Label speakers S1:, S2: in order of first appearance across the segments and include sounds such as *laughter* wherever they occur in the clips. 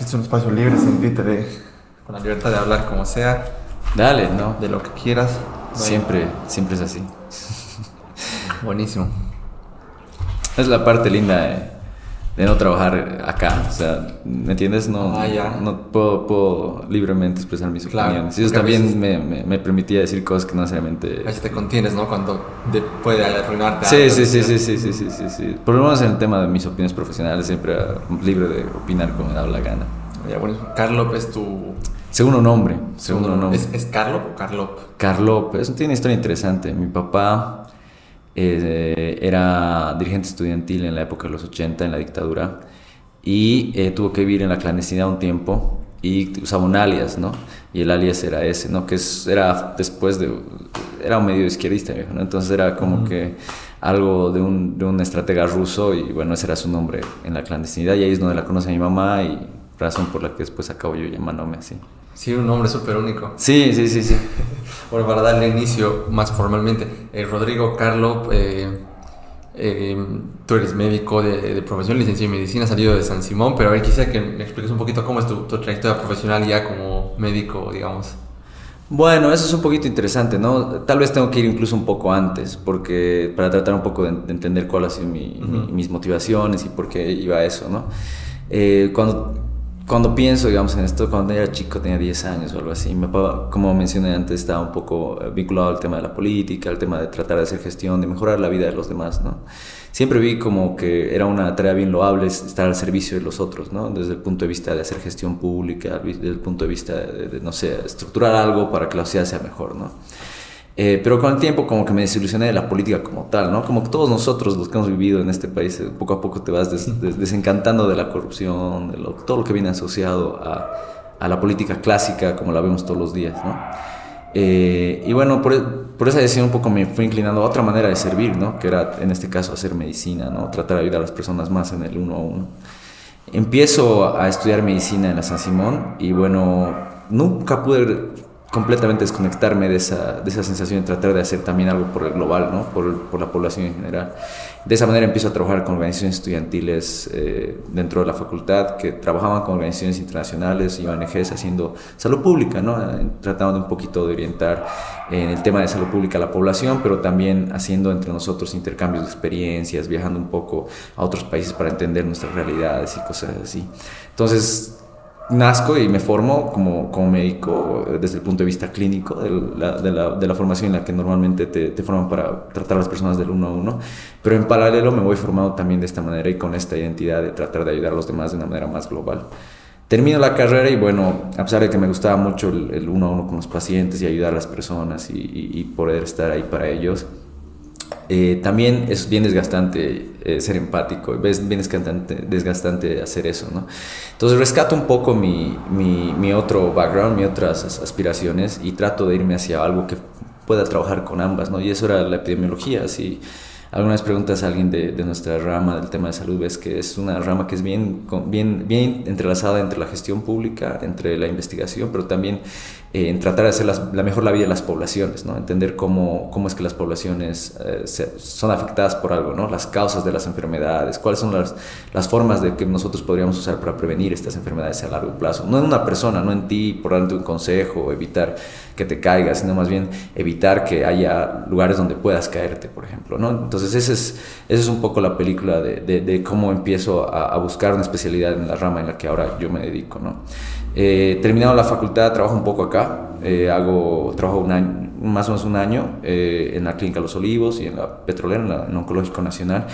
S1: Es un espacio libre, sentíte con la libertad de hablar como sea.
S2: Dale, ¿no?
S1: De lo que quieras.
S2: Siempre, siempre es así.
S1: Buenísimo.
S2: Es la parte linda de, de no trabajar acá. O sea, ¿me entiendes? No,
S1: Ah, ya.
S2: no puedo, puedo libremente expresar mis
S1: Claro,
S2: opiniones. Y eso también
S1: veces-
S2: me, me, me permitía decir cosas que no necesariamente...
S1: A veces te contienes, ¿no? Cuando de- puede arruinarte
S2: Sí,
S1: algo.
S2: sí, sí, sí, sí, sí, sí, sí, sí. Por lo menos en el tema de mis opiniones profesionales, siempre libre de opinar como me daba la gana.
S1: Ya, buenísimo. Carlop es tu
S2: Segundo nombre, segundo nombre.
S1: ¿Es, ¿Es Carlop o Carlop?
S2: Carlop, eso tiene una historia interesante. Mi papá eh, era dirigente estudiantil en la época de los 80, en la dictadura, y eh, tuvo que vivir en la clandestinidad un tiempo y usaba un alias, ¿no? Y el alias era ese, ¿no? Que es- era después de... Era un medio izquierdista, ¿no? Entonces era como que algo de un, de un estratega ruso y bueno, ese era su nombre en la clandestinidad y ahí es donde la conoce mi mamá y razón por la que después acabo yo llamándome así.
S1: Sí, un nombre súper único.
S2: Sí, sí, sí, sí. *laughs*
S1: Bueno, para darle inicio más formalmente, eh, Rodrigo Carlop, eh, eh, tú eres médico de, de profesión, licenciado en medicina, salido de San Simón, pero a ver, quisiera que me expliques un poquito cómo es tu, tu trayectoria profesional ya como médico, digamos.
S2: Bueno, eso es un poquito interesante, ¿no? Tal vez tengo que ir incluso un poco antes, porque para tratar un poco de, de entender cuáles han sido mi- mi- mis motivaciones y por qué iba a eso, ¿no? Eh, cuando, cuando pienso, digamos, en esto, cuando era chico, tenía 10 años o algo así, mi papá, como mencioné antes, estaba un poco eh, vinculado al tema de la política, al tema de tratar de hacer gestión, de mejorar la vida de los demás, ¿no? Siempre vi como que era una tarea bien loable estar al servicio de los otros, ¿no? Desde el punto de vista de hacer gestión pública, desde el punto de vista de, de, no sé, estructurar algo para que la sociedad sea mejor, ¿no? Eh, pero con el tiempo como que me desilusioné de la política como tal, ¿no? Como todos nosotros los que hemos vivido en este país, eh, poco a poco te vas des- des- desencantando de la corrupción, de lo- todo lo que viene asociado a, a la política clásica como la vemos todos los días, ¿no? Eh, y bueno, por, por esa decisión un poco me fui inclinando a otra manera de servir, ¿no? Que era en este caso hacer medicina, ¿no? Tratar de ayudar a las personas más en el uno a uno. Empiezo a estudiar medicina en la San Simón y bueno, nunca pude completamente desconectarme de esa, de esa sensación de tratar de hacer también algo por el global, ¿no? por, por la población en general. De esa manera empiezo a trabajar con organizaciones estudiantiles eh, dentro de la facultad que trabajaban con organizaciones internacionales y ONGs haciendo salud pública, ¿no? Tratando un poquito de orientar en el tema de salud pública a la población, pero también haciendo entre nosotros intercambios de experiencias, viajando un poco a otros países para entender nuestras realidades y cosas así. Entonces, nazco y me formo como, como médico eh, desde el punto de vista clínico de la, de la, de la formación en la que normalmente te, te forman para tratar a las personas del uno a uno, pero en paralelo me voy formando también de esta manera y con esta identidad de tratar de ayudar a los demás de una manera más global. Termino la carrera y bueno, a pesar de que me gustaba mucho el, el uno a uno con los pacientes y ayudar a las personas y, y- y poder estar ahí para ellos, eh, también es bien desgastante eh, ser empático, es bien desgastante, desgastante hacer eso, ¿no? Entonces rescato un poco mi, mi, mi otro background, mis otras as- aspiraciones y trato de irme hacia algo que pueda trabajar con ambas, ¿no? Y eso era la epidemiología, si alguna vez preguntas a alguien de, de nuestra rama del tema de salud, ves que es una rama que es bien, bien, bien entrelazada entre la gestión pública, entre la investigación, pero también en tratar de hacer la mejor la vida de las poblaciones, ¿no? Entender cómo, cómo es que las poblaciones eh, son afectadas por algo, ¿no? Las causas de las enfermedades, cuáles son las, las formas de que nosotros podríamos usar para prevenir estas enfermedades a largo plazo. No en una persona, no en ti, por darte un consejo, evitar que te caigas, sino más bien evitar que haya lugares donde puedas caerte, por ejemplo, ¿no? Entonces, esa es, esa es un poco la película de, de- de cómo empiezo a, a buscar una especialidad en la rama en la que ahora yo me dedico, ¿no? Eh, terminado la facultad, trabajo un poco acá, eh, hago, trabajo un año, más o menos un año eh, en la Clínica Los Olivos y en la Petrolera, en, la- en Oncológico Nacional,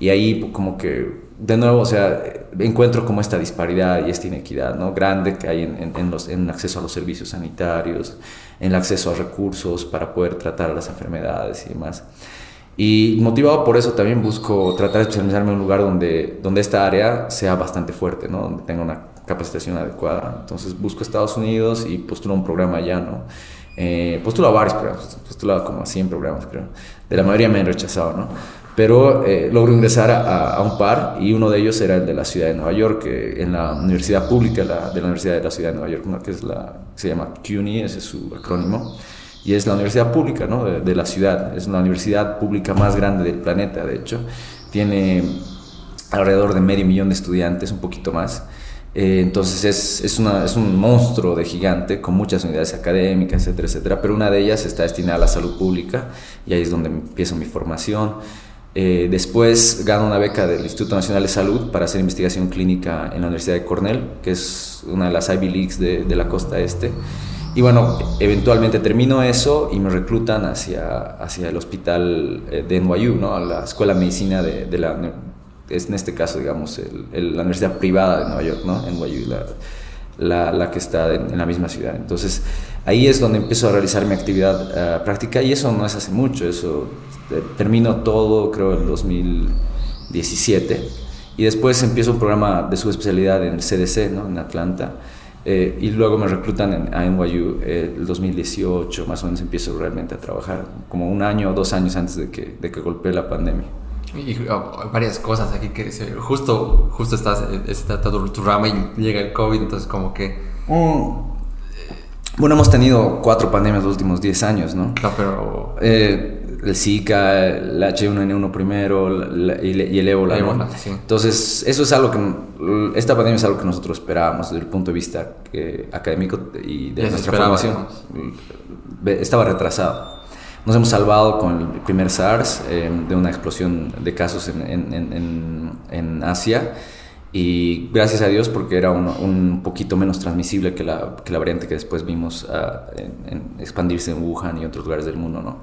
S2: y ahí pues, como que, de nuevo, o sea, encuentro como esta disparidad y esta inequidad, ¿no? Grande que hay en, en, en los, en acceso a los servicios sanitarios, en el acceso a recursos para poder tratar las enfermedades y demás. Y motivado por eso también busco tratar de especializarme en un lugar donde, donde esta área sea bastante fuerte, ¿no? Donde tenga una capacitación adecuada. Entonces busco Estados Unidos y postulo un programa allá, ¿no? Eh, postulo a varios programas, postulo como a 100 programas, creo. De la mayoría me han rechazado, ¿no? Pero eh, logro ingresar a, a un par y uno de ellos era el de la ciudad de Nueva York, que en la universidad pública la- de la Universidad de la Ciudad de Nueva York, ¿no? que es la, se llama CUNY, ese es su acrónimo y es la universidad pública ¿no? de, de la ciudad. Es la universidad pública más grande del planeta, de hecho. Tiene alrededor de medio millón de estudiantes, un poquito más. Eh, entonces es, es, una, es, un monstruo de gigante con muchas unidades académicas, etcétera, etcétera, pero una de ellas está destinada a la salud pública y ahí es donde empiezo mi formación. Eh, después gano una beca del Instituto Nacional de Salud para hacer investigación clínica en la Universidad de Cornell, que es una de las Ivy Leagues de, de la costa este. Y bueno, eventualmente termino eso y me reclutan hacia, hacia el hospital eh, de NYU, ¿no? a la Escuela de Medicina de, de la, es en este caso, digamos, el, la Universidad Privada de Nueva York, ¿no? NYU, la, la, la que está en, en, la misma ciudad. Entonces, ahí es donde empiezo a realizar mi actividad uh, práctica y eso no es hace mucho, eso eh, termino todo, creo, en 2017 y después empiezo un programa de subespecialidad en el CDC, ¿no? En Atlanta eh, y luego me reclutan en, a NYU eh, el 2018, más o menos empiezo realmente a trabajar, como un año o dos años antes de que, de que golpee la pandemia.
S1: Y oh, varias cosas aquí que justo, justo estás, está todo tu rama y llega el COVID, entonces como que...
S2: Mm. Bueno, hemos tenido cuatro pandemias los últimos 10 años, ¿no?
S1: Claro, pero...
S2: Eh, el Zika, el H1N1 primero la, y, y, el ébola.
S1: ébola
S2: ¿no?
S1: sí.
S2: Entonces, eso es algo que, esta pandemia es algo que nosotros esperábamos desde el punto de vista que, académico y de
S1: se
S2: nuestra formación. Estaba retrasado. Nos hemos salvado con el primer SARS eh, de una explosión de casos en, en, en, en, Asia y gracias a Dios porque era un, un poquito menos transmisible que la, que la, variante que después vimos uh, expandirse en Wuhan y otros lugares del mundo, ¿no?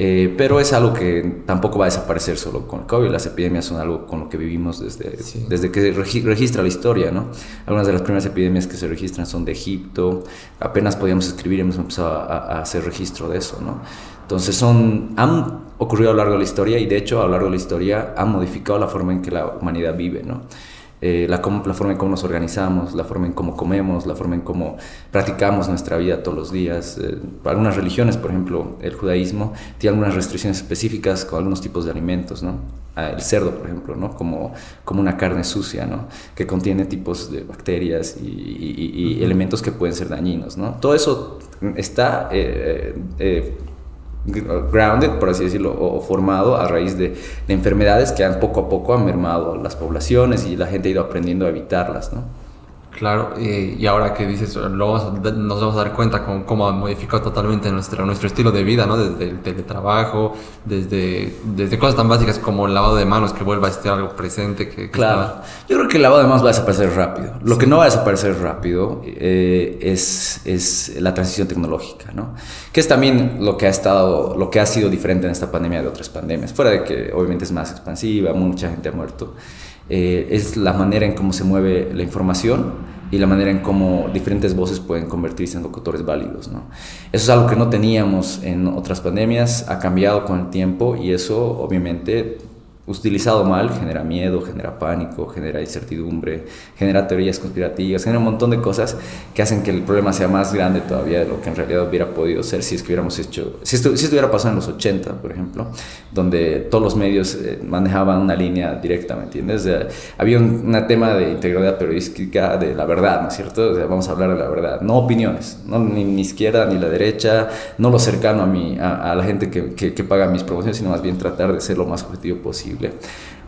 S2: Eh, pero es algo que tampoco va a desaparecer solo con el COVID. Las epidemias son algo con lo que vivimos desde, sí. desde que regi registra la historia, ¿no? Algunas de las primeras epidemias que se registran son de Egipto. Apenas podíamos escribir, hemos empezado a, a hacer registro de eso, ¿no? Entonces son, han ocurrido a lo largo de la historia y de hecho a lo largo de la historia han modificado la forma en que la humanidad vive, ¿no? Eh, la, la, forma en cómo nos organizamos, la forma en cómo comemos, la forma en cómo practicamos nuestra vida todos los días. Eh, algunas religiones, por ejemplo, el judaísmo, tiene algunas restricciones específicas con algunos tipos de alimentos, ¿no? Ah, el cerdo, por ejemplo, ¿no? como, como una carne sucia, ¿no? que contiene tipos de bacterias y, y, y, y elementos que pueden ser dañinos. ¿no? Todo eso está eh, grounded, por así decirlo, o formado a raíz de, de, enfermedades que han poco a poco han mermado las poblaciones y la gente ha ido aprendiendo a evitarlas, ¿no?
S1: Claro, y, y ahora que dices, lo vamos a, nos vamos a dar cuenta con cómo ha modificado totalmente nuestro, nuestro estilo de vida, ¿no? Desde el teletrabajo, desde, desde cosas tan básicas como el lavado de manos, que vuelva a estar algo presente. Que, que
S2: claro, estaba... yo creo que el lavado de manos va a desaparecer rápido. Lo sí. que no va a desaparecer rápido eh, es, es la transición tecnológica, ¿no? Que es también lo que ha estado, lo que ha sido diferente en esta pandemia de otras pandemias. Fuera de que obviamente es más expansiva, mucha gente ha muerto eh, es la manera en cómo se mueve la información y la manera en cómo diferentes voces pueden convertirse en locutores válidos. ¿no? Eso es algo que no teníamos en otras pandemias, ha cambiado con el tiempo y eso obviamente utilizado mal genera miedo, genera pánico, genera incertidumbre, genera teorías conspirativas, genera un montón de cosas que hacen que el problema sea más grande todavía de lo que en realidad hubiera podido ser si es que hubiéramos hecho, si esto, si esto hubiera pasado en los 80, por ejemplo, donde todos los medios eh, manejaban una línea directa, ¿me entiendes? O sea, había un, un, tema de integridad periodística de la verdad, ¿no es cierto? O sea, vamos a hablar de la verdad, no opiniones, no, ni, ni izquierda ni la derecha, no lo cercano a, mí, a, a la gente que, que, que paga mis promociones, sino más bien tratar de ser lo más objetivo posible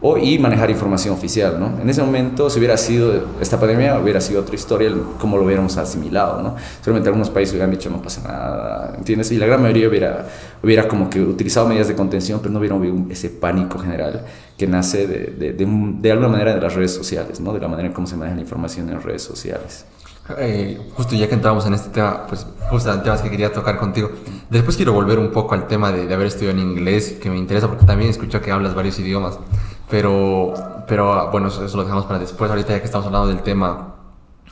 S2: o, y manejar información oficial, ¿no? En ese momento, si hubiera sido esta pandemia, hubiera sido otra historia, como lo hubiéramos asimilado, ¿no? Solamente algunos países hubieran dicho, no pasa nada, ¿entiendes? Y la gran mayoría hubiera, hubiera como que utilizado medidas de contención, pero no hubiera habido ese pánico general que nace de, de, de, de alguna manera de las redes sociales, ¿no? De la manera en cómo se maneja la información en redes sociales.
S1: Eh, justo ya que entramos en este tema, pues justo en temas que quería tocar contigo. Después quiero volver un poco al tema de, de, haber estudiado en inglés, que me interesa porque también escucho que hablas varios idiomas. Pero, pero bueno, eso, eso lo dejamos para después. Ahorita ya que estamos hablando del tema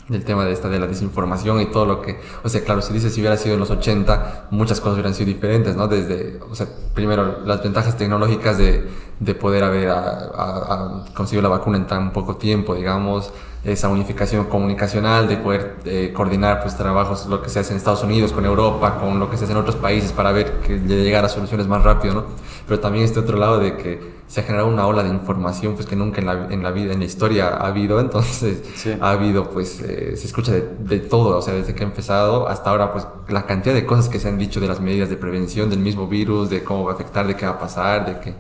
S1: del tema de esta de la desinformación y todo lo que, o sea, claro, si dices si hubiera sido en los 80, muchas cosas hubieran sido diferentes, ¿no? Desde, o sea, primero las ventajas tecnológicas de, de poder haber a, a, a conseguido la vacuna en tan poco tiempo, digamos, esa unificación comunicacional, de poder eh, coordinar pues trabajos, lo que se hace en Estados Unidos con Europa, con lo que se hace en otros países para ver que llegar a soluciones más rápido, ¿no? Pero también este otro lado de que se ha generado una ola de información pues que nunca en la, en la vida, en la historia ha habido, *laughs* entonces sí. ha habido pues, eh, se escucha de, de, todo, o sea, desde que ha empezado hasta ahora pues la cantidad de cosas que se han dicho de las medidas de prevención del mismo virus, de cómo va a afectar, de qué va a pasar, de que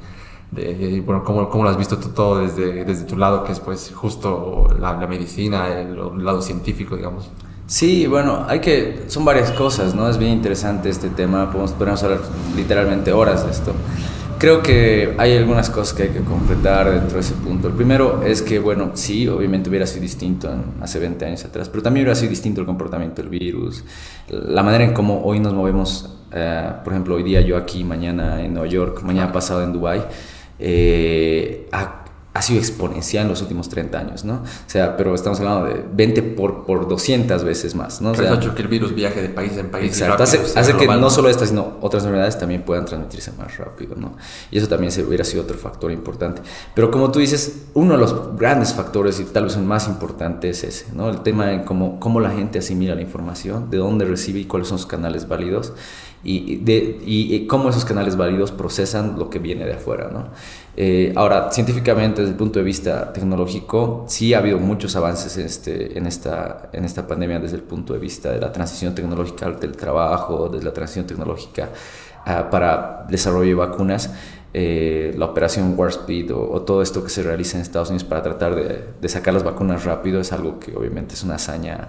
S1: de, bueno, ¿cómo, ¿cómo, lo has visto tú todo desde, desde tu lado, que es pues justo la, la medicina, el, el, lado científico, digamos?
S2: Sí, bueno, hay que, son varias cosas, ¿no? Es bien interesante este tema, podemos, podemos hablar literalmente horas de esto. Creo que hay algunas cosas que hay que completar dentro de ese punto. El primero es que, bueno, sí, obviamente hubiera sido distinto hace 20 años atrás, pero también hubiera sido distinto el comportamiento del virus, la manera en cómo hoy nos movemos, eh, por ejemplo, hoy día yo aquí, mañana en Nueva York, mañana pasado en Dubái, eh, ha sido exponencial en los últimos 30 años, ¿no? O sea, pero estamos hablando de 20 por, por 200 veces más, ¿no? O
S1: sea, hecho que el virus viaje de país en país.
S2: Exacto, hace, hace que no solo estas, sino otras enfermedades también puedan transmitirse más rápido, ¿no? Y eso también se hubiera sido otro factor importante. Pero como tú dices, uno de los grandes factores, y tal vez el más importante, es ese, ¿no? El tema de cómo, cómo la gente asimila la información, de dónde recibe y cuáles son sus canales válidos y, de, y, cómo esos canales válidos procesan lo que viene de afuera. ¿no? Eh, ahora, científicamente, desde el punto de vista tecnológico, sí ha habido muchos avances en, este, en, esta, en esta pandemia desde el punto de vista de la transición tecnológica del trabajo, desde la transición tecnológica uh, para desarrollo de vacunas. Eh, la operación Warp Speed o, o, todo esto que se realiza en Estados Unidos para tratar de, de, sacar las vacunas rápido es algo que obviamente es una hazaña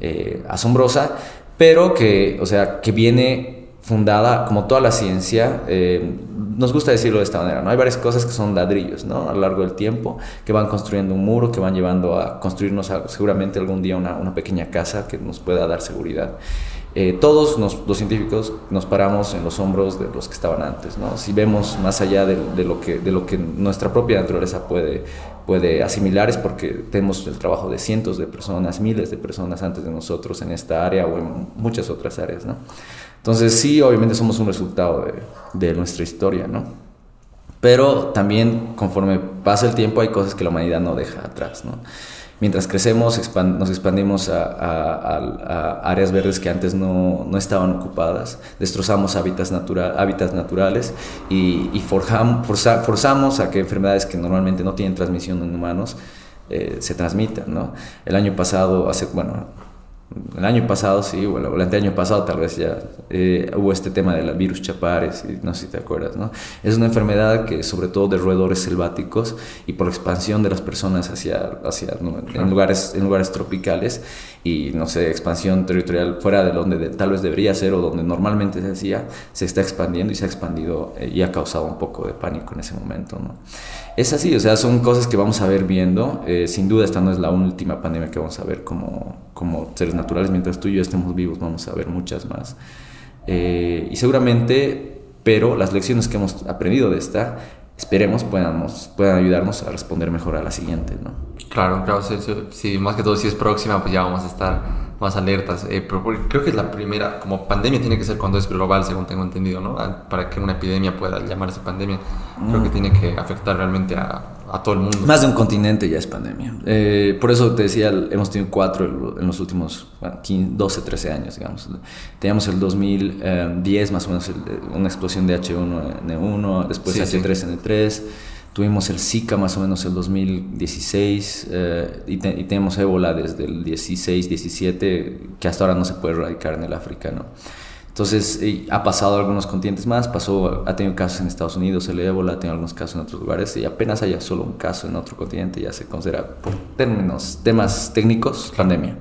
S2: eh, asombrosa, pero que, o sea, que viene fundada, como toda la ciencia, eh, nos gusta decirlo de esta manera, ¿no? Hay varias cosas que son ladrillos, ¿no? A lo largo del tiempo, que van construyendo un muro, que van llevando a construirnos seguramente algún día una, una, pequeña casa que nos pueda dar seguridad. Eh, todos los científicos nos paramos en los hombros de los que estaban antes, ¿no? Si vemos más allá de, lo, que, de lo que nuestra propia naturaleza puede, puede asimilar es porque tenemos el trabajo de cientos de personas, miles de personas antes de nosotros en esta área o en muchas otras áreas, ¿no? Entonces sí, obviamente somos un resultado de, nuestra historia, ¿no? Pero también conforme pasa el tiempo hay cosas que la humanidad no deja atrás, ¿no? Mientras crecemos, nos expandimos a, áreas verdes que antes no, estaban ocupadas, destrozamos hábitats, natural, hábitats naturales y, forzamos a que enfermedades que normalmente no tienen transmisión en humanos eh, se transmitan, ¿no? El año pasado, hace, bueno, el año pasado, sí, o el, año pasado tal vez ya eh, hubo este tema del virus chapares, y no sé si te acuerdas, ¿no? Es una enfermedad que sobre todo de roedores selváticos y por expansión de las personas hacia, hacia en, lugares, en lugares tropicales y, no sé, expansión territorial fuera de donde tal vez debería ser o donde normalmente se hacía, se está expandiendo y se ha expandido eh, y ha causado un poco de pánico en ese momento, ¿no? Es así, o sea, son cosas que vamos a ver viendo. Eh, sin duda, esta no es la última pandemia que vamos a ver como, como seres naturales. Mientras tú y yo estemos vivos, vamos a ver muchas más. Eh, y seguramente, pero las lecciones que hemos aprendido de esta, esperemos podamos, puedan ayudarnos a responder mejor a la siguiente, ¿no?
S1: Claro, claro, sí, más que todo si es próxima, pues ya vamos a estar más alertas. Eh, pero creo que es la primera, como pandemia tiene que ser cuando es global, según tengo entendido, ¿no? Ah, para que una epidemia pueda llamarse pandemia, creo que mm. tiene que afectar realmente a, a, todo el mundo.
S2: Más de un continente ya es pandemia. Eh, por eso te decía, hemos tenido cuatro en los últimos bueno, 15, 12, 13 años, digamos. Teníamos el 2010 más o menos una explosión de H1N1, después sí, H3N3. Sí. Tuvimos el Zika más o menos el 2016 eh, y, te, y, tenemos ébola desde el 16, 17, que hasta ahora no se puede erradicar en el África, ¿no? Entonces ha pasado algunos continentes más, pasó, ha tenido casos en Estados Unidos el ébola, ha tenido algunos casos en otros lugares y apenas haya solo un caso en otro continente ya se considera por términos, temas técnicos, pandemia.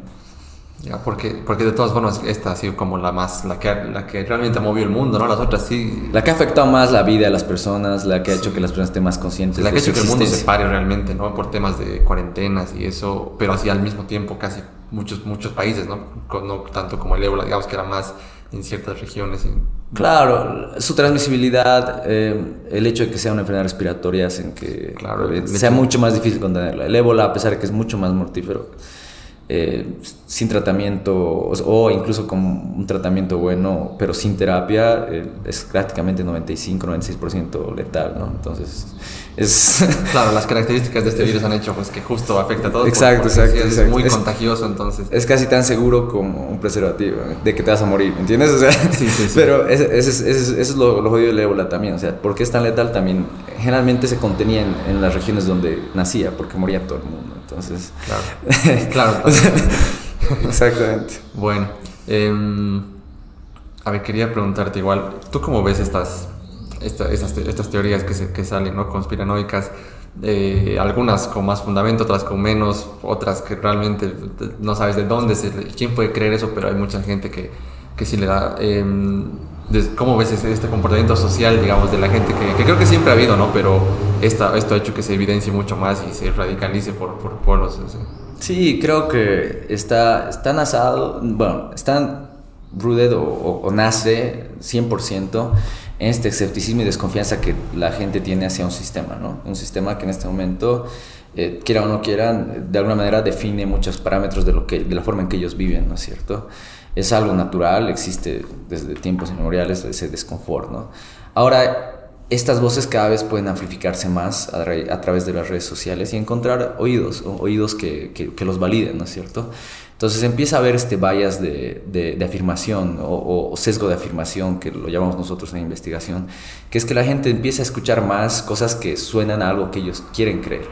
S1: Ya, porque, porque de todas formas esta ha sido como la más, la que, la que realmente ha movido el mundo, ¿no? Las otras sí.
S2: La que ha afectado más la vida de las personas, la que ha hecho que las personas estén más conscientes.
S1: La que ha hecho que el mundo se pare realmente, ¿no? Por temas de cuarentenas y eso, pero así al mismo tiempo casi muchos, muchos países, ¿no? No tanto como el ébola, digamos que era más en ciertas regiones.
S2: Claro, su transmisibilidad, eh, el hecho de que sea una enfermedad respiratoria hacen que claro, sea mucho más difícil contenerla. El ébola, a pesar de que es mucho más mortífero, eh, sin tratamiento o, incluso con un tratamiento bueno, pero sin terapia, eh, es prácticamente 95-96% letal, ¿no? Entonces, es... *laughs*
S1: Claro, las características de este virus han hecho pues que justo afecta a todos.
S2: Exacto, exacto.
S1: Es
S2: exacto.
S1: muy es, contagioso, entonces.
S2: Es casi tan seguro como un preservativo, de que te vas a morir, ¿me entiendes? *laughs* O sea, sí, sí. Pero eso es, es, es, es, lo, lo jodido del ébola también, o sea, ¿por qué es tan letal? También generalmente se contenía en, en las regiones donde nacía, porque moría todo el mundo. Entonces,
S1: claro, *laughs* claro.
S2: Exactamente.
S1: Bueno, eh, a ver, quería preguntarte igual, ¿tú cómo ves estas estas, teorías que, se, que salen, ¿no? Conspiranoicas. Eh, algunas con más fundamento, otras con menos, otras que realmente no sabes de dónde, se, quién puede creer eso, pero hay mucha gente que, que sí le da. Em, ¿Cómo ves este comportamiento social, digamos, de la gente que, creo que siempre ha habido, ¿no? Pero esta, esto ha hecho que se evidencie mucho más y se radicalice por, por pueblos.
S2: Sí, creo que está, está nasado, bueno, está rooted o, o, nace 100% en este escepticismo y desconfianza que la gente tiene hacia un sistema, ¿no? Un sistema que en este momento, eh, quiera o no quieran, de alguna manera define muchos parámetros de, lo que, de la forma en que ellos viven, ¿no es cierto? Es algo natural, existe desde tiempos inmemoriales ese desconfort, ¿no? Ahora, estas voces cada vez pueden amplificarse más a, través de las redes sociales y encontrar oídos, oídos que, que, los validen, ¿no es cierto? Entonces empieza a haber este bias de, de, afirmación o, sesgo de afirmación, que lo llamamos nosotros en investigación, que es que la gente empieza a escuchar más cosas que suenan a algo que ellos quieren creer.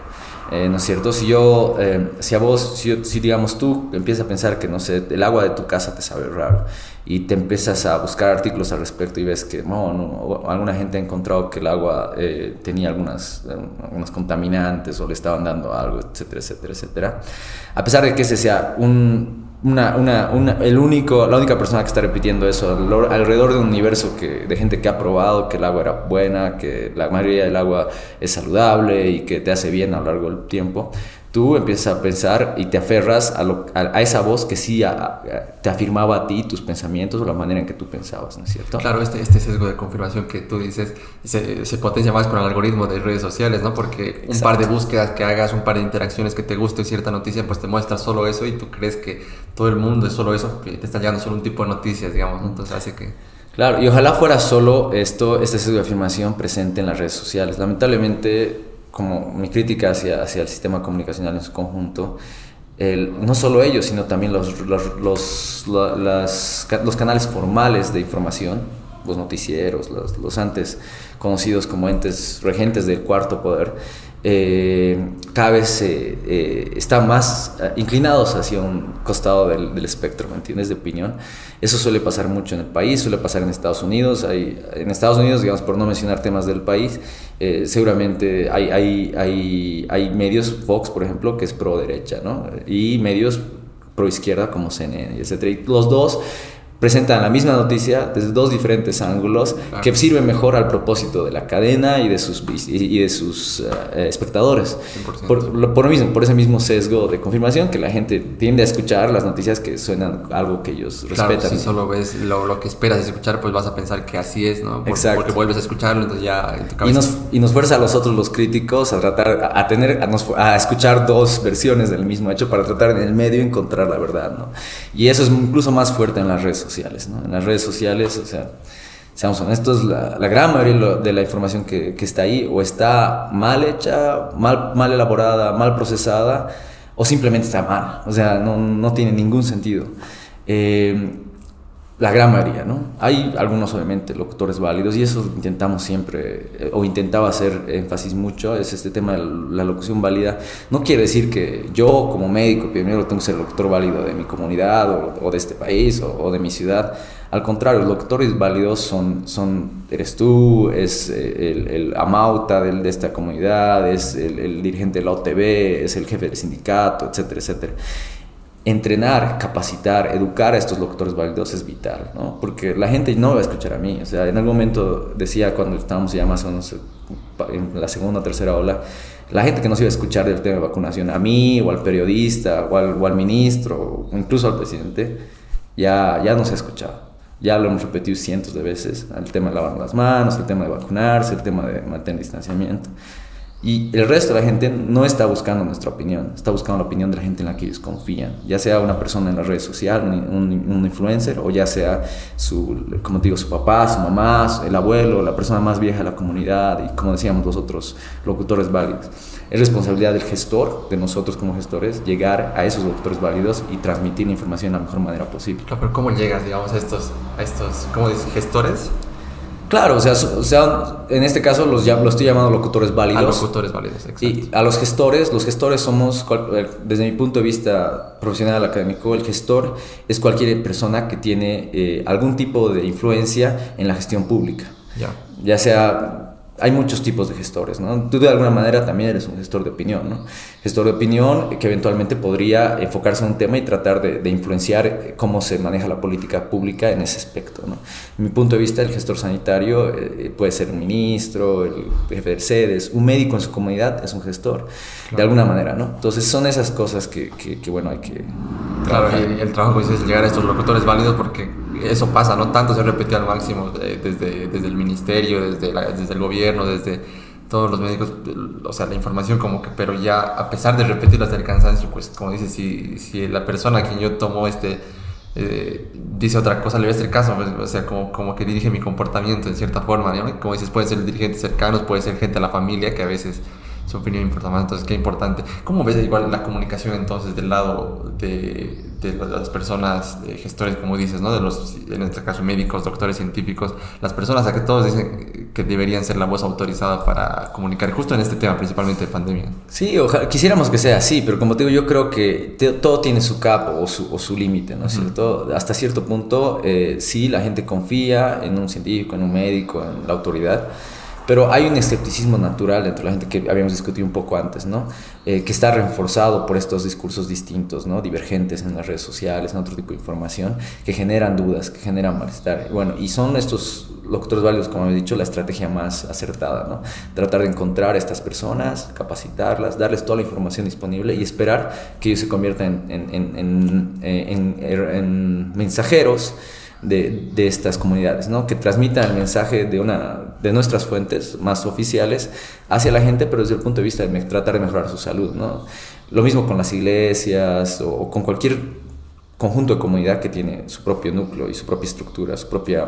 S2: Eh, ¿No es cierto? Si yo, eh, si a vos, si, si, digamos tú empiezas a pensar que, no sé, el agua de tu casa te sabe raro y te empiezas a buscar artículos al respecto y ves que, no, no alguna gente ha encontrado que el agua eh, tenía algunas, algunas contaminantes o le estaban dando algo, etcétera, etcétera, etcétera. A pesar de que ese sea un, una, una, una, el único, la única persona que está repitiendo eso alrededor de un universo que, de gente que ha probado que el agua era buena, que la mayoría del agua es saludable y que te hace bien a lo largo del tiempo tú empiezas a pensar y te aferras a, a, esa voz que sí te afirmaba a ti tus pensamientos o la manera en que tú pensabas, ¿no es cierto?
S1: Claro, este, este sesgo de confirmación que tú dices se, se potencia más con el algoritmo de redes sociales, ¿no? Porque un par de búsquedas que hagas, un par de interacciones que te guste cierta noticia, pues te muestra solo eso y tú crees que todo el mundo es solo eso, que te está llegando solo un tipo de noticias, digamos, ¿no? Entonces hace que...
S2: Claro, y ojalá fuera solo esto, este sesgo de afirmación presente en las redes sociales. Lamentablemente como mi crítica hacia, hacia el sistema comunicacional en su conjunto, no solo ellos, sino también los, los, los, los, canales formales de información, los noticieros, los, los antes conocidos como entes regentes del cuarto poder, eh, cada vez eh, están más eh, inclinados hacia un costado del, del, espectro, ¿me entiendes? De opinión. Eso suele pasar mucho en el país, suele pasar en Estados Unidos. Hay, en Estados Unidos, digamos, por no mencionar temas del país, eh, seguramente hay, hay, hay, hay medios, Fox, por ejemplo, que es pro derecha, ¿no? Y medios pro izquierda como CNN, etc. Y los dos presentan la misma noticia desde dos diferentes ángulos que sirven mejor al propósito de la cadena y de sus, y de sus eh, espectadores. Por, por, lo mismo, por ese mismo sesgo de confirmación que la gente tiende a escuchar las noticias que suenan algo que ellos
S1: claro,
S2: respetan.
S1: Si solo ves lo, lo, que esperas escuchar, pues vas a pensar que así es, ¿no? Exacto. Porque vuelves a escucharlo, entonces ya en tu cabeza...
S2: Y nos, y nos fuerza a nosotros los críticos a tratar, a, tener, a, a escuchar dos versiones del mismo hecho para tratar en el medio encontrar la verdad, ¿no? Y eso es incluso más fuerte en las redes sociales, ¿no? En las redes sociales, o sea, seamos honestos, la, gran mayoría de la información que, está ahí o está mal hecha, mal, elaborada, mal procesada, o simplemente está mal, o sea, no, no tiene ningún sentido. Eh, la gran mayoría, ¿no? Hay algunos, obviamente, locutores válidos y eso intentamos siempre, eh, o intentaba hacer énfasis mucho, es este tema de la locución válida. No quiere decir que yo, como médico primero tengo que ser locutor válido de mi comunidad o, de este país o, de mi ciudad. Al contrario, los locutores válidos son, son eres tú, es eh, el, el amauta de, de, esta comunidad, es el, el dirigente de la OTB, es el jefe del sindicato, etcétera, etcétera entrenar, capacitar, educar a estos locutores válidos es vital, ¿no? Porque la gente no va a escuchar a mí. O sea, en algún momento decía cuando estábamos ya más o menos en la segunda o tercera ola, la gente que no se iba a escuchar del tema de vacunación, a mí o al periodista o al, o al ministro o incluso al presidente, ya, ya no se ha escuchado. Ya lo hemos repetido cientos de veces, el tema de lavar las manos, el tema de vacunarse, el tema de mantener distanciamiento. Y el resto de la gente no está buscando nuestra opinión, está buscando la opinión de la gente en la que ellos confían, ya sea una persona en las redes sociales, un, un, influencer, o ya sea su, como digo, su papá, su mamá, el abuelo, la persona más vieja de la comunidad, y como decíamos los otros locutores válidos. Es responsabilidad del gestor, de nosotros como gestores, llegar a esos locutores válidos y transmitir la información de la mejor manera posible.
S1: pero ¿cómo llegas, digamos, a estos, a estos ¿cómo dices, gestores?
S2: Claro, o sea, o sea, en este caso los, lo estoy llamando locutores válidos. A
S1: locutores válidos, exacto.
S2: Y a los gestores, los gestores somos, desde mi punto de vista profesional académico, el gestor es cualquier persona que tiene eh, algún tipo de influencia en la gestión pública. Ya sea hay muchos tipos de gestores, ¿no? Tú de alguna manera también eres un gestor de opinión, ¿no? Gestor de opinión que eventualmente podría enfocarse en un tema y tratar de, influenciar cómo se maneja la política pública en ese aspecto, ¿no? En mi punto de vista, el gestor sanitario eh, puede ser un ministro, el jefe de sedes, un médico en su comunidad es un gestor, de alguna manera, ¿no? Entonces son esas cosas que, que, bueno, hay que...
S1: Claro, y el trabajo es llegar a estos locutores válidos porque eso pasa, ¿no? Tanto se repite al máximo desde, desde el ministerio, desde, desde el gobierno, desde todos los médicos, o sea, la información como que, pero ya a pesar de repetirlo hasta el cansancio, pues como dices, si, si la persona a quien yo tomo este, eh, dice otra cosa, le voy a hacer caso, pues, o sea, como, como que dirige mi comportamiento en cierta forma, ¿no? Como dices, pueden ser dirigentes cercanos, puede ser gente de la familia que a veces su opinión importa más, entonces qué importante. ¿Cómo ves igual la comunicación entonces del lado de, de las personas, de gestores, como dices, ¿no? De los, en este caso, médicos, doctores, científicos, las personas a que todos dicen que deberían ser la voz autorizada para comunicar, justo en este tema, principalmente de pandemia.
S2: Sí, ojalá, quisiéramos que sea así, pero como te digo, yo creo que todo tiene su capo o su, o su límite, ¿no es cierto? Hasta cierto punto, eh, sí, la gente confía en un científico, en un médico, en la autoridad pero hay un escepticismo natural dentro de la gente que habíamos discutido un poco antes, ¿no? Eh, que está reforzado por estos discursos distintos, ¿no? divergentes en las redes sociales, en otro tipo de información, que generan dudas, que generan malestar. Bueno, y son estos locutores válidos, como he dicho, la estrategia más acertada, ¿no? Tratar de encontrar a estas personas, capacitarlas, darles toda la información disponible y esperar que ellos se conviertan en, en, en, en mensajeros de, estas comunidades, ¿no? que transmitan el mensaje de, una, de nuestras fuentes más oficiales hacia la gente, pero desde el punto de vista de tratar de mejorar su salud. ¿no? Lo mismo con las iglesias o con cualquier conjunto de comunidad que tiene su propio núcleo y su propia estructura, su propia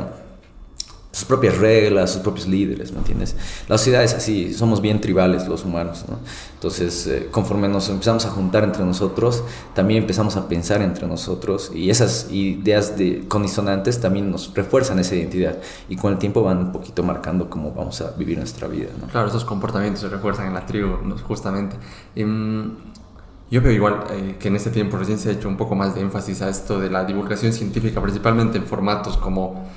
S2: sus propias reglas, sus propios líderes, ¿me entiendes? La sociedad es así, somos bien tribales los humanos, ¿no? Entonces, eh, conforme nos empezamos a juntar entre nosotros, también empezamos a pensar entre nosotros y esas ideas de condicionantes también nos refuerzan esa identidad y con el tiempo van un poquito marcando cómo vamos a vivir nuestra vida, ¿no?
S1: Claro, esos comportamientos se refuerzan en la tribu, justamente. Em, yo veo igual eh, que en este tiempo recién se ha hecho un poco más de énfasis a esto de la divulgación científica, principalmente en formatos como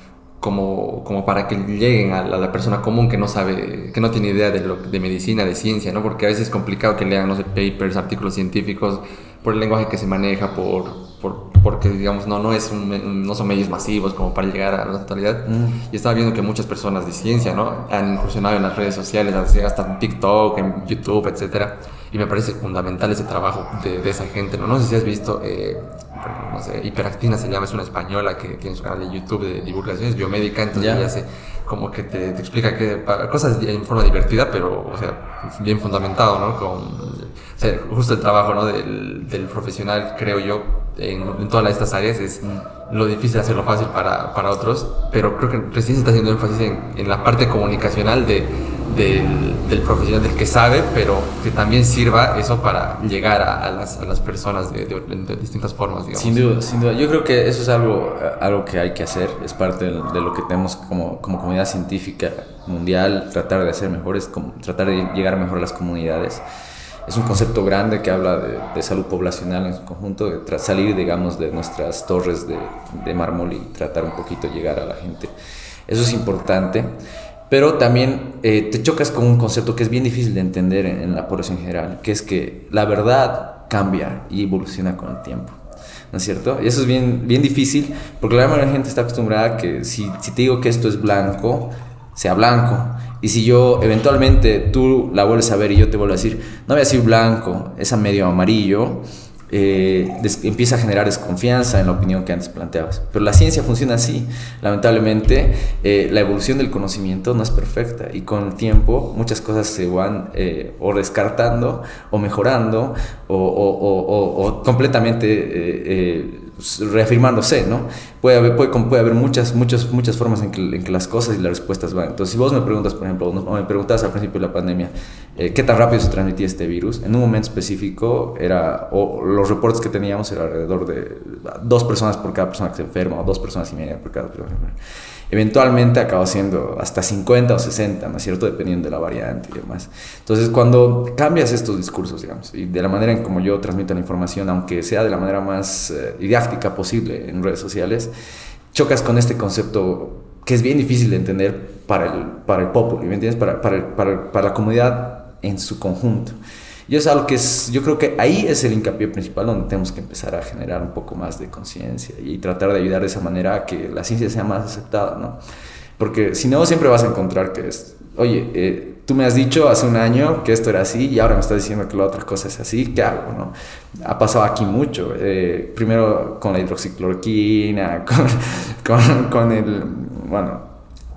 S1: como, como para que lleguen a la, persona común que no sabe, que no tiene idea de, lo, de medicina, de ciencia, ¿no? Porque a veces es complicado que lean, no sé, papers, artículos científicos, por el lenguaje que se maneja, por, por porque, digamos, no, no, es no son medios masivos como para llegar a la totalidad. Mm. Y estaba viendo que muchas personas de ciencia, ¿no? Han incursionado en las redes sociales, hasta en TikTok, en YouTube, etcétera. Y me parece fundamental ese trabajo de, de esa gente, ¿no? No sé si has visto... Eh, no sé, Hiperactina se llama, es una española que tiene su canal de YouTube de divulgaciones biomédica, entonces ella hace como que te, te explica que cosas en forma divertida, pero, o sea, bien fundamentado, ¿no? Con, o sea, justo el trabajo, ¿no? Del, del profesional, creo yo, en, en, todas estas áreas es lo difícil hacerlo fácil para, para otros, pero creo que recién se está haciendo énfasis en, en la parte comunicacional de del, profesional, del que sabe, pero que también sirva eso para llegar a, las, a las, personas de, de, distintas formas, digamos.
S2: Sin duda, sin duda. Yo creo que eso es algo, algo que hay que hacer, es parte de, lo que tenemos como, como comunidad científica mundial, tratar de hacer mejor, es como, tratar de llegar mejor a las comunidades. Es un concepto grande que habla de, salud poblacional en su conjunto, de salir, digamos, de nuestras torres de, de mármol y tratar un poquito llegar a la gente. Eso es importante. Pero también eh, te chocas con un concepto que es bien difícil de entender en, la población general, que es que la verdad cambia y evoluciona con el tiempo. ¿No es cierto? Y eso es bien, bien difícil porque la mayoría de la gente está acostumbrada a que si, si te digo que esto es blanco, sea blanco. Y si yo eventualmente tú la vuelves a ver y yo te vuelvo a decir, no voy a decir blanco, es a medio amarillo, eh, empieza a generar desconfianza en la opinión que antes planteabas. Pero la ciencia funciona así. Lamentablemente, eh, la evolución del conocimiento no es perfecta y con el tiempo muchas cosas se van eh, o descartando o mejorando o completamente reafirmándose, ¿no? Puede haber, puede, puede haber muchas, muchas, muchas formas en que, las cosas y las respuestas van. Entonces, si vos me preguntas, por ejemplo, o me preguntas al principio de la pandemia, eh, ¿qué tan rápido se transmitía este virus? En un momento específico, era, o los reportes que teníamos era alrededor de dos personas por cada persona que se enferma, o dos personas y media por cada persona que se enferma eventualmente acaba siendo hasta 50 o 60, ¿no es cierto? Dependiendo de la variante y demás. Entonces, cuando cambias estos discursos, digamos, y de la manera en como yo transmito la información, aunque sea de la manera más eh, didáctica posible en redes sociales, chocas con este concepto que es bien difícil de entender para el, para el pueblo, ¿me entiendes? Para, para, para, para, la comunidad en su conjunto. Y es algo que es, yo creo que ahí es el hincapié principal donde tenemos que empezar a generar un poco más de conciencia y tratar de ayudar de esa manera a que la ciencia sea más aceptada, ¿no? Porque si no, siempre vas a encontrar que es, oye, eh, tú me has dicho hace un año que esto era así y ahora me estás diciendo que la otra cosa es así, ¿qué hago? No? Ha pasado aquí mucho. Eh, primero con la hidroxicloroquina, *laughs* con, con, con el, bueno,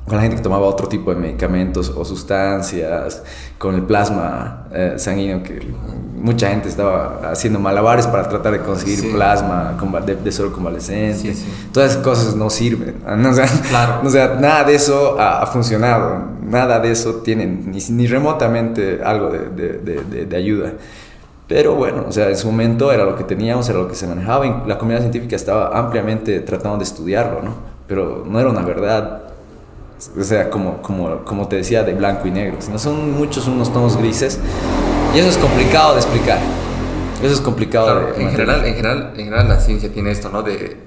S2: con la gente que tomaba otro tipo de medicamentos o sustancias, con el plasma eh, sanguíneo, que mucha gente estaba haciendo malabares para tratar de conseguir plasma de, de solo convalescente. Todas esas cosas no sirven. *laughs* O sea, claro. o sea nada de eso ha, funcionado, nada de eso tiene ni, ni remotamente algo de, de, de, ayuda. Pero bueno, o sea, en su momento era lo que teníamos, era lo que se manejaba la comunidad científica estaba ampliamente tratando de estudiarlo, ¿no? Pero no era una verdad o sea, como, como, como te decía, de blanco y negro, sino son muchos unos tonos grises y eso es complicado de explicar. Eso es complicado
S1: de, en general, en general, en general la ciencia tiene esto, ¿no? De,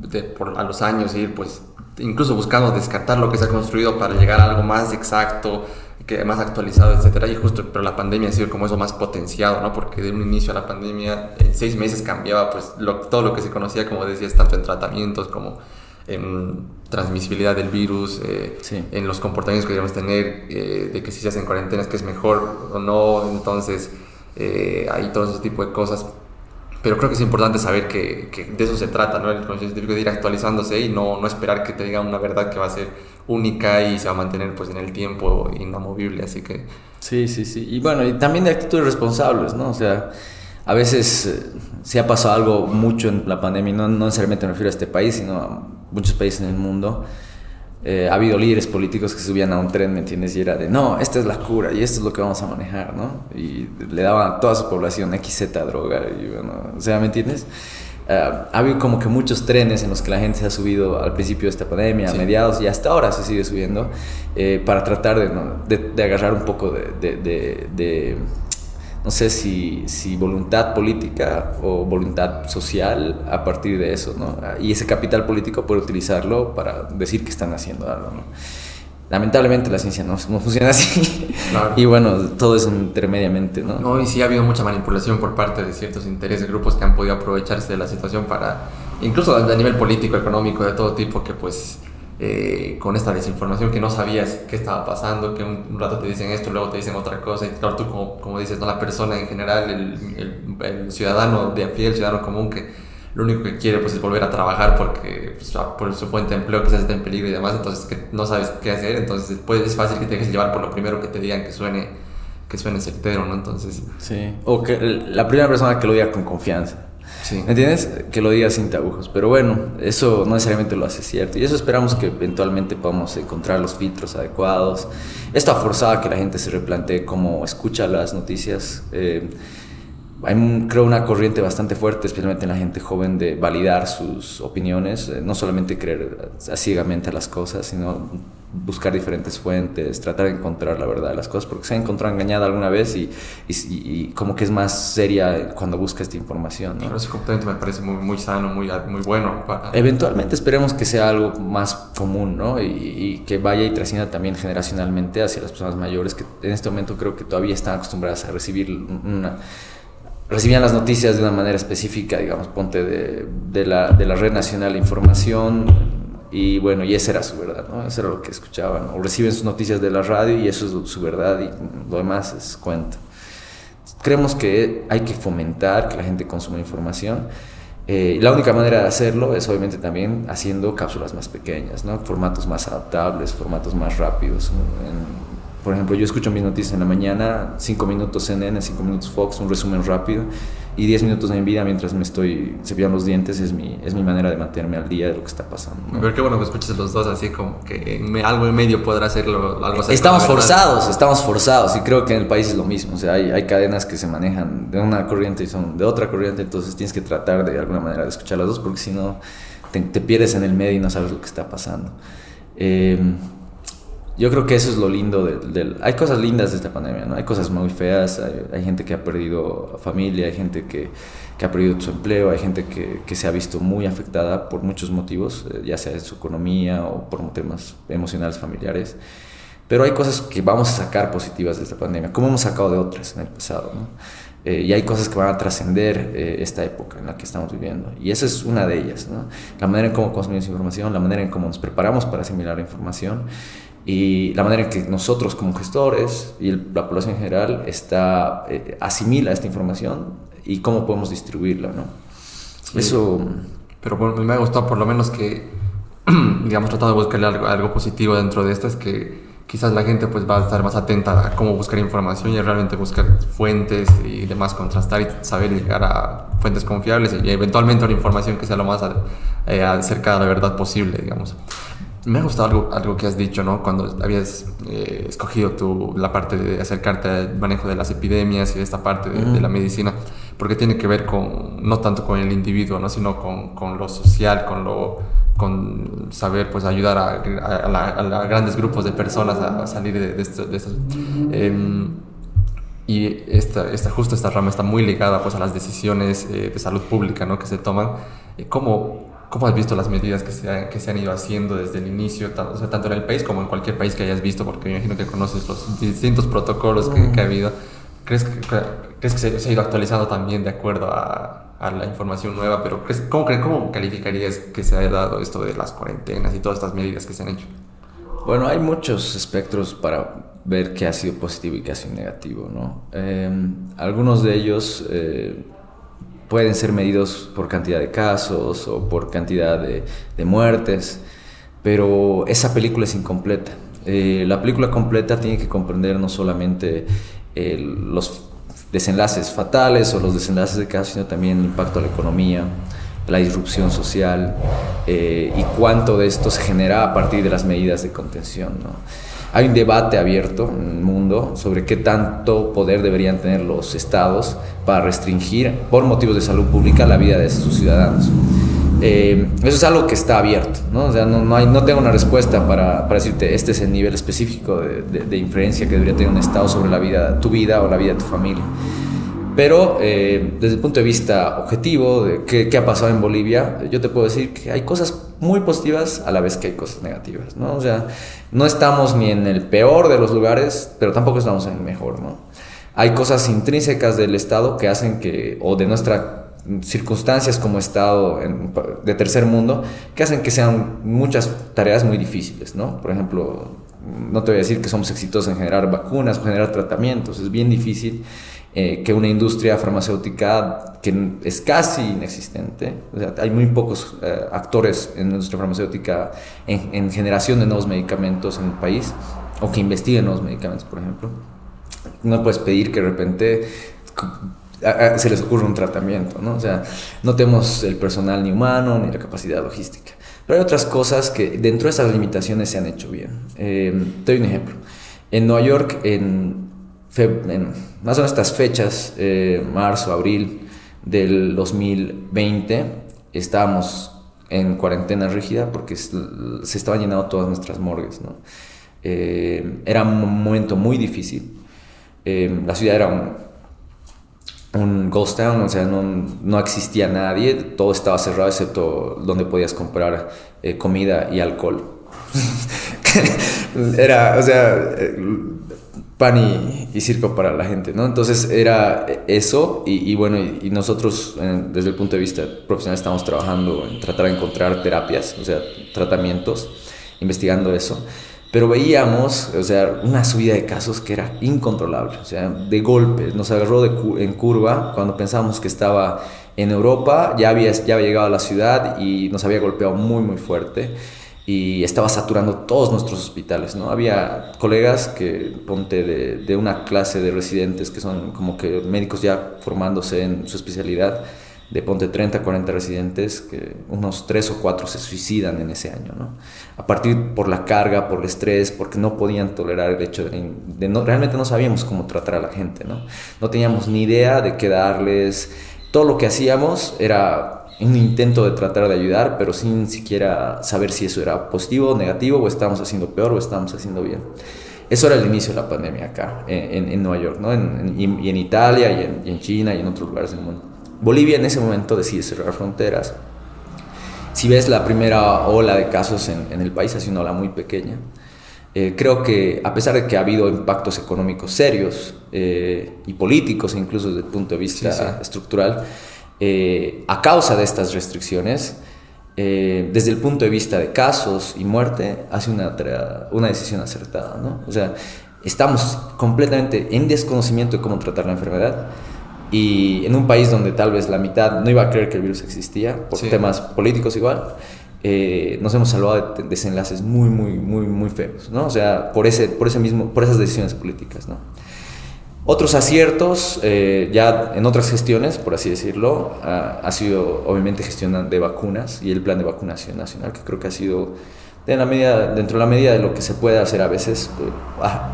S1: de por, a los años ir, pues, incluso buscando descartar lo que se ha construido para llegar a algo más exacto, que más actualizado, etcétera. Y justo, pero la pandemia ha sido como eso más potenciado, ¿no? Porque de un inicio a la pandemia, en seis meses cambiaba, pues, todo lo que se conocía, como decías, tanto en tratamientos como en transmisibilidad del virus, eh, en los comportamientos que debemos tener, eh, de que si se hacen cuarentenas que es mejor o no, entonces eh, hay todo ese tipo de cosas. Pero creo que es importante saber que, que de eso se trata, ¿no? El conocimiento científico de ir actualizándose y no, no esperar que te digan una verdad que va a ser única y se va a mantener pues en el tiempo inamovible, así que...
S2: Sí, sí, sí. Y bueno, y también de actitudes responsables, ¿no? O sea, a veces se ha pasado algo mucho en la pandemia, no, no necesariamente me refiero a este país, sino a muchos países en el mundo, eh, ha habido líderes políticos que subían a un tren, ¿me entiendes? Y era de, no, esta es la cura y esto es lo que vamos a manejar, ¿no? Y le daban a toda su población XZ droga, y bueno, o sea, ¿me entiendes? Uh, ha habido como que muchos trenes en los que la gente se ha subido al principio de esta pandemia, a mediados y hasta ahora se sigue subiendo, eh, para tratar de, de, de, agarrar un poco de, de no sé si, si, voluntad política o voluntad social a partir de eso, ¿no? Y ese capital político puede utilizarlo para decir que están haciendo algo, ¿no? Lamentablemente la ciencia no, no funciona así. *laughs* Y bueno, todo es intermediamente, ¿no?
S1: No, y sí ha habido mucha manipulación por parte de ciertos intereses, grupos que han podido aprovecharse de la situación para, incluso a nivel político, económico, de todo tipo, que pues eh, con esta desinformación que no sabías qué estaba pasando, que un, rato te dicen esto, luego te dicen otra cosa, y claro, tú como, como dices, ¿no? la persona en general, el, el, ciudadano de a pie, el ciudadano común, que lo único que quiere pues es volver a trabajar porque pues, por su fuente de empleo quizás está en peligro y demás, entonces que no sabes qué hacer, entonces pues, es fácil que te dejes llevar por lo primero que te digan que suene, que suene certero, ¿no? Entonces...
S2: Sí, o que la primera persona que lo diga con confianza. ¿Me entiendes? Que lo diga sin tabujos. Pero bueno, eso no necesariamente lo hace cierto. Y eso esperamos que eventualmente podamos encontrar los filtros adecuados. Esto ha forzado a que la gente se replantee cómo escucha las noticias. Eh, hay, creo, una corriente bastante fuerte, especialmente en la gente joven, de validar sus opiniones, eh, no solamente creer ciegamente a las cosas, sino buscar diferentes fuentes, tratar de encontrar la verdad de las cosas, porque se ha encontrado engañada alguna vez y, y, como que es más seria cuando busca esta información.
S1: ¿no? ese comportamiento me parece muy, muy sano, muy, muy bueno.
S2: Eventualmente esperemos que sea algo más común ¿no? y, que vaya y trascienda también generacionalmente hacia las personas mayores que en este momento creo que todavía están acostumbradas a recibir una recibían las noticias de una manera específica, digamos, ponte de, de, la, de la Red Nacional de Información, y bueno, y esa era su verdad, ¿no? Eso era lo que escuchaban. O reciben sus noticias de la radio y eso es su verdad y lo demás es cuento. Creemos que hay que fomentar que la gente consuma información. Eh, la única manera de hacerlo es obviamente también haciendo cápsulas más pequeñas, ¿no? Formatos más adaptables, formatos más rápidos. Por ejemplo, yo escucho mis noticias en la mañana, 5 minutos CNN, 5 minutos Fox, un resumen rápido y 10 minutos en vida mientras me estoy cepillando los dientes es mi, es mi manera de mantenerme al día de lo que está pasando.
S1: Pero qué bueno que escuches los dos así como que algo en medio podrá hacerlo algo.
S2: Estamos forzados, estamos forzados y creo que en el país es lo mismo. O sea, hay, hay, cadenas que se manejan de una corriente y son de otra corriente, entonces tienes que tratar de alguna manera de escuchar las dos porque si no te, pierdes en el medio y no sabes lo que está pasando. Eh, yo creo que eso es lo lindo del, Hay cosas lindas de esta pandemia, ¿no? Hay cosas muy feas, hay, gente que ha perdido familia, hay gente que, que, ha perdido su empleo, hay gente que, que, se ha visto muy afectada por muchos motivos, eh, ya sea en su economía o por temas emocionales familiares. Pero hay cosas que vamos a sacar positivas de esta pandemia, como hemos sacado de otras en el pasado, ¿no? Eh, y hay cosas que van a trascender eh, esta época en la que estamos viviendo. Y esa es una de ellas, ¿no? La manera en cómo consumimos información, la manera en cómo nos preparamos para asimilar la información y la manera en que nosotros como gestores y la población en general está, eh, asimila esta información y cómo podemos distribuirla, ¿no?
S1: Eso... Pero bueno, me ha gustado por lo menos que, *clears throat* digamos, tratado de buscarle algo, algo positivo dentro de esto, es que quizás la gente pues va a estar más atenta a cómo buscar información y realmente buscar fuentes y demás, contrastar y saber llegar a fuentes confiables y eventualmente una información que sea lo más eh, acercada a la verdad posible, digamos. Me ha gustado algo, algo que has dicho, ¿no? Cuando habías eh, escogido tu, la parte de acercarte al manejo de las epidemias y de esta parte de, la medicina, porque tiene que ver con, no tanto con el individuo, ¿no? Sino con, con lo social, con lo con saber pues ayudar a, a, grandes grupos de personas a, salir de, de, esto, em, y esta, esta, justo esta rama está muy ligada pues a las decisiones eh, de salud pública ¿no? que se toman. ¿Cómo, ¿Cómo has visto las medidas que se, han, que se han ido haciendo desde el inicio, tanto, tanto en el país como en cualquier país que hayas visto? Porque me imagino que conoces los distintos protocolos que, que ha habido. ¿Crees que, crees que se, se, ha ido actualizando también de acuerdo a, a la información nueva, pero ¿cómo, ¿cómo calificarías que se haya dado esto de las cuarentenas y todas estas medidas que se han hecho?
S2: Bueno, hay muchos espectros para ver qué ha sido positivo y qué ha sido negativo, ¿no? Em, algunos de ellos eh, pueden ser medidos por cantidad de casos o por cantidad de, muertes, pero esa película es incompleta. Eh, la película completa tiene que comprender no solamente los desenlaces fatales o los desenlaces de casos, sino también el impacto a la economía, la disrupción social eh, y cuánto de esto se genera a partir de las medidas de contención. Hay un debate abierto en el mundo sobre qué tanto poder deberían tener los estados para restringir, por motivos de salud pública, la vida de sus ciudadanos. Eh, eso es algo que está abierto, ¿no? O sea, no, no, hay, no tengo una respuesta para, para, decirte este es el nivel específico de, de, de, influencia que debería tener un Estado sobre la vida, tu vida o la vida de tu familia. Pero eh, desde el punto de vista objetivo de qué, qué, ha pasado en Bolivia, yo te puedo decir que hay cosas muy positivas a la vez que hay cosas negativas, ¿no? O sea, no estamos ni en el peor de los lugares, pero tampoco estamos en el mejor, ¿no? Hay cosas intrínsecas del Estado que hacen que, o de nuestra circunstancias como Estado de tercer mundo que hacen que sean muchas tareas muy difíciles, ¿no? Por ejemplo, no te voy a decir que somos exitosos en generar vacunas o generar tratamientos, es bien difícil eh, que una industria farmacéutica que es casi inexistente, o sea, hay muy pocos eh, actores en la industria farmacéutica en, en, generación de nuevos medicamentos en el país, o que investiguen nuevos medicamentos, por ejemplo. No puedes pedir que de repente se les ocurre un tratamiento, ¿no? O sea, no tenemos el personal ni humano ni la capacidad logística. Pero hay otras cosas que dentro de esas limitaciones se han hecho bien. Eh, te doy un ejemplo. En Nueva York, en, en más o menos estas fechas, eh, marzo, abril del 2020, estábamos en cuarentena rígida porque se estaban llenando todas nuestras morgues, ¿no? Eh, era un momento muy difícil. Eh, la ciudad era un, un ghost town, o sea, no, no, existía nadie, todo estaba cerrado excepto donde podías comprar eh, comida y alcohol. *laughs* era, o sea, eh, pan y, circo para la gente, ¿no? Entonces era eso y, bueno, y, nosotros desde el punto de vista profesional estamos trabajando en tratar de encontrar terapias, o sea, tratamientos, investigando eso. Pero veíamos, o sea, una subida de casos que era incontrolable, o sea, de golpe, nos agarró en curva cuando pensábamos que estaba en Europa, ya había, ya había llegado a la ciudad y nos había golpeado muy, muy fuerte y estaba saturando todos nuestros hospitales, ¿no? Había colegas que, ponte, de, de una clase de residentes que son como que médicos ya formándose en su especialidad, de ponte 30, 40 residentes, que unos 3 o 4 se suicidan en ese año, ¿no? A partir por la carga, por el estrés, porque no podían tolerar el hecho de, de no, realmente no sabíamos cómo tratar a la gente, ¿no? No teníamos ni idea de qué darles, todo lo que hacíamos era un intento de tratar de ayudar, pero sin siquiera saber si eso era positivo o negativo, o estábamos haciendo peor o estábamos haciendo bien. Eso era el inicio de la pandemia acá, en, en, Nueva York, ¿no? En, y, en Italia, y en, y en China, y en otros lugares del mundo. Bolivia en ese momento decide cerrar fronteras. Si ves la primera ola de casos en, el país, ha sido una ola muy pequeña. Eh, creo que a pesar de que ha habido impactos económicos serios eh, y políticos, incluso desde el punto de vista estructural, eh, a causa de estas restricciones, desde el punto de vista de casos y muerte, hace una, una decisión acertada. ¿no? O sea, estamos completamente en desconocimiento de cómo tratar la enfermedad y en un país donde tal vez la mitad no iba a creer que el virus existía, por temas políticos igual, eh, nos hemos salvado de desenlaces muy, muy, muy, muy feos, ¿no? O sea, por, ese, por, ese mismo, por esas decisiones políticas, ¿no? Otros aciertos, eh, ya en otras gestiones, por así decirlo, ha, sido obviamente gestión de vacunas y el plan de vacunación nacional, que creo que ha sido de la medida, dentro de la medida de lo que se puede hacer a veces pues,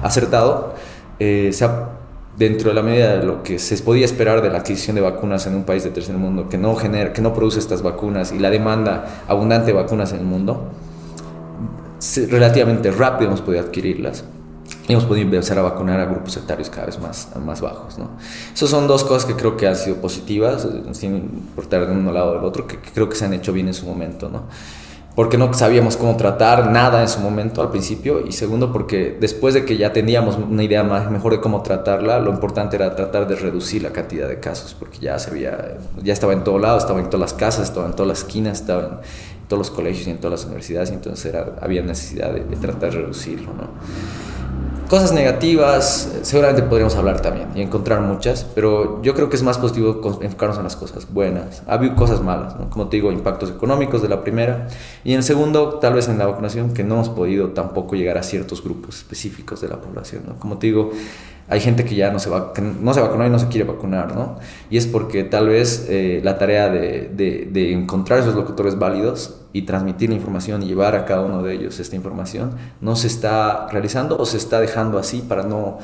S2: acertado. Eh, se ha dentro de la medida de lo que se podía esperar de la adquisición de vacunas en un país de tercer mundo que no, genera, que no produce estas vacunas y la demanda abundante de vacunas en el mundo, relativamente rápido hemos podido adquirirlas hemos podido empezar a vacunar a grupos etarios cada vez más, más bajos. ¿no? Esas son dos cosas que creo que han sido positivas, sin importar de uno lado o del otro, que, creo que se han hecho bien en su momento. ¿no? porque no sabíamos cómo tratar nada en su momento al principio y segundo porque después de que ya teníamos una idea más mejor de cómo tratarla, lo importante era tratar de reducir la cantidad de casos porque ya se había, ya estaba en todo lado, estaba en todas las casas, estaba en todas las esquinas, estaba en todos los colegios y en todas las universidades y entonces era, había necesidad de, de tratar de reducirlo, ¿no? Cosas negativas, seguramente podríamos hablar también y encontrar muchas, pero yo creo que es más positivo enfocarnos en las cosas buenas. Ha habido cosas malas, ¿no? como te digo, impactos económicos de la primera, y en el segundo, tal vez en la vacunación, que no hemos podido tampoco llegar a ciertos grupos específicos de la población. ¿no? Como te digo, hay gente que ya no se, va, no se vacunó y no se quiere vacunar, ¿no? Y es porque tal vez eh, la tarea de, de, de, encontrar esos locutores válidos y transmitir la información y llevar a cada uno de ellos esta información no se está realizando o se está dejando así para no,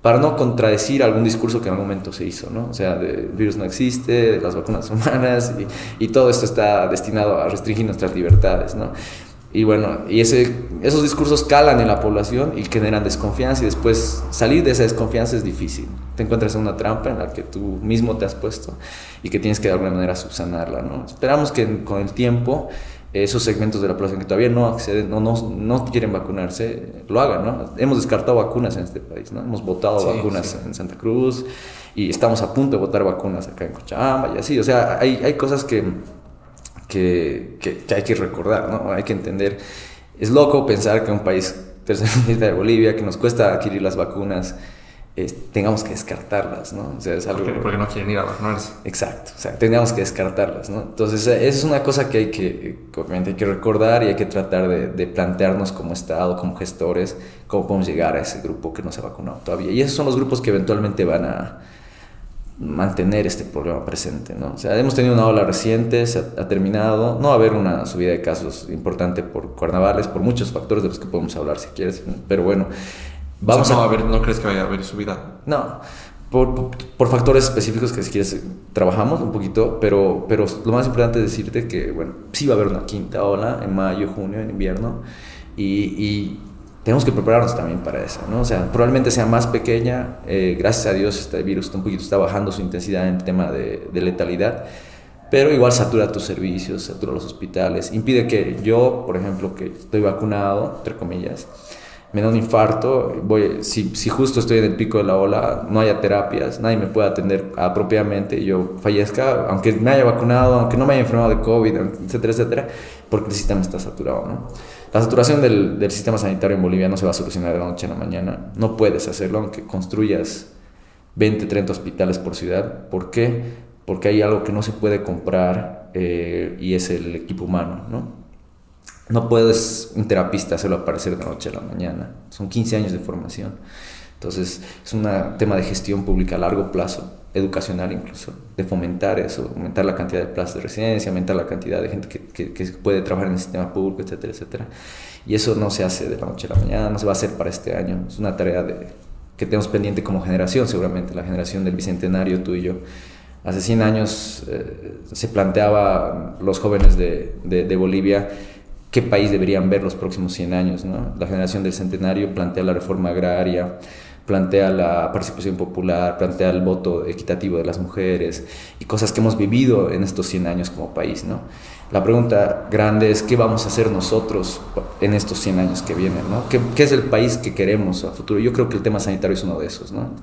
S2: para no contradecir algún discurso que en algún momento se hizo, ¿no? O sea, el virus no existe, las vacunas humanas y, y todo esto está destinado a restringir nuestras libertades, ¿no? Y bueno, y ese, esos discursos calan en la población y generan desconfianza y después salir de esa desconfianza es difícil. Te encuentras en una trampa en la que tú mismo te has puesto y que tienes que de alguna manera subsanarla. ¿no? Esperamos que con el tiempo esos segmentos de la población que todavía no acceden, no, no, no quieren vacunarse, lo hagan. ¿no? Hemos descartado vacunas en este país, ¿no? hemos votado vacunas en Santa Cruz y estamos a punto de votar vacunas acá en Cochabamba y así. O sea, hay, hay cosas que que, que, hay que recordar, ¿no? Hay que entender. Es loco pensar que un país tercermundista de Bolivia, que nos cuesta adquirir las vacunas, tengamos que descartarlas, ¿no?
S1: O sea, es algo... Porque, no quieren ir a vacunarse.
S2: Exacto, o sea, tengamos que descartarlas, ¿no? Entonces, esa es una cosa que hay que, obviamente hay que recordar y hay que tratar de, de, plantearnos como Estado, como gestores, cómo podemos llegar a ese grupo que no se ha vacunado todavía. Y esos son los grupos que eventualmente van a mantener este problema presente. ¿no? O sea, hemos tenido una ola reciente, se ha, terminado, no va a haber una subida de casos importante por carnavales, por muchos factores de los que podemos hablar si quieres, pero bueno,
S1: vamos no, a... ver, ¿No crees que vaya a haber subida?
S2: No, por, por, factores específicos que si quieres trabajamos un poquito, pero, pero lo más importante es decirte que, bueno, sí va a haber una quinta ola en mayo, junio, en invierno, y, y tenemos que prepararnos también para eso, ¿no? O sea, probablemente sea más pequeña, eh, gracias a Dios este virus un poquito está bajando su intensidad en el tema de, de, letalidad, pero igual satura tus servicios, satura los hospitales, impide que yo, por ejemplo, que estoy vacunado, entre comillas, me da un infarto, voy, si, si justo estoy en el pico de la ola, no haya terapias, nadie me puede atender apropiadamente y yo fallezca, aunque me haya vacunado, aunque no me haya enfermado de COVID, etcétera, etcétera, porque el sistema está saturado, ¿no? La saturación del, del, sistema sanitario en Bolivia no se va a solucionar de la noche a la mañana. No puedes hacerlo aunque construyas 20, 30 hospitales por ciudad. ¿Por qué? Porque hay algo que no se puede comprar eh, y es el equipo humano, ¿no? No puedes un terapista hacerlo aparecer de noche a la mañana. Son 15 años de formación. Entonces, es un tema de gestión pública a largo plazo, educacional incluso, de fomentar eso, aumentar la cantidad de plazas de residencia, aumentar la cantidad de gente que, puede trabajar en el sistema público, etcétera, etcétera. Y eso no se hace de la noche a la mañana, no se va a hacer para este año. Es una tarea que tenemos pendiente como generación, seguramente, la generación del bicentenario, tú y yo. Hace 100 años eh, se planteaba los jóvenes de, Bolivia qué país deberían ver los próximos 100 años. ¿no? La generación del centenario plantea la reforma agraria, plantea la participación popular, plantea el voto equitativo de las mujeres y cosas que hemos vivido en estos 100 años como país. ¿no? La pregunta grande es qué vamos a hacer nosotros en estos 100 años que vienen, ¿no? ¿Qué, ¿Qué, es el país que queremos a futuro? Yo creo que el tema sanitario es uno de esos, ¿no?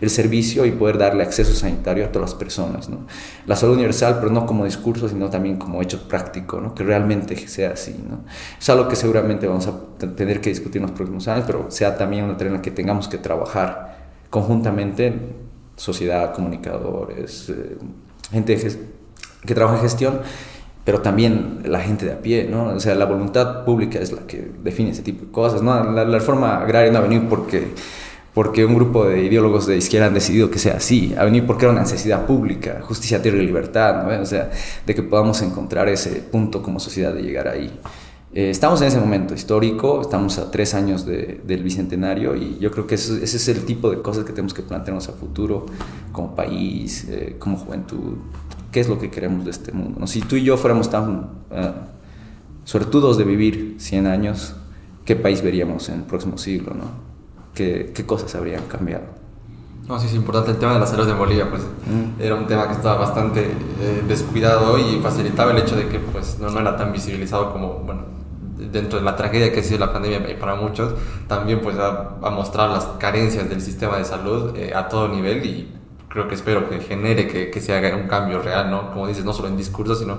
S2: El, servicio y poder darle acceso sanitario a todas las personas, ¿no? La salud universal, pero no como discurso, sino también como hecho práctico, ¿no? Que realmente sea así, ¿no? Es algo que seguramente vamos a tener que discutir en los próximos años, pero sea también una tarea en la que tengamos que trabajar conjuntamente, sociedad, comunicadores, eh, gente que trabaja en gestión pero también la gente de a pie, ¿no? O sea, la voluntad pública es la que define ese tipo de cosas, ¿no? La, reforma agraria no ha venido porque, porque un grupo de ideólogos de izquierda han decidido que sea así, ha venido porque era una necesidad pública, justicia, tierra y libertad, ¿no? O sea, de que podamos encontrar ese punto como sociedad de llegar ahí. Eh, estamos en ese momento histórico, estamos a tres años del bicentenario y yo creo que ese, es el tipo de cosas que tenemos que plantearnos a futuro como país, eh, como juventud qué es lo que queremos de este mundo. Si tú y yo fuéramos tan uh, suertudos de vivir 100 años, ¿qué país veríamos en el próximo siglo? ¿no? ¿Qué, ¿Qué, cosas habrían cambiado?
S1: No, sí, es importante. El tema de la salud en Bolivia, pues, mm. era un tema que estaba bastante eh, descuidado y facilitaba el hecho de que, pues, no, no era tan visibilizado como, bueno, dentro de la tragedia que ha sido la pandemia y para muchos, también, pues, a, a mostrar las carencias del sistema de salud eh, a todo nivel y creo que espero que genere que, que, se haga un cambio real, ¿no? Como dices, no solo en discurso, sino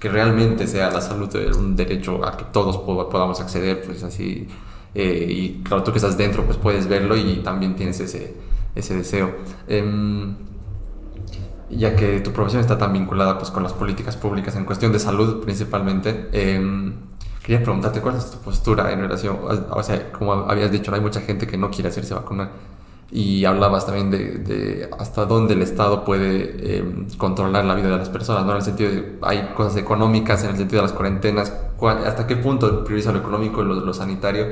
S1: que realmente sea la salud un derecho a que todos podamos acceder, pues así. Eh, y claro, tú que estás dentro, pues puedes verlo y también tienes ese, ese deseo. Em, ya que tu profesión está tan vinculada pues con las políticas públicas en cuestión de salud principalmente, eh, quería preguntarte cuál es tu postura en relación, o sea, como habías dicho, hay mucha gente que no quiere hacerse vacunar y hablabas también de, hasta dónde el Estado puede em, controlar la vida de las personas, ¿no? En el sentido de, hay cosas económicas, en el sentido de las cuarentenas, hasta qué punto prioriza lo económico y lo, sanitario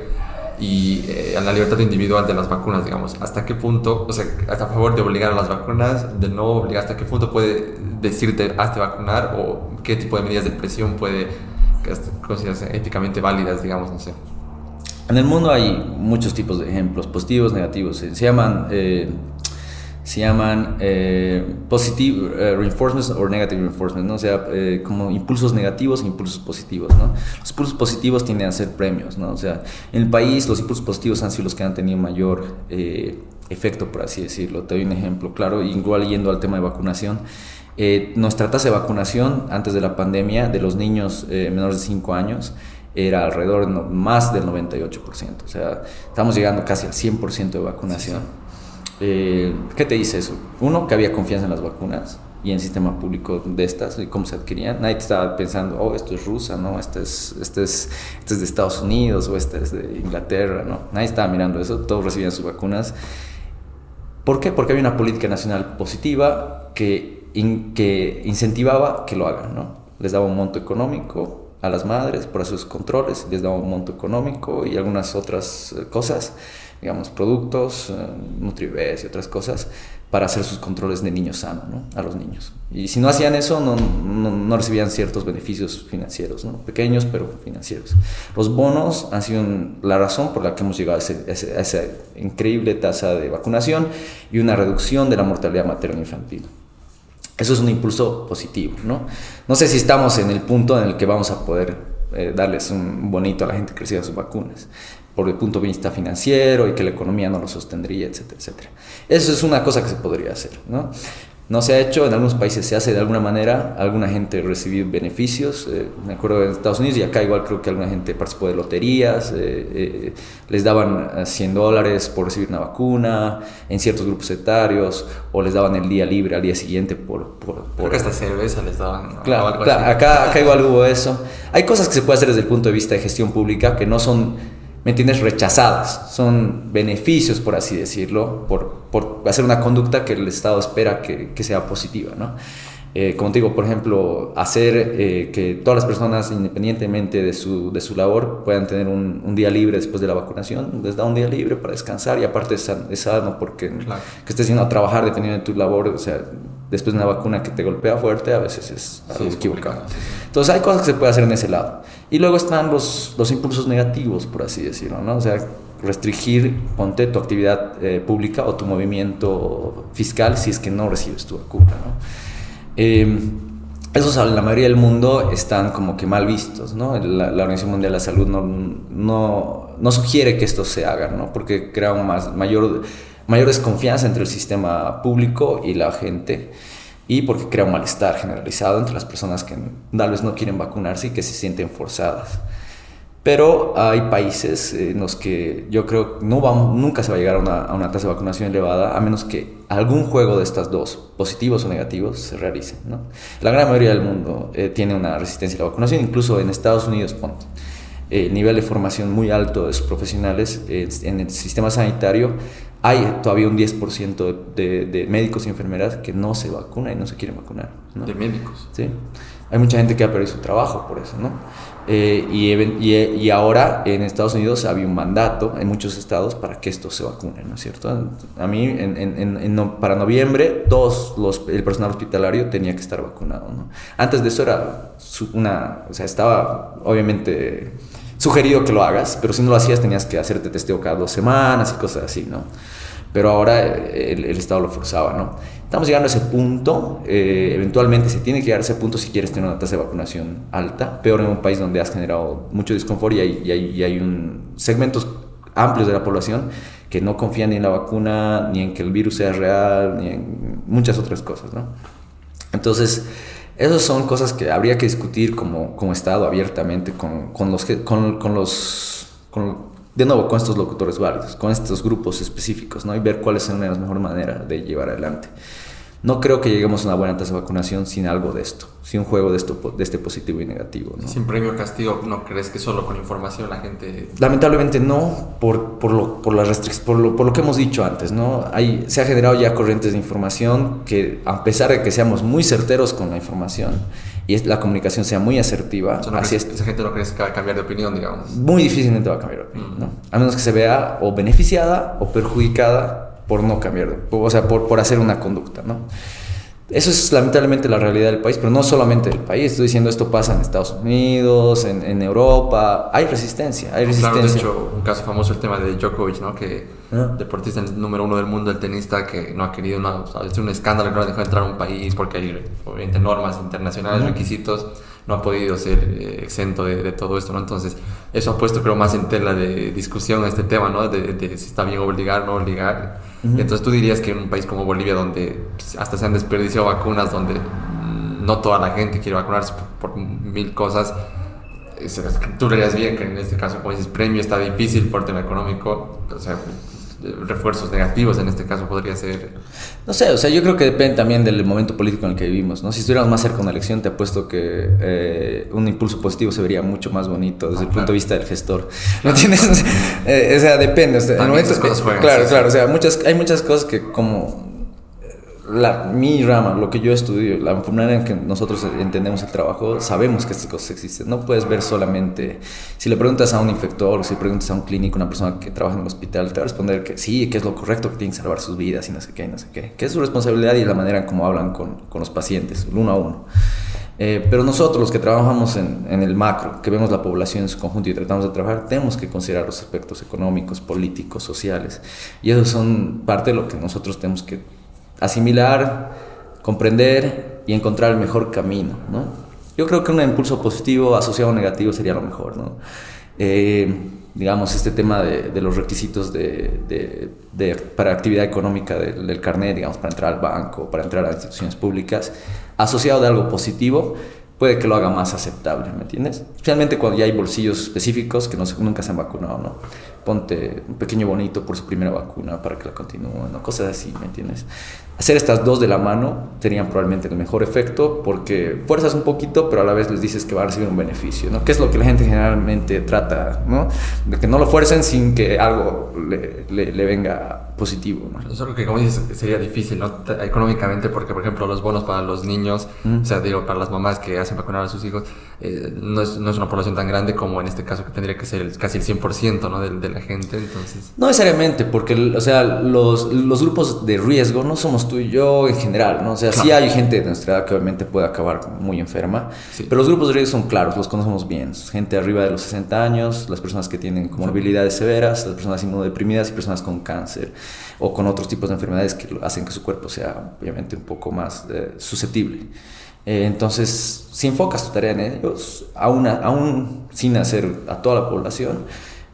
S1: y eh, la libertad individual de las vacunas, digamos, hasta qué punto, o sea, hasta a favor de obligar a las vacunas, de no obligar, hasta qué punto puede decirte hazte vacunar o qué tipo de medidas de presión puede considerarse éticamente válidas, digamos, no sé.
S2: En el mundo hay muchos tipos de ejemplos, positivos, negativos. Se llaman, eh, se llaman eh, positive eh, reinforcements o negative reinforcements, ¿no? o sea, como impulsos negativos e impulsos positivos. ¿no? Los impulsos positivos tienden a ser premios. ¿no? O sea, en el país los impulsos positivos han sido los que han tenido mayor efecto, por así decirlo. Te doy un ejemplo claro, igual yendo al tema de vacunación. nuestra tasa de vacunación antes de la pandemia de los niños menores de 5 años era alrededor de más del 98%. O sea, estamos llegando casi al 100% de vacunación. Eh, ¿Qué te dice eso? Uno, que había confianza en las vacunas y en el sistema público de estas y cómo se adquirían. Nadie estaba pensando, oh, esto es rusa, ¿no? Este es, este, es, este es de Estados Unidos o este es de Inglaterra, ¿no? Nadie estaba mirando eso, todos recibían sus vacunas. ¿Por qué? Porque había una política nacional positiva que, que incentivaba que lo hagan, ¿no? Les daba un monto económico a las madres por sus controles, les daba un monto económico y algunas otras eh, cosas, digamos, productos, eh, y otras cosas, para hacer sus controles de niños sanos, ¿no? A los niños. Y si no hacían eso, no, no, recibían ciertos beneficios financieros, ¿no? Pequeños, pero financieros. Los bonos han sido la razón por la que hemos llegado a, a esa increíble tasa de vacunación y una reducción de la mortalidad materno-infantil. Eso es un impulso positivo, ¿no? No sé si estamos en el punto en el que vamos a poder eh, darles un bonito a la gente que reciba sus vacunas, por el punto de vista financiero y que la economía no lo sostendría, etcétera, etcétera. Eso es una cosa que se podría hacer, ¿no? No se ha hecho, en algunos países se hace de alguna manera, alguna gente recibió beneficios, eh, me acuerdo en Estados Unidos y acá igual creo que alguna gente participó de loterías, eh, eh, les daban 100 dólares por recibir una vacuna en ciertos grupos etarios o les daban el día libre al día siguiente por... por,
S1: creo que hasta cerveza les daban.
S2: Claro, acá, acá igual hubo eso. Hay cosas que se puede hacer desde el punto de vista de gestión pública que no son ¿me entiendes? Rechazadas. Son beneficios, por así decirlo, por, por hacer una conducta que el Estado espera que, que sea positiva, ¿no? Eh, como te digo, por ejemplo, hacer eh, que todas las personas, independientemente de su, de su labor, puedan tener un, un, día libre después de la vacunación, les da un día libre para descansar y aparte es, sano porque que estés yendo a trabajar dependiendo de tu labor, o sea, Después una vacuna que te golpea fuerte a veces es algo equivocado. Entonces hay cosas que se puede hacer en ese lado. Y luego están los, los impulsos negativos, por así decirlo, ¿no? O sea, restringir, ponte tu actividad eh, pública o tu movimiento fiscal si es que no recibes tu vacuna, ¿no? Eh, esos en la mayoría del mundo están como que mal vistos, ¿no? La, Organización Mundial de la Salud no, no, no, sugiere que esto se haga, ¿no? Porque crea un más, mayor, mayor desconfianza entre el sistema público y la gente y porque crea un malestar generalizado entre las personas que tal vez no quieren vacunarse y que se sienten forzadas. Pero hay países en los que yo creo que nunca se va a llegar a una, a una, tasa de vacunación elevada a menos que algún juego de estas dos, positivos o negativos, se realice. La gran mayoría del mundo eh, tiene una resistencia a la vacunación, incluso en Estados Unidos, ponte. Eh, nivel de formación muy alto de sus profesionales eh, en el sistema sanitario, hay todavía un 10% de, de, médicos y enfermeras que no se vacunan y no se quieren vacunar. ¿no?
S1: ¿De médicos?
S2: Sí. Hay mucha gente que ha perdido su trabajo por eso, ¿no? Eh, y, y, ahora en Estados Unidos había un mandato en muchos estados para que esto se vacune, ¿no es cierto? A mí, en, en, para noviembre, todos los, el personal hospitalario tenía que estar vacunado, ¿no? Antes de eso era una, o sea, estaba obviamente sugerido que lo hagas, pero si no lo hacías tenías que hacerte testeo cada dos semanas y cosas así, ¿no? Pero ahora el, el Estado lo forzaba, ¿no? Estamos llegando a ese punto, eh, eventualmente se tiene que llegar a ese punto si quieres tener una tasa de vacunación alta, peor en un país donde has generado mucho disconfort y hay, y hay, y hay un, segmentos amplios de la población que no confían ni en la vacuna, ni en que el virus sea real, ni en muchas otras cosas, ¿no? Entonces, esas son cosas que habría que discutir como, como Estado abiertamente con, con los, con, con los con, de nuevo con estos locutores válidos, con estos grupos específicos, ¿no? Y ver cuáles son las mejores maneras de llevar adelante. No creo que lleguemos a una buena tasa de vacunación sin algo de esto, sin un juego de, esto, de este positivo y negativo. ¿no?
S1: Sin premio castigo, ¿no crees que solo con información la gente...?
S2: Lamentablemente no, por, por, lo, por, por, lo, por lo que hemos dicho antes. ¿no? Hay, se ha generado ya corrientes de información que, a pesar de que seamos muy certeros con la información, y la comunicación sea muy asertiva.
S1: así es. Esa gente no cree que va a cambiar de opinión, digamos.
S2: Muy difícilmente va a cambiar de opinión, ¿no? A menos que se vea o beneficiada o perjudicada por no cambiar, o sea, por, por hacer una conducta, ¿no? Eso es lamentablemente la realidad del país, pero no solamente del país. Estoy diciendo esto pasa en Estados Unidos, en, en Europa. Hay resistencia, hay resistencia.
S1: Claro, de hecho, un caso famoso el tema de Djokovic, ¿no? Que ah. deportista número uno del mundo, el tenista, que no ha querido, no, es un escándalo que no ha dejado entrar a un país porque hay obviamente normas internacionales, requisitos no ha podido ser eh, exento de, de, todo esto, ¿no? Entonces, eso ha puesto, creo, más en tela de discusión este tema, ¿no? De, de si está bien obligar o no obligar. Entonces, tú dirías que en un país como Bolivia, donde hasta se han desperdiciado vacunas, donde no toda la gente quiere vacunarse por, por mil cosas, tú dirías bien que en este caso, como dices, premio está difícil por tema económico, o sea, refuerzos negativos en este caso podría ser?
S2: No sé, o sea, yo creo que depende también del momento político en el que vivimos, ¿no? Si estuviéramos más cerca de una elección, te apuesto que eh, un impulso positivo se vería mucho más bonito desde el punto de vista del gestor, *laughs* ¿no entiendes? *laughs* Eh, o sea, depende. O sea, claro, claro, o sea, muchas, hay muchas cosas que como la, mi rama, lo que yo estudio, la manera en que nosotros entendemos el trabajo, sabemos que estas cosas existen. No puedes ver solamente, si le preguntas a un infector, si le preguntas a un clínico, una persona que trabaja en el hospital, te va a responder que sí, que es lo correcto, que tiene que salvar sus vidas y no sé qué, y no sé qué. Que es su responsabilidad y la manera en cómo hablan con, con los pacientes, uno a uno. Eh, pero nosotros, los que trabajamos en, en, el macro, que vemos la población en su conjunto y tratamos de trabajar, tenemos que considerar los aspectos económicos, políticos, sociales. Y esos son parte de lo que nosotros tenemos que asimilar, comprender y encontrar el mejor camino, ¿no? Yo creo que un impulso positivo asociado a negativo sería lo mejor, ¿no? Eh, digamos, este tema de, los requisitos de, de, para actividad económica del, del, carnet, digamos, para entrar al banco, para entrar a instituciones públicas, asociado de algo positivo, puede que lo haga más aceptable, ¿me entiendes? Especialmente cuando ya hay bolsillos específicos que no, nunca se han vacunado, ¿no? Ponte un pequeño bonito por su primera vacuna para que la continúen, ¿no? Cosas así, ¿me entiendes? Hacer estas dos de la mano tenían probablemente el mejor efecto porque fuerzas un poquito, pero a la vez les dices que va a recibir un beneficio, ¿no? Que es lo que la gente generalmente trata, ¿no? De que no lo fuercen sin que algo le, le, venga positivo, ¿no?
S1: Eso que, como dices, sería difícil, ¿no? Económicamente, porque, por ejemplo, los bonos para los niños, o sea, digo, para las mamás que hacen vacunar a sus hijos, eh, no, es, no, es, una población tan grande como en este caso que tendría que ser el, casi el 100% ¿no? de, de, la gente. Entonces...
S2: No necesariamente, porque o sea, los, los, grupos de riesgo no somos tú y yo en general, ¿no? O sea, claro. sí hay gente de nuestra edad que obviamente puede acabar muy enferma, sí. pero los grupos de riesgo son claros, los conocemos bien. Gente arriba de los 60 años, las personas que tienen comorbilidades severas, las personas inmunodeprimidas y personas con cáncer o con otros tipos de enfermedades que hacen que su cuerpo sea obviamente un poco más eh, susceptible. Eh, entonces, si enfocas tu tarea en ellos, aún, aún sin hacer a toda la población,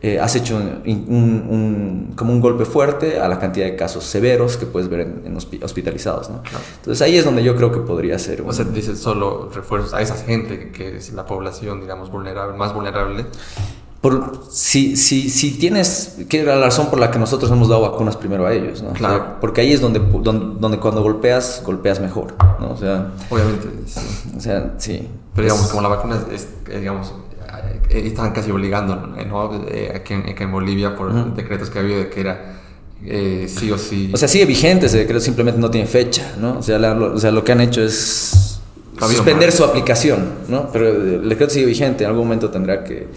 S2: eh, has hecho un, un, un, como un golpe fuerte a la cantidad de casos severos que puedes ver en, en hospitalizados. ¿no? Claro. Entonces ahí es donde yo creo que podría ser.
S1: O sea, dices solo refuerzos a esa gente que es la población, digamos, vulnerable, más vulnerable.
S2: Por, si, si, si tienes, que es la razón por la que nosotros hemos dado vacunas primero a ellos, ¿no?
S1: Claro.
S2: O sea, porque ahí es donde, donde, donde, cuando golpeas, golpeas mejor, ¿no? O sea,
S1: obviamente, sí.
S2: O sea, sí.
S1: Pero digamos, como la vacuna es, es digamos, estaban casi obligando, ¿no? Aquí en, aquí en Bolivia por uh -huh. decretos que ha habido de que era eh, sí o sí.
S2: O sea, sigue vigente ese decreto, simplemente no tiene fecha, ¿no? O sea, la, lo, o sea lo que han hecho es suspender su aplicación, ¿no? Pero el decreto sigue vigente, en algún momento tendrá que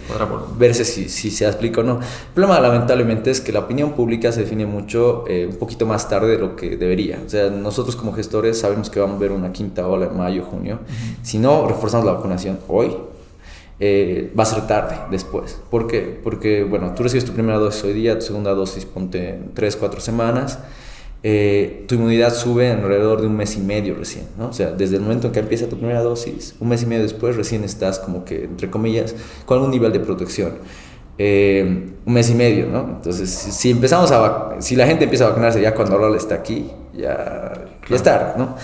S2: verse si, si, se aplica o no. El problema, lamentablemente, es que la opinión pública se define mucho eh, un poquito más tarde de lo que debería. O sea, nosotros como gestores sabemos que vamos a ver una quinta ola en mayo, junio. Si no reforzamos la vacunación hoy, eh, va a ser tarde después. ¿Por qué? Porque, bueno, tú recibes tu primera dosis hoy día, tu segunda dosis ponte en 3, 4 semanas eh, tu inmunidad sube en alrededor de un mes y medio recién, ¿no? O sea, desde el momento en que empieza tu primera dosis, un mes y medio después recién estás como que, entre comillas, con algún nivel de protección. Eh, un mes y medio, ¿no? Entonces, si, empezamos a si la gente empieza a vacunarse ya cuando Lola está aquí, ya, ya está, ¿no?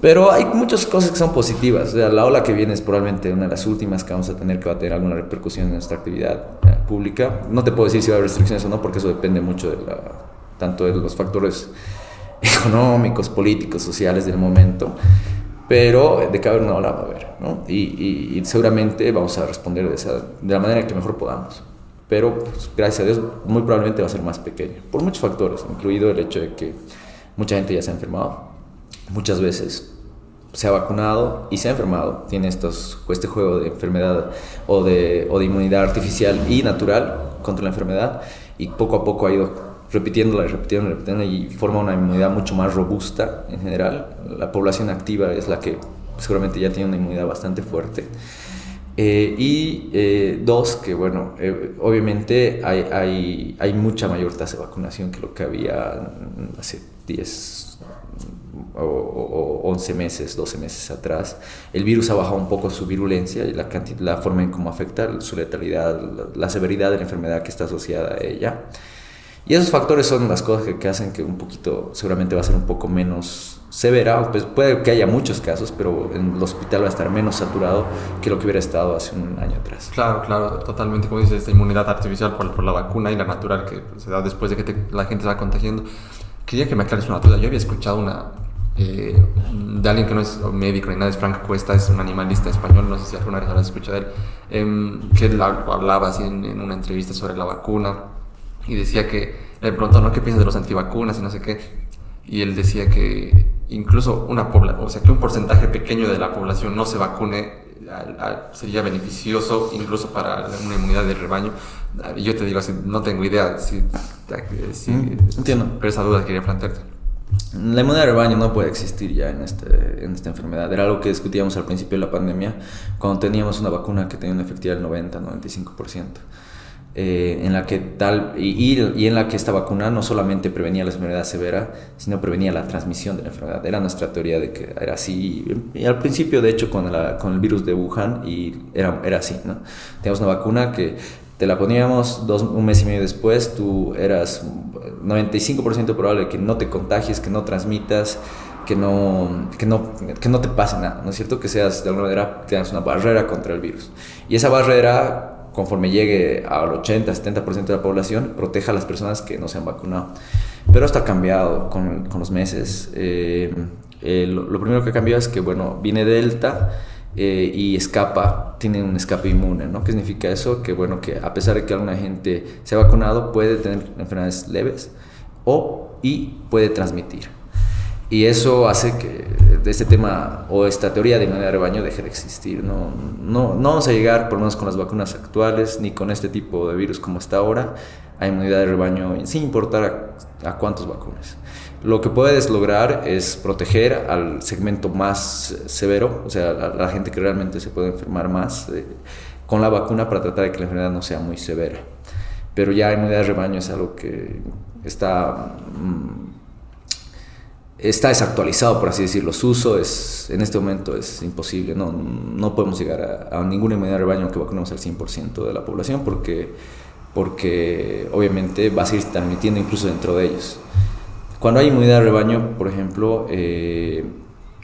S2: Pero hay muchas cosas que son positivas. O sea, la ola que viene es probablemente una de las últimas que vamos a tener que va a tener alguna repercusión en nuestra actividad eh, pública. No te puedo decir si va a haber restricciones o no, porque eso depende mucho de la, tanto de los factores *laughs* económicos, políticos, sociales del momento, pero de que haber una ola va a haber, ¿no? Y, y, y, seguramente vamos a responder de, esa, de la manera que mejor podamos. Pero, pues, gracias a Dios, muy probablemente va a ser más pequeño, por muchos factores, incluido el hecho de que mucha gente ya se ha enfermado, muchas veces se ha vacunado y se ha enfermado, tiene estos, este juego de enfermedad o de, o de inmunidad artificial y natural contra la enfermedad, y poco a poco ha ido repitiéndola y repitiéndola, repitiéndola y forma una inmunidad mucho más robusta en general. La población activa es la que seguramente ya tiene una inmunidad bastante fuerte. Eh, y eh, dos, que bueno, eh, obviamente hay, hay, hay, mucha mayor tasa de vacunación que lo que había hace 10 o, o, 11 meses, 12 meses atrás. El virus ha bajado un poco su virulencia y la, cantidad, la forma en cómo afecta, su letalidad, la, la severidad de la enfermedad que está asociada a ella. Y esos factores son las cosas que, que, hacen que un poquito, seguramente va a ser un poco menos severa. Pues puede que haya muchos casos, pero en el hospital va a estar menos saturado que lo que hubiera estado hace un año atrás.
S1: Claro, claro, totalmente. Como dices, esta inmunidad artificial por, por la vacuna y la natural que se da después de que te, la gente se va contagiando. Quería que me aclares una duda. Yo había escuchado una, eh, de alguien que no es médico ni nada, es Frank Cuesta, es un animalista español, no sé si alguna vez habrás escuchado de él, eh, que él hablaba así en, en, una entrevista sobre la vacuna y decía que, le preguntó, ¿no? ¿Qué piensas de los antivacunas y no sé qué? Y él decía que incluso una población, o sea, que un porcentaje pequeño de la población no se vacune a, a, sería beneficioso incluso para una inmunidad de rebaño. Yo te digo así, no tengo idea si, si
S2: mm, entiendo.
S1: Pero esa duda quería plantearte.
S2: La inmunidad de rebaño no puede existir ya en, este, en esta enfermedad. Era algo que discutíamos al principio de la pandemia, cuando teníamos una vacuna que tenía una efectividad del 90-95%. Eh, en la que tal y, y, en la que esta vacuna no solamente prevenía la enfermedad severa, sino prevenía la transmisión de la enfermedad. Era nuestra teoría de que era así. Y, al principio, de hecho, con, la, con el virus de Wuhan, y era, era así. ¿no? Teníamos una vacuna que te la poníamos dos, un mes y medio después, tú eras 95% probable que no te contagies, que no transmitas, que no, que, no, que no te pase nada, ¿no es cierto? Que seas de alguna manera, tengas una barrera contra el virus. Y esa barrera conforme llegue al 80-70% de la población, proteja a las personas que no se han vacunado. Pero esto ha cambiado con, con los meses. Eh, eh, lo, lo, primero que ha cambiado es que, bueno, viene Delta eh, y escapa, tiene un escape inmune, ¿no? ¿Qué significa eso? Que, bueno, que a pesar de que alguna gente se ha vacunado, puede tener enfermedades leves o y puede transmitir. Y eso hace que este tema o esta teoría de inmunidad de rebaño deje de existir. No, no, no vamos a llegar, por lo menos con las vacunas actuales, ni con este tipo de virus como está ahora, a inmunidad de rebaño sin importar a, a cuántos vacunas. Lo que puedes lograr es proteger al segmento más severo, o sea, a la gente que realmente se puede enfermar más, eh, con la vacuna para tratar de que la enfermedad no sea muy severa. Pero ya inmunidad de rebaño es algo que está, mm, está desactualizado, por así decirlo. Su uso es, en este momento es imposible. No, no podemos llegar a, a ninguna inmunidad de rebaño que vacunemos al 100% de la población porque, porque obviamente va a seguir transmitiendo incluso dentro de ellos. Cuando hay inmunidad de rebaño, por ejemplo, eh,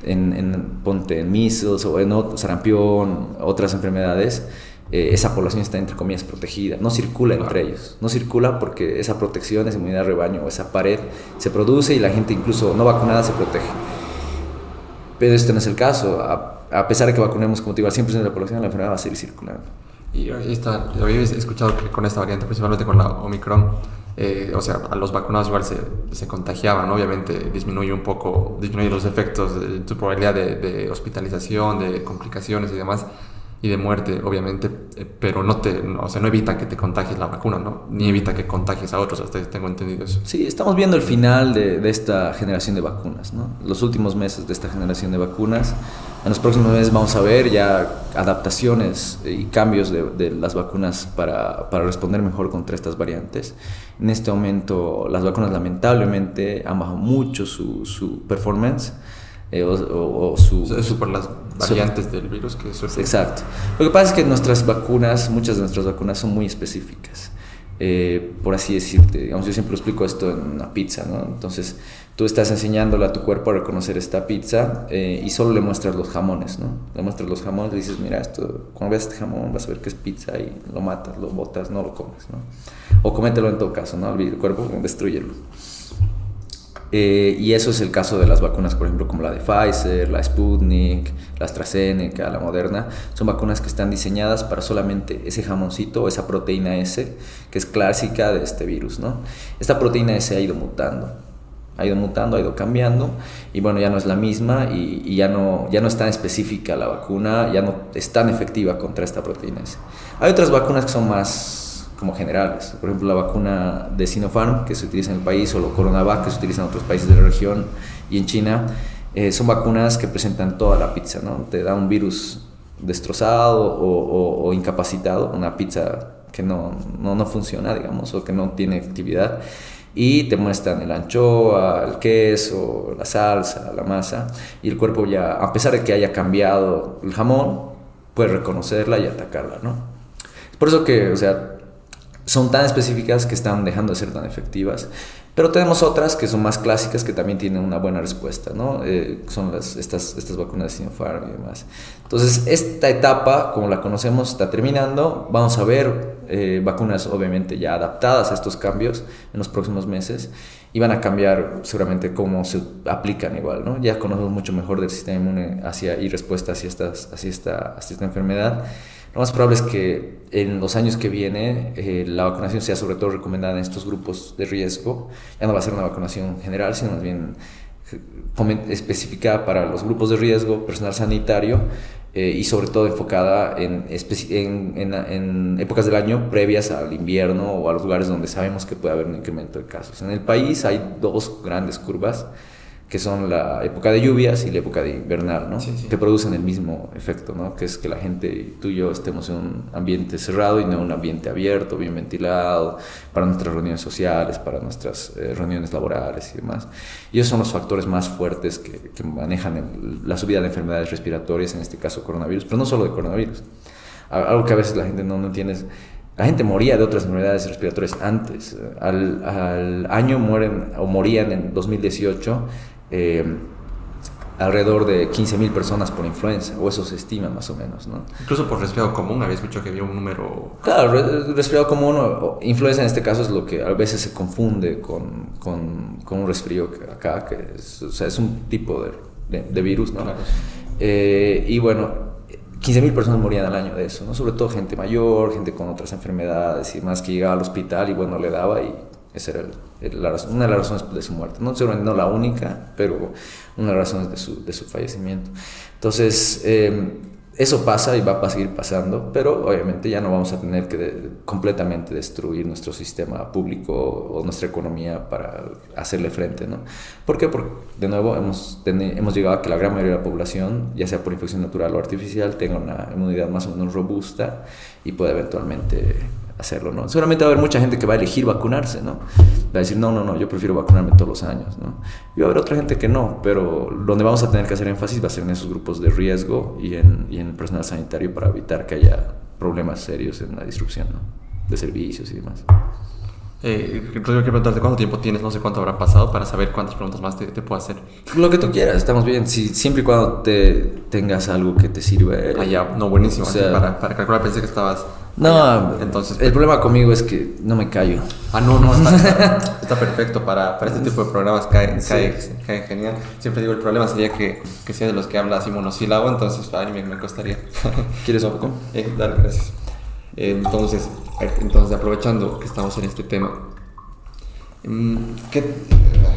S2: en, en, ponte en measles o en otro, sarampión, otras enfermedades, eh, esa población está entre comillas protegida, no circula entre ellos, no circula porque esa protección, esa inmunidad de rebaño o esa pared se produce y la gente incluso no vacunada se protege. Pero este no es el caso, a, a pesar de que vacunemos como te digo al 100% de la población, la enfermedad va a seguir circulando.
S1: Y esta, había escuchado que con esta variante, principalmente con la Omicron, eh, o sea, a los vacunados igual se, se, contagiaban, obviamente disminuye un poco, disminuye los efectos, de, tu probabilidad de, de, hospitalización, de complicaciones y demás, y de muerte, obviamente, eh, pero no te, no, o sea, no evita que te contagies la vacuna, ¿no? Ni evita que contagies a otros, hasta tengo entendido eso.
S2: Sí, estamos viendo el final de, de esta generación de vacunas, ¿no? Los últimos meses de esta generación de vacunas. En los próximos meses vamos a ver ya adaptaciones y cambios de, de las vacunas para, para, responder mejor contra estas variantes. En este momento las vacunas lamentablemente han bajado mucho su, su performance. Eh, o, o, o, su,
S1: por las variantes su, del virus que
S2: surge. Exacto. Lo que pasa es que nuestras vacunas, muchas de nuestras vacunas son muy específicas. Eh, por así decirte, digamos, yo siempre explico esto en una pizza, ¿no? Entonces, tú estás enseñándole a tu cuerpo a reconocer esta pizza eh, y solo le muestras los jamones, ¿no? Le muestras los jamones, le dices, mira, esto, cuando veas este jamón vas a ver que es pizza y lo matas, lo botas, no lo comes, ¿no? O comételo en todo caso, ¿no? El cuerpo, destruyelo. Eh, y eso es el caso de las vacunas, por ejemplo, como la de Pfizer, la Sputnik, la AstraZeneca, la Moderna. Son vacunas que están diseñadas para solamente ese jamoncito esa proteína S, que es clásica de este virus. ¿no? Esta proteína S ha ido mutando. Ha ido mutando, ha ido cambiando y bueno, ya no es la misma y, y ya, no, ya no es tan específica la vacuna, ya no es tan efectiva contra esta proteína S. Hay otras vacunas que son más como generales. Por ejemplo, la vacuna de Sinopharm, que se utiliza en el país, o la Coronavac, que se utiliza en otros países de la región y en China, eh, son vacunas que presentan toda la pizza, ¿no? Te da un virus destrozado o, o, o incapacitado, una pizza que no, no, no, funciona, digamos, o que no tiene actividad, y te muestran el anchoa, el queso, la salsa, la masa, y el cuerpo ya, a pesar de que haya cambiado el jamón, puede reconocerla y atacarla, ¿no? Por eso que, o sea, son tan específicas que están dejando de ser tan efectivas. Pero tenemos otras que son más clásicas que también tienen una buena respuesta, ¿no? Eh, son las, estas, estas vacunas de Sinopharm y demás. Entonces, esta etapa, como la conocemos, está terminando. Vamos a ver eh, vacunas, obviamente, ya adaptadas a estos cambios en los próximos meses y van a cambiar seguramente cómo se aplican igual, ¿no? Ya conocemos mucho mejor del sistema inmune hacia, y respuesta hacia, estas, hacia, esta, hacia esta enfermedad. Lo más probable es que en los años que viene eh, la vacunación sea sobre todo recomendada en estos grupos de riesgo. Ya no va a ser una vacunación general, sino más bien especificada para los grupos de riesgo, personal sanitario eh, y sobre todo enfocada en, épocas del año previas al invierno o a los lugares donde sabemos que puede haber un incremento de casos. En el país hay dos grandes curvas que son la época de lluvias y la época de invernal, ¿no? Sí, sí. Que producen el mismo efecto, ¿no? Que es que la gente, tú y yo, estemos en un ambiente cerrado y no un ambiente abierto, bien ventilado, para nuestras reuniones sociales, para nuestras eh, reuniones laborales y demás. Y esos son los factores más fuertes que, que manejan el, la subida de enfermedades respiratorias, en este caso coronavirus, pero no solo de coronavirus. Algo que a veces la gente no, no entiende es la gente moría de otras enfermedades respiratorias antes. Al, al, año mueren o morían en 2018 eh, alrededor de 15.000 personas por influenza, o eso se estima más o menos, ¿no?
S1: Incluso por resfriado común, había escuchado que había un número...
S2: Claro, resfriado común, o influenza en este caso es lo que a veces se confunde con, con, con un resfrío que acá, que es, o sea, es un tipo de, de, de virus, ¿no? Claro. Eh, y bueno, 15.000 personas morían al año de eso, ¿no? Sobre todo gente mayor, gente con otras enfermedades y más que llegaba al hospital y bueno, le daba y Esa era una de las razones de su muerte. No seguramente no la única, pero una de las razones de su, de su fallecimiento. Entonces, eh, eso pasa y va a seguir pasando, pero obviamente ya no vamos a tener que completamente destruir nuestro sistema público o nuestra economía para hacerle frente, ¿no? ¿Por qué? Porque, de nuevo, hemos, hemos llegado a que la gran mayoría de la población, ya sea por infección natural o artificial, tenga una inmunidad más o menos robusta y puede eventualmente hacerlo, ¿no? Seguramente va a haber mucha gente que va a elegir vacunarse, ¿no? Va a decir, no, no, no, yo prefiero vacunarme todos los años, ¿no? Y va a haber otra gente que no, pero donde vamos a tener que hacer énfasis va a ser en esos grupos de riesgo y en, y en el personal sanitario para evitar que haya problemas serios en la disrupción, ¿no? De servicios y demás.
S1: Eh, quiero preguntarte cuánto tiempo tienes, no sé cuánto habrá pasado para saber cuántas preguntas más te, te puedo hacer.
S2: Lo que tú quieras, estamos bien. Si, siempre y cuando te tengas algo que te sirve.
S1: Ah, ya, no, buenísimo. O sea, para, para calcular pensé que estabas
S2: no, entonces. El problema conmigo es que no me callo.
S1: Ah, no, no, está, *laughs* está perfecto para, para, este tipo de programas, cae, cae, genial. Siempre digo, el problema sería que, que sea de los que habla así monosílabo, entonces a mí me, costaría. *laughs*
S2: ¿Quieres un poco?
S1: Eh, dale, gracias. entonces, entonces, aprovechando que estamos en este tema, mm, ¿qué,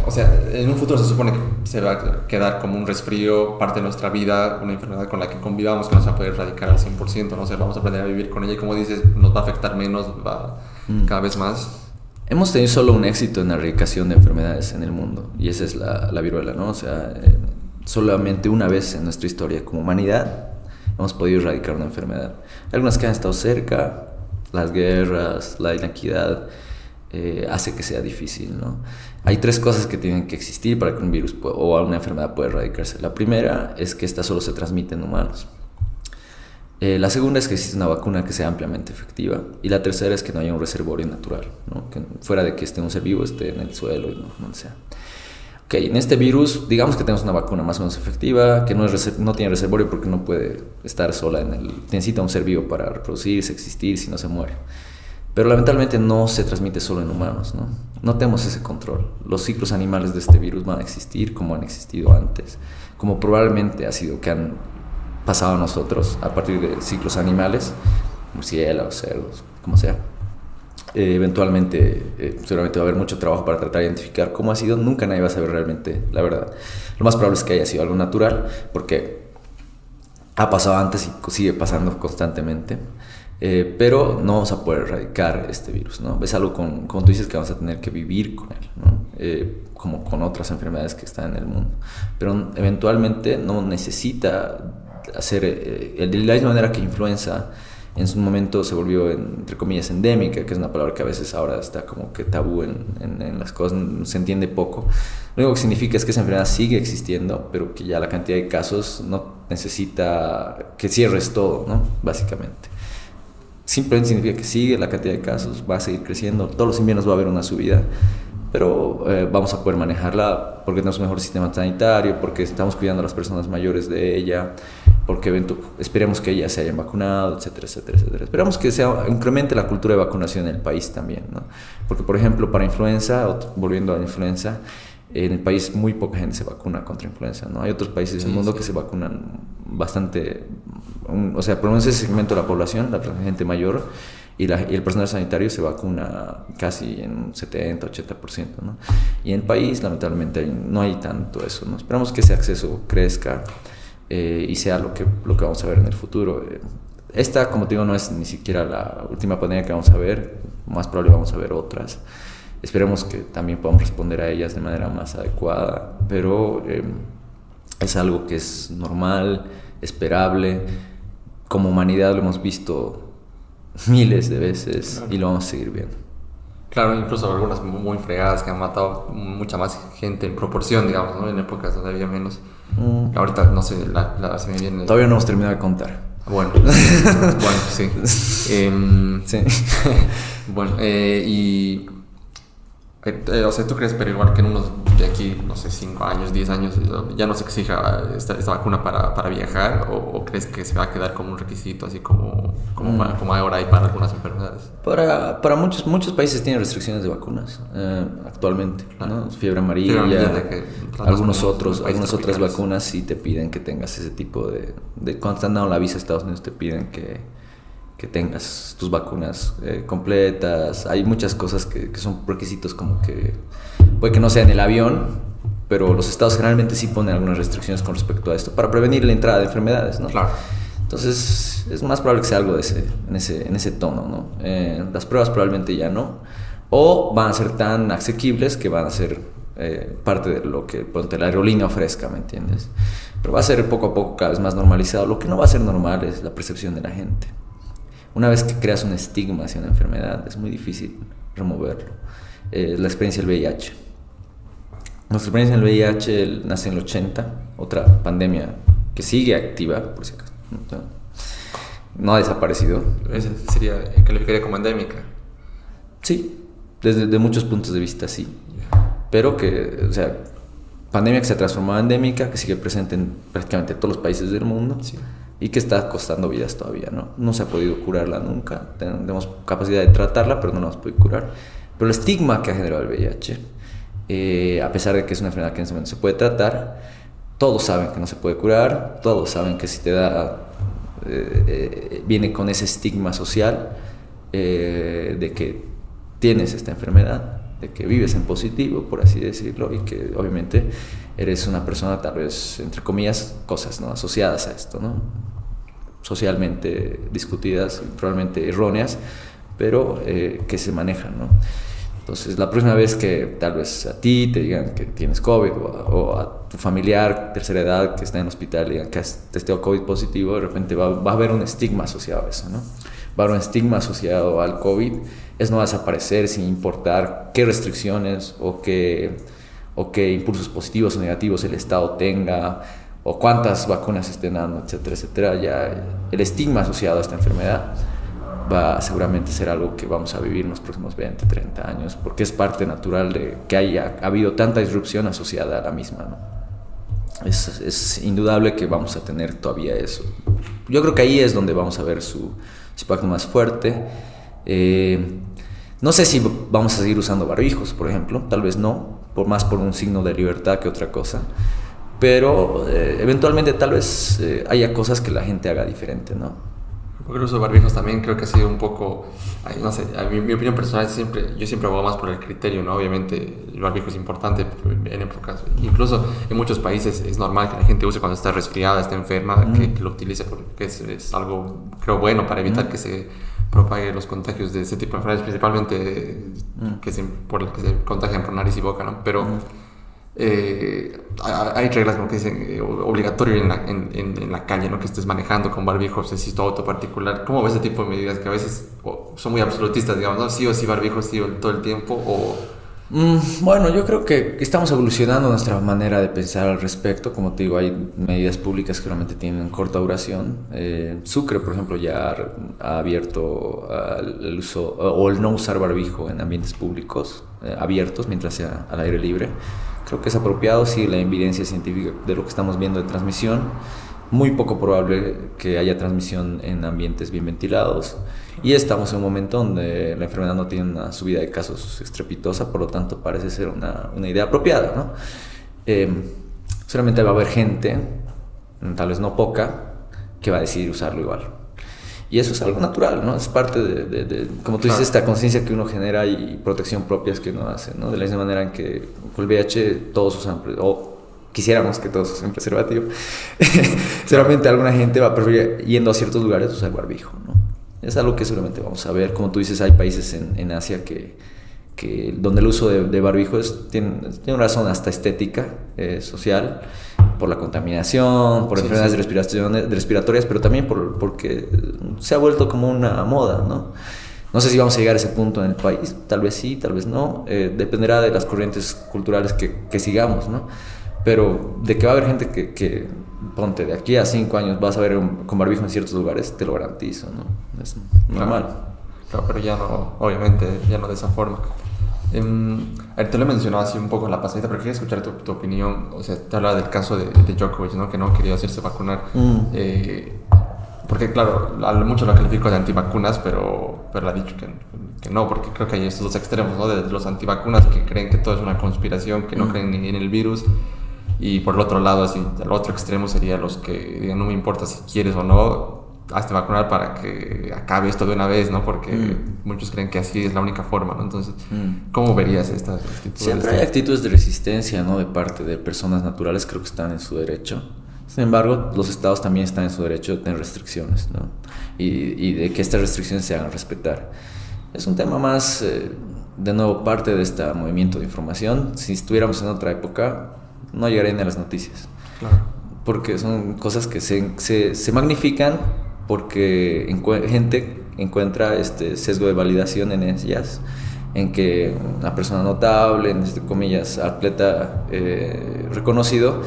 S1: o sea, en un futuro se supone que se va a quedar como un resfrío, parte de nuestra vida, una enfermedad con la que convivamos que no se va a poder erradicar al 100%, ¿no? O vamos a aprender a vivir con ella y como dices, nos va a afectar menos, va mm. cada vez más.
S2: Hemos tenido solo un éxito en la erradicación de enfermedades en el mundo y esa es la, la viruela, ¿no? O sea, eh, solamente una vez en nuestra historia como humanidad hemos podido erradicar una enfermedad. Algunas que han estado cerca, las guerras, la inequidad, eh, hace que sea difícil, ¿no? Hay tres cosas que tienen que existir para que un virus o una enfermedad pueda erradicarse. La primera es que esta solo se transmite en humanos. Eh, la segunda es que existe una vacuna que sea ampliamente efectiva. Y la tercera es que no haya un reservorio natural, fuera de que esté un ser vivo, esté en el suelo y no, sea. Ok, en este virus, digamos que tenemos una vacuna más o menos efectiva, que no, es no tiene reservorio porque no puede estar sola en. Necesita un ser vivo para reproducirse, existir, si no se muere. Pero lamentablemente no se transmite solo en humanos, ¿no? No tenemos ese control. Los ciclos animales de este virus van a existir como han existido antes, como probablemente ha sido que han pasado a nosotros a partir de ciclos animales, murciélagos, cerdos, como sea. Eh, eventualmente, eh, seguramente va a haber mucho trabajo para tratar de identificar cómo ha sido. Nunca nadie va a saber realmente la verdad. Lo más probable es que haya sido algo natural, porque ha pasado antes y sigue pasando constantemente. Eh, pero no vamos a poder erradicar este virus, ¿no? Es algo con, como tú dices que vamos a tener que vivir con él, ¿no? Eh, como con otras enfermedades que están en el mundo. Pero eventualmente no necesita hacer, eh, de la misma manera que influenza en su momento se volvió, entre comillas, endémica, que es una palabra que a veces ahora está como que tabú en, en, en, las cosas, se entiende poco. Lo único que significa es que esa enfermedad sigue existiendo, pero que ya la cantidad de casos no necesita que cierres todo, ¿no? Básicamente simplemente significa que sigue la cantidad de casos, va a seguir creciendo, todos los inviernos va a haber una subida, pero eh, vamos a poder manejarla porque tenemos un mejor sistema sanitario, porque estamos cuidando a las personas mayores de ella, porque esperemos que ellas se hayan vacunado, etcétera, etcétera, etcétera. Esperamos que sea, incremente la cultura de vacunación en el país también, ¿no? Porque, por ejemplo, para influenza, volviendo a la influenza, en el país muy poca gente se vacuna contra influenza, ¿no? Hay otros países del mundo que se vacunan bastante, o sea, por lo menos ese segmento de la población, la gente mayor y, el personal sanitario se vacuna casi en un 70, 80%, ¿no? Y en el país, lamentablemente, no hay tanto eso, ¿no? Esperamos que ese acceso crezca eh, y sea lo que, lo que vamos a ver en el futuro. Esta, como te digo, no es ni siquiera la última pandemia que vamos a ver, más probable vamos a ver otras. Esperemos que también podamos responder a ellas de manera más adecuada, pero eh, es algo que es normal, esperable. Como humanidad lo hemos visto miles de veces y lo vamos a seguir viendo.
S1: Claro, incluso algunas muy fregadas que han matado mucha más gente en proporción, digamos, ¿no? en épocas donde había menos. Mm. Ahorita, no sé, la, se me viene...
S2: Todavía no hemos terminado de contar.
S1: Bueno, *laughs* bueno, sí. Em,
S2: sí. *laughs*
S1: bueno, eh, y eh, o sea, ¿tú crees, pero igual que en unos de aquí, no sé, 5 años, 10 años, ya no se exija esta, esta vacuna para, para viajar? O, crees que se va a quedar como un requisito, así como, como, mm. como ahora hay para algunas enfermedades?
S2: Para, para muchos, muchos países tienen restricciones de vacunas eh, actualmente, ¿no? Fiebre amarilla, algunos otros, algunas otras vacunas sí te piden que tengas ese tipo de... de cuando están dando la visa a Estados Unidos te piden que que tengas tus vacunas eh, completas. Hay muchas cosas que, que, son requisitos como que puede que no sea en el avión, pero los estados generalmente sí ponen algunas restricciones con respecto a esto para prevenir la entrada de enfermedades, ¿no?
S1: Claro.
S2: Entonces es más probable que sea algo de ese, en, ese, en ese tono, ¿no? Eh, las pruebas probablemente ya no, o van a ser tan asequibles que van a ser eh, parte de lo que ponte, la aerolínea ofrezca, ¿me entiendes? Pero va a ser poco a poco cada vez más normalizado. Lo que no va a ser normal es la percepción de la gente. Una vez que creas un estigma hacia una enfermedad, es muy difícil removerlo. Eh, la experiencia del VIH. Nuestra experiencia en el VIH nace en el 80, otra pandemia que sigue activa, por si acaso. No ha desaparecido.
S1: Esa sería, calificaría como endémica.
S2: Sí, desde de muchos puntos de vista sí. Pero que, o sea, pandemia que se ha transformado en endémica, que sigue presente en prácticamente todos los países del mundo
S1: Sí.
S2: Y que está costando vidas todavía, ¿no? No se ha podido curarla nunca, tenemos capacidad de tratarla, pero no la hemos podido curar. Pero el estigma que ha generado el VIH, eh, a pesar de que es una enfermedad que en ese momento se puede tratar, todos saben que no se puede curar, todos saben que si te da, eh, eh, viene con ese estigma social eh, de que tienes esta enfermedad, de que vives en positivo, por así decirlo, y que obviamente eres una persona tal vez, entre comillas, cosas ¿no? asociadas a esto, ¿no? Socialmente discutidas, probablemente erróneas, pero eh, que se manejan. ¿no? Entonces, la próxima vez que tal vez a ti te digan que tienes COVID o a, o a tu familiar tercera edad que está en el hospital digan que has testeado COVID positivo, de repente va, va, a haber un estigma asociado a eso, ¿no? Va a haber un estigma asociado al COVID, es no va a desaparecer sin importar qué restricciones o qué, o qué impulsos positivos o negativos el Estado tenga o cuántas vacunas estén dando, etcétera, etcétera. Ya el estigma asociado a esta enfermedad va a seguramente ser algo que vamos a vivir en los próximos 20, 30 años, porque es parte natural de que haya habido tanta disrupción asociada a la misma. ¿no? Es, indudable que vamos a tener todavía eso. Yo creo que ahí es donde vamos a ver su, su impacto más fuerte. Eh, no sé si vamos a seguir usando barbijos, por ejemplo, tal vez no, por más por un signo de libertad que otra cosa, pero eh, eventualmente tal vez eh, haya cosas que la gente haga diferente, ¿no?
S1: El uso de barbijos también creo que ha sido un poco, ay, no sé, a mi, mi, opinión personal siempre, yo siempre abogo más por el criterio, ¿no? Obviamente el barbijo es importante en épocas, incluso en muchos países es normal que la gente use cuando está resfriada, está enferma, mm. que, que, lo utilice porque es, es, algo, creo, bueno para evitar mm. que se propague los contagios de ese tipo de enfermedades, principalmente mm. que se, por el que se contagian por nariz y boca, ¿no? Pero eh, hay reglas como que dicen eh, obligatorio en la, en, en, en la, calle, ¿no? Que estés manejando con barbijo, si es tu auto particular. ¿Cómo ves ese tipo de medidas que a veces son muy absolutistas, digamos, ¿no? Sí o sí barbijo, sí todo el tiempo o...
S2: Mm, bueno, yo creo que estamos evolucionando nuestra manera de pensar al respecto. Como te digo, hay medidas públicas que realmente tienen corta duración. Eh, Sucre, por ejemplo, ya ha abierto el uso o el no usar barbijo en ambientes públicos abiertos mientras sea al aire libre. Creo que es apropiado, sí, la evidencia científica de lo que estamos viendo de transmisión. Muy poco probable que haya transmisión en ambientes bien ventilados. Y estamos en un momento donde la enfermedad no tiene una subida de casos estrepitosa, por lo tanto parece ser una, una idea apropiada. ¿no? Eh, solamente va a haber gente, tal vez no poca, que va a decidir usarlo igual. Y eso es algo natural, ¿no? Es parte de, de, de como tú dices, esta conciencia que uno genera y protección propias que uno hace, ¿no? De la misma manera en que con el VIH todos usan, o quisiéramos que todos usen preservativo, *laughs* seguramente alguna gente va a preferir, yendo a ciertos lugares, usar barbijo, ¿no? Es algo que seguramente vamos a ver. Como tú dices, hay países en, en Asia que, que, donde el uso de, de barbijo es, tiene, tiene, una razón hasta estética, eh, social, por la contaminación, por sí, enfermedades sí. respiratorias, respiratorias, pero también por, porque se ha vuelto como una moda, ¿no? No sé si vamos a llegar a ese punto en el país, tal vez sí, tal vez no, eh, dependerá de las corrientes culturales que, que, sigamos, ¿no? Pero de que va a haber gente que, que, ponte, de aquí a cinco años vas a ver un, con barbijo en ciertos lugares, te lo garantizo, ¿no? Es normal.
S1: Claro, claro pero ya no, obviamente, ya no de esa forma. Eh, te lo he mencionado así un poco en la pasadita, pero quería escuchar tu, tu, opinión. O sea, te hablaba del caso de, de Djokovic, ¿no? Que no quería hacerse vacunar. Mm. Eh, porque, claro, mucho lo califico de antivacunas, pero, pero ha dicho que, que, no, porque creo que hay estos dos extremos, ¿no? De los antivacunas que creen que todo es una conspiración, que no mm. creen ni en el virus. Y por el otro lado, así, el otro extremo sería los que digan, no me importa si quieres o no, hazte vacunar para que acabe esto de una vez, ¿no? Porque mm. muchos creen que así es la única forma, ¿no? Entonces, mm. ¿cómo verías estas actitudes?
S2: Siempre hay actitudes de resistencia, ¿no? De parte de personas naturales, creo que están en su derecho. Sin embargo, los estados también están en su derecho de tener restricciones, ¿no? Y, y de que estas restricciones se hagan respetar. Es un tema más, eh, de nuevo, parte de este movimiento de información. Si estuviéramos en otra época, no llegarían a las noticias. Claro. Porque son cosas que se, se, se magnifican porque gente encuentra este sesgo de validación en ellas, en que una persona notable, en este, comillas, atleta eh, reconocido,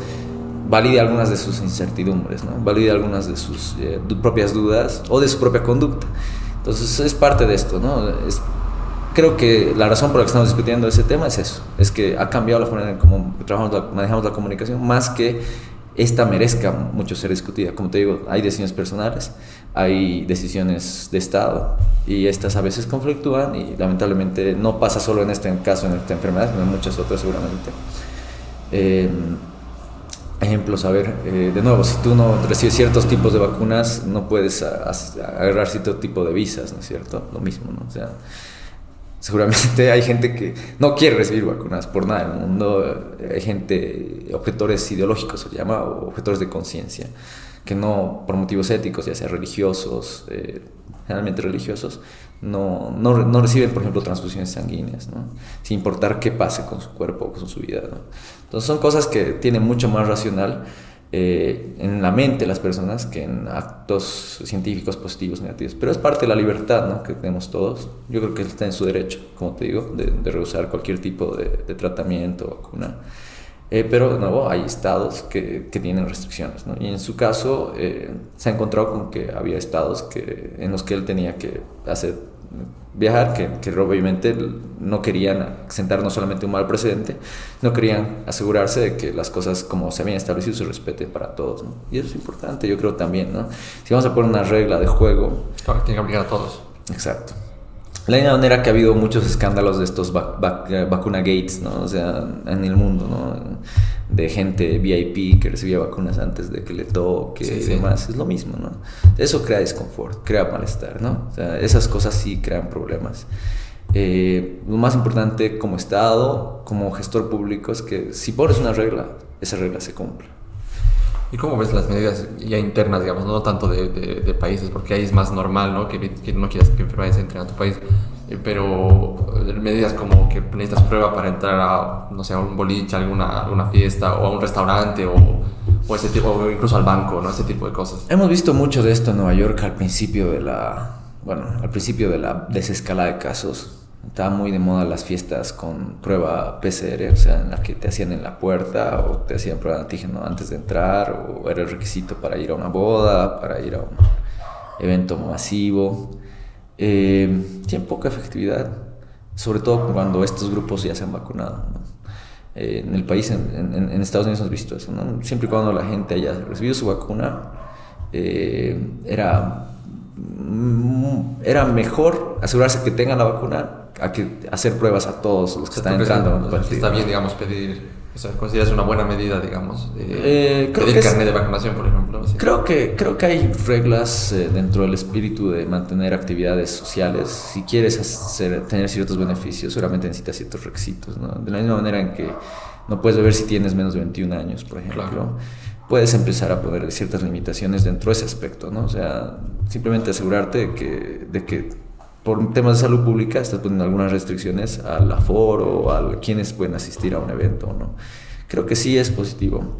S2: valide algunas de sus incertidumbres, ¿no? valide algunas de sus eh, propias dudas o de su propia conducta. Entonces es parte de esto, ¿no? Es, creo que la razón por la que estamos discutiendo ese tema es eso, es que ha cambiado la forma en cómo trabajamos, manejamos la comunicación, más que esta merezca mucho ser discutida. Como te digo, hay decisiones personales, hay decisiones de Estado y estas a veces conflictúan y lamentablemente no pasa solo en este caso, en esta enfermedad, sino en muchas otras seguramente. Eh, ejemplos, a ver, eh, de nuevo, si tú no recibes ciertos tipos de vacunas, no puedes agarrar cierto tipo de visas, ¿no es cierto? Lo mismo, ¿no? O sea, seguramente hay gente que no quiere recibir vacunas por nada en el mundo, hay gente, objetores ideológicos se llama, o objetores de conciencia, que no, por motivos éticos, ya sea religiosos, eh, generalmente religiosos, no, no, no, reciben, por ejemplo, transfusiones sanguíneas, ¿no? sin importar qué pase con su cuerpo o con su vida. Entonces son cosas que tienen mucho más racional eh, en la mente de las personas que en actos científicos positivos, negativos. Pero es parte de la libertad ¿no? que tenemos todos. Yo creo que está en su derecho, como te digo, de, de rehusar cualquier tipo de, de tratamiento vacuna. Eh, pero de nuevo hay estados que, que tienen restricciones. ¿no? Y en su caso eh, se ha encontrado con que había estados que, en los que él tenía que hacer viajar, que, que, obviamente no querían sentar no solamente un mal precedente, no querían asegurarse de que las cosas como se habían establecido se respeten para todos. ¿no? Y eso es importante, yo creo también. ¿no? Si vamos a poner una regla de juego...
S1: Claro, tiene que aplicar a todos.
S2: Exacto. La misma manera que ha habido muchos escándalos de estos eh, vacuna gates, ¿no? O sea, en el mundo, ¿no? De gente VIP que recibía vacunas antes de que le toque y demás. Es lo mismo, ¿no? Eso crea desconfort, crea malestar, ¿no? O sea, esas cosas sí crean problemas. Eh, lo más importante como Estado, como gestor público, es que si pones una regla, esa regla se cumple.
S1: ¿Y cómo ves las medidas ya internas, digamos, no tanto de, de, países, porque ahí es más normal, ¿no? Que, que no quieras que enfermedades entren a tu país, eh, pero medidas como que necesitas prueba para entrar a, no sé, a un boliche, a alguna, alguna fiesta, o a un restaurante, o, o ese tipo, o incluso al banco, ¿no? Ese tipo de cosas.
S2: Hemos visto mucho de esto en Nueva York al principio de la, bueno, al principio de la desescalada de casos estaba muy de moda las fiestas con prueba PCR, o sea, en la que te hacían en la puerta o te hacían prueba de antígeno antes de entrar, o era el requisito para ir a una boda, para ir a un evento masivo. Eh, tiene poca efectividad, sobre todo cuando estos grupos ya se han vacunado. Eh, en el país, en, Estados Unidos, hemos visto eso. ¿no? Siempre y cuando la gente haya recibido su vacuna, eh, era, mm, era mejor asegurarse que tengan la vacuna a que hacer pruebas a todos los que están entrando.
S1: está bien, digamos, pedir, o sea, consideras una buena medida, digamos, de eh, pedir carnet de vacunación, por ejemplo.
S2: Creo que, creo que hay reglas eh, dentro del espíritu de mantener actividades sociales. Si quieres hacer, tener ciertos beneficios, seguramente necesitas ciertos requisitos, ¿no? De la misma manera en que no puedes beber si tienes menos de 21 años, por ejemplo. Puedes empezar a poner ciertas limitaciones dentro de ese aspecto, ¿no? O sea, simplemente asegurarte de que, de que por temas de salud pública estás poniendo algunas restricciones al aforo, a quienes pueden asistir a un evento, ¿no? Creo que sí es positivo.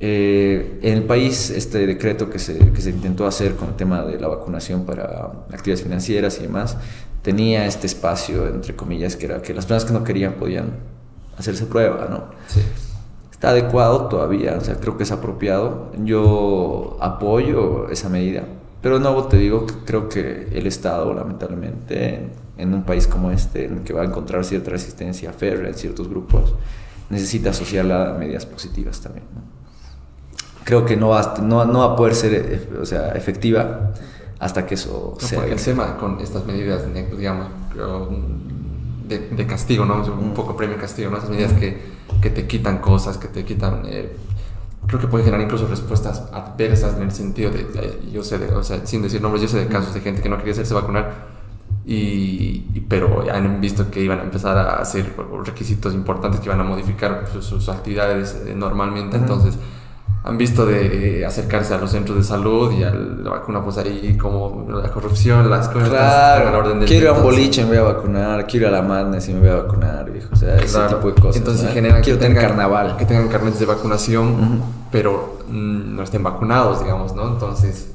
S2: Eh, en el país, este decreto que se, que se intentó hacer con el tema de la vacunación para actividades financieras y demás, tenía este espacio, entre comillas, que era que las personas que no querían podían hacerse prueba, ¿no? Sí. Está adecuado todavía, o sea, creo que es apropiado. Yo apoyo esa medida pero nuevo te digo que creo que el Estado, lamentablemente, en, un país como este, en el que va a encontrar cierta resistencia férrea en ciertos grupos, necesita asociarla a medidas positivas también. Creo que no va, no, no va a poder ser eh, o sea, efectiva hasta que eso
S1: no, sea. Porque el tema con estas medidas, digamos, de, de castigo, ¿no? Un poco premio castigo, ¿no? Esas medidas que, que te quitan cosas, que te quitan. Eh, creo que puede generar incluso respuestas adversas en el sentido de, yo sé, de, o sea, sin decir nombres, yo sé de casos de gente que no quería hacerse vacunar, y, pero han visto que iban a empezar a hacer requisitos importantes que iban a modificar sus, actividades eh, normalmente, entonces han visto de acercarse a los centros de salud y a la vacuna, pues ahí como la corrupción, las cosas
S2: claro, a orden del Quiero ir a un boliche, me voy a vacunar, quiero ir a la madness y me voy a vacunar, viejo. O sea, ese tipo de cosas.
S1: Entonces, genera quiero que tener carnaval. Que tengan carnetes de vacunación, pero mm, no estén vacunados, digamos, ¿no? Entonces,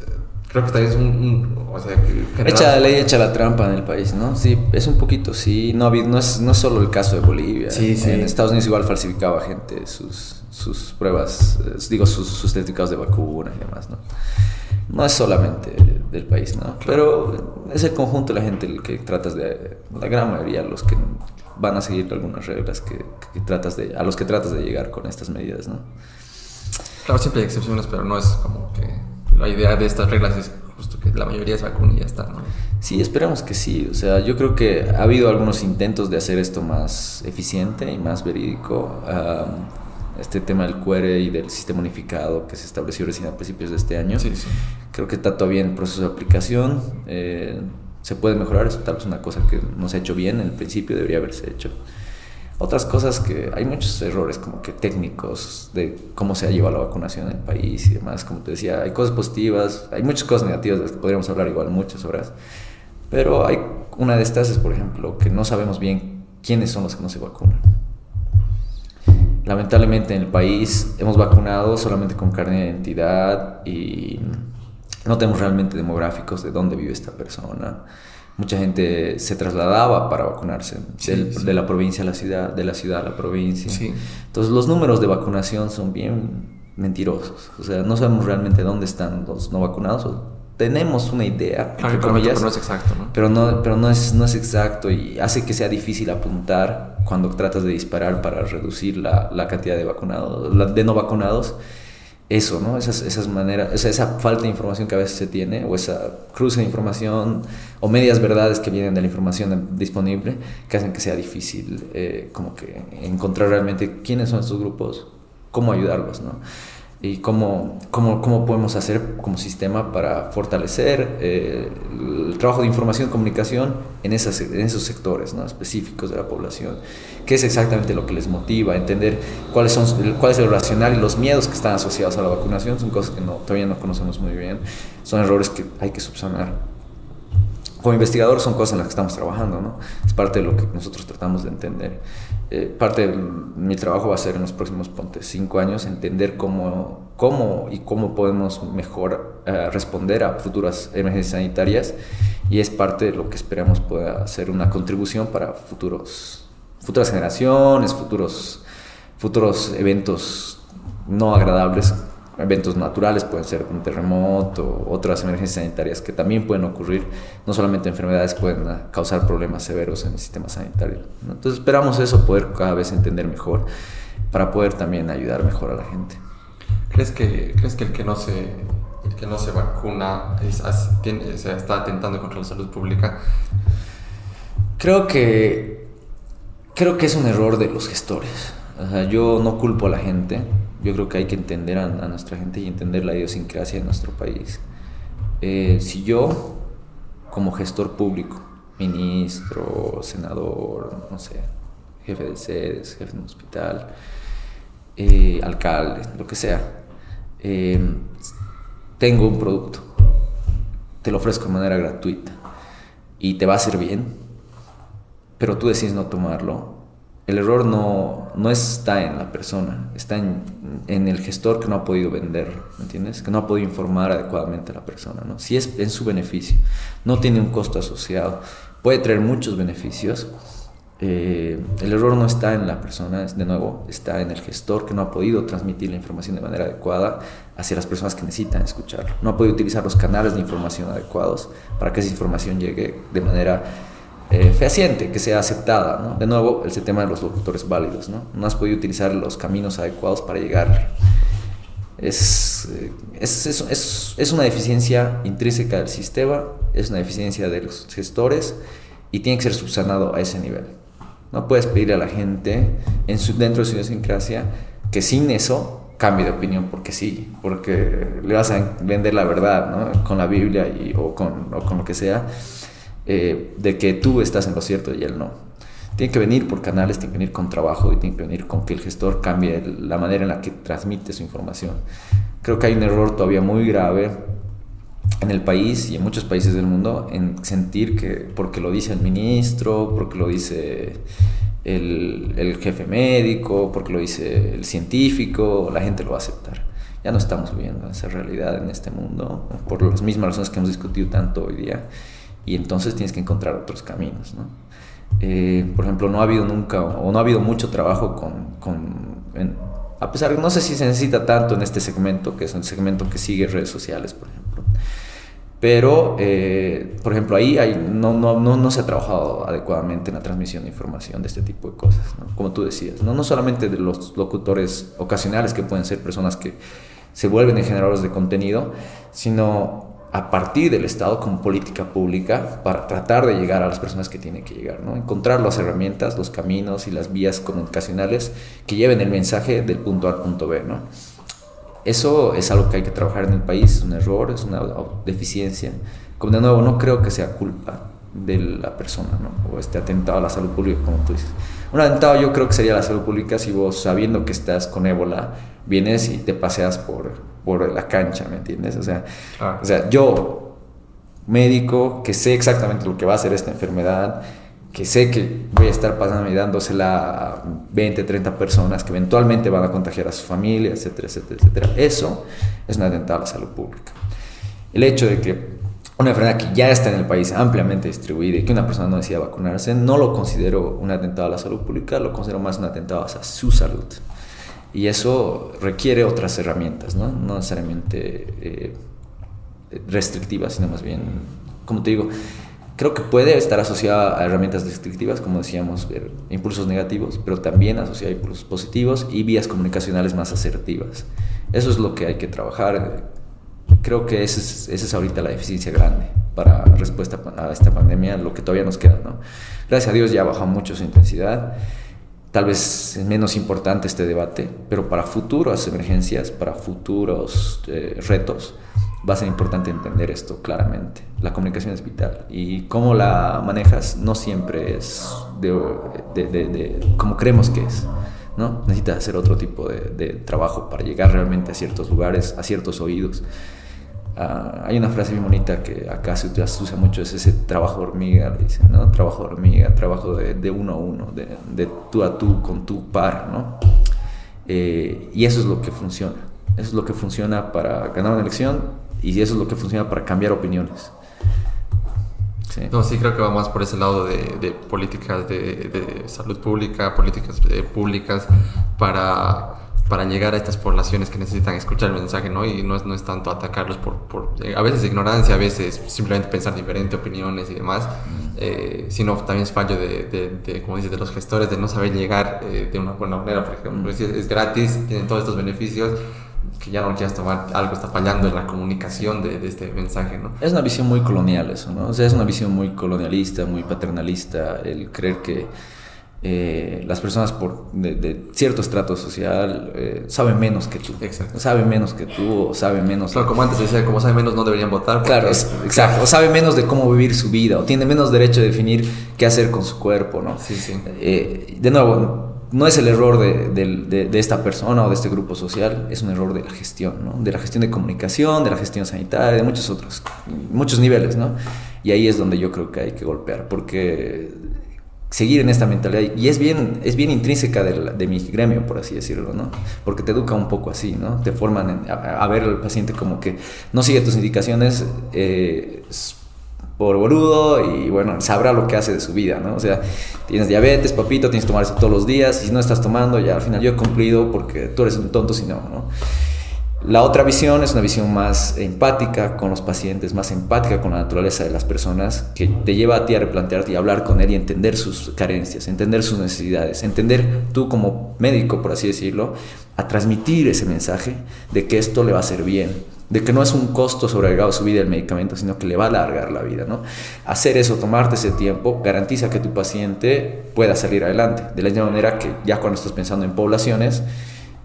S1: creo que también es un. o sea,
S2: Echa la ley, echa la trampa en el país, ¿no? Sí, es un poquito, sí. No, no, es, no es solo el caso de Bolivia. Sí, sí. En Estados Unidos igual falsificaba gente sus sus pruebas, eh, digo, sus, sus certificados de vacuna y demás, ¿no? No es solamente del país, ¿no? Pero es el conjunto de la gente el que tratas de, la gran mayoría, los que van a seguir algunas reglas que, tratas de, a los que tratas de llegar con estas medidas, ¿no?
S1: Claro, siempre hay excepciones, pero no es como que la idea de estas reglas es justo que la mayoría se vacune y ya está, ¿no?
S2: Sí, esperamos que sí. O sea, yo creo que ha habido algunos intentos de hacer esto más eficiente y más verídico este tema del QR y del sistema unificado que se estableció recién a principios de este año. Sí, sí. Creo que está todavía en proceso de aplicación. Eh, se puede mejorar, es tal vez una cosa que no se ha hecho bien, en el principio debería haberse hecho. Otras cosas que hay muchos errores como que técnicos de cómo se ha llevado la vacunación en el país y demás, como te decía, hay cosas positivas, hay muchas cosas negativas de las que podríamos hablar igual muchas horas, pero hay una de estas es, por ejemplo, que no sabemos bien quiénes son los que no se vacunan. Lamentablemente en el país hemos vacunado solamente con carne de identidad y no tenemos realmente demográficos de dónde vive esta persona. Mucha gente se trasladaba para vacunarse de la provincia a la ciudad, de la ciudad a la provincia. Entonces los números de vacunación son bien mentirosos. O sea, no sabemos realmente dónde están los no vacunados tenemos una idea,
S1: comillas, pero no es exacto, ¿no?
S2: Pero, no, pero no, es, no es exacto y hace que sea difícil apuntar cuando tratas de disparar para reducir la, la cantidad de vacunados, de no vacunados. Eso, ¿no? Esas, esas maneras, esa, falta de información que a veces se tiene, o esa cruce de información, o medias verdades que vienen de la información disponible, que hacen que sea difícil eh, como que encontrar realmente quiénes son estos grupos, cómo ayudarlos, ¿no? Y cómo, cómo, cómo, podemos hacer como sistema para fortalecer eh, el trabajo de información y comunicación en, esas, en esos sectores ¿no? específicos de la población. ¿Qué es exactamente lo que les motiva? Entender cuáles son, cuál es el racional y los miedos que están asociados a la vacunación. Son cosas que no, todavía no conocemos muy bien. Son errores que hay que subsanar. Como investigador son cosas en las que estamos trabajando, ¿no? Es parte de lo que nosotros tratamos de entender. Eh, parte de mi trabajo va a ser en los próximos cinco años entender cómo, cómo y cómo podemos mejor eh, responder a futuras emergencias sanitarias. Y es parte de lo que esperamos pueda ser una contribución para futuros, futuras generaciones, futuros, futuros eventos no agradables eventos naturales, pueden ser un terremoto, otras emergencias sanitarias que también pueden ocurrir, no solamente enfermedades pueden ah, causar problemas severos en el sistema sanitario. Entonces esperamos eso, poder cada vez entender mejor para poder también ayudar mejor a la gente.
S1: ¿Crees que, ¿crees que el que no se, que no se vacuna se está atentando contra la salud pública?
S2: Creo que, creo que es un error de los gestores. Yo no culpo a la gente, yo creo que hay que entender a, nuestra gente y entender la idiosincrasia de nuestro país. Eh, si yo, como gestor público, ministro, senador, no sé, jefe de sedes, jefe de un hospital, eh, alcalde, lo que sea, eh, tengo un producto, te lo ofrezco de manera gratuita y te va a hacer bien, pero tú decides no tomarlo, el error no, no está en la persona, está en, en, el gestor que no ha podido vender, ¿me entiendes? Que no ha podido informar adecuadamente a la persona, ¿no? Si es en su beneficio, no tiene un costo asociado, puede traer muchos beneficios. Eh, el error no está en la persona, de nuevo, está en el gestor que no ha podido transmitir la información de manera adecuada hacia las personas que necesitan escucharlo. No ha podido utilizar los canales de información adecuados para que esa información llegue de manera eh, fehaciente, que sea aceptada. ¿no? De nuevo, el tema de los locutores válidos. ¿no? no has podido utilizar los caminos adecuados para llegar. Es, eh, es, es, es, una deficiencia intrínseca del sistema, es una deficiencia de los gestores y tiene que ser subsanado a ese nivel. No puedes pedirle a la gente en su, dentro de su idiosincrasia que sin eso cambie de opinión porque sí, porque le vas a vender la verdad, ¿no? Con la Biblia y, o, con, o con lo que sea, eh, de que tú estás en lo cierto y él no. Tiene que venir por canales, tiene que venir con trabajo y tiene que venir con que el gestor cambie la manera en la que transmite su información. Creo que hay un error todavía muy grave en el país y en muchos países del mundo en sentir que porque lo dice el ministro, porque lo dice el, el, jefe médico, porque lo dice el científico, la gente lo va a aceptar. Ya no estamos viendo esa realidad en este mundo por las mismas razones que hemos discutido tanto hoy día y entonces tienes que encontrar otros caminos. ¿no? Eh, por ejemplo, no ha habido nunca o no ha habido mucho trabajo con, con a pesar no sé si se necesita tanto en este segmento, que es un segmento que sigue redes sociales, por ejemplo. Pero, eh, por ejemplo, ahí hay, no, no, no, no, se ha trabajado adecuadamente en la transmisión de información de este tipo de cosas, como tú decías. ¿no? no solamente de los locutores ocasionales, que pueden ser personas que se vuelven generadores de contenido, sino a partir del Estado como política pública para tratar de llegar a las personas que tienen que llegar, ¿no? Encontrar las herramientas, los caminos y las vías comunicacionales que lleven el mensaje del punto A al punto B, ¿no? Eso es algo que hay que trabajar en el país, es un error, es una deficiencia. Como de nuevo, no creo que sea culpa de la persona, ¿no? O este atentado a la salud pública, como tú dices. Un atentado yo creo que sería la salud pública si vos, sabiendo que estás con ébola, vienes y te paseas por, por la cancha, ¿me entiendes? O sea, o sea, yo, médico, que sé exactamente lo que va a hacer esta enfermedad, que sé que voy a estar pasando y dándosela a 20, 30 personas que eventualmente van a contagiar a su familia, etcétera, etcétera, etcétera. Eso es un atentado a la salud pública. El hecho de que una enfermedad que ya está en el país ampliamente distribuida y que una persona no decida vacunarse, no lo considero un atentado a la salud pública, lo considero más un atentado a su salud. Y eso requiere otras herramientas, no, no necesariamente eh, restrictivas, sino más bien, como te digo, creo que puede estar asociada a herramientas restrictivas, como decíamos, impulsos negativos, pero también asociada a impulsos positivos y vías comunicacionales más asertivas. Eso es lo que hay que trabajar. Creo que esa es, es ahorita la deficiencia grande para respuesta a esta pandemia, lo que todavía nos queda. ¿no? Gracias a Dios ya bajado mucho su intensidad. Tal vez es menos importante este debate, pero para futuras emergencias, para futuros eh, retos, va a ser importante entender esto claramente. La comunicación es vital y cómo la manejas no siempre es de, de, de, como creemos que es. ¿no? Necesitas hacer otro tipo de, trabajo para llegar realmente a ciertos lugares, a ciertos oídos. Ah, hay una frase muy bonita que acá se usa mucho, es ese trabajo hormiga, le dicen, ¿no? Trabajo hormiga, trabajo de, de uno a uno, de, de, tú a tú, con tu par, ¿no? Eh, y eso es lo que funciona. Eso es lo que funciona para ganar una elección y eso es lo que funciona para cambiar opiniones.
S1: Sí. No, sí creo que va más por ese lado de, de políticas de, de, salud pública, políticas eh, públicas para para llegar a estas poblaciones que necesitan escuchar el mensaje, ¿no? Y no es, no es tanto atacarlos por, por eh, a veces ignorancia, a veces simplemente pensar diferente, opiniones y demás, eh, sino también es fallo de, de, como dices, de los gestores, de no saber llegar eh, de una buena manera, porque es, es, gratis, tienen todos estos beneficios, que ya no quieras tomar, algo está fallando en la comunicación de, de, este mensaje, ¿no?
S2: Es una visión muy colonial eso, ¿no? O sea, es una visión muy colonialista, muy paternalista, el creer que eh, las personas por, de, cierto estrato social eh, saben menos que tú. Exacto. Saben menos que tú o saben menos.
S1: Claro, como antes decía, como saben menos no deberían votar.
S2: Claro, exacto. O saben menos de cómo vivir su vida o tiene menos derecho a definir qué hacer con su cuerpo, ¿no?
S1: Sí, sí.
S2: Eh, de nuevo, no es el error de, de, de, esta persona o de este grupo social, es un error de la gestión, ¿no? De la gestión de comunicación, de la gestión sanitaria, de muchos otros, muchos niveles, ¿no? Y ahí es donde yo creo que hay que golpear, porque seguir en esta mentalidad. Y es bien, es bien intrínseca de, de, mi gremio, por así decirlo, ¿no? Porque te educa un poco así, ¿no? Te forman a, ver al paciente como que no sigue tus indicaciones eh, por boludo y bueno, sabrá lo que hace de su vida, ¿no? O sea, tienes diabetes, papito, tienes que tomar eso todos los días y si no estás tomando, ya al final yo he cumplido porque tú eres un tonto si no, ¿no? La otra visión es una visión más empática con los pacientes, más empática con la naturaleza de las personas, que te lleva a ti a replantearte y hablar con él y entender sus carencias, entender sus necesidades, entender tú como médico, por así decirlo, a transmitir ese mensaje de que esto le va a hacer bien, de que no es un costo sobreagregado su vida el medicamento, sino que le va a alargar la vida. ¿no? Hacer eso, tomarte ese tiempo, garantiza que tu paciente pueda salir adelante. De la misma manera que ya cuando estás pensando en poblaciones,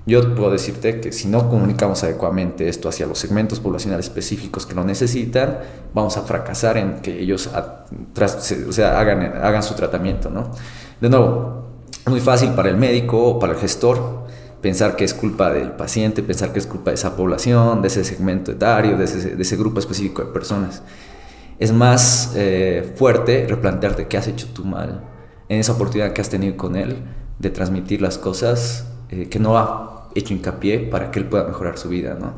S2: Yo puedo decirte que si no comunicamos adecuadamente esto hacia los segmentos poblacionales específicos que lo necesitan, vamos a fracasar en que ellos o sea, hagan, hagan su tratamiento. ¿no? De nuevo, es muy fácil para el médico o para el gestor pensar que es culpa del paciente, pensar que es culpa de esa población, de ese segmento etario, de ese, de ese grupo específico de personas. Es más eh, fuerte replantearte qué has hecho tú mal en esa oportunidad que has tenido con él de transmitir las cosas eh, que no ha hecho hincapié para que él pueda mejorar su vida, ¿no?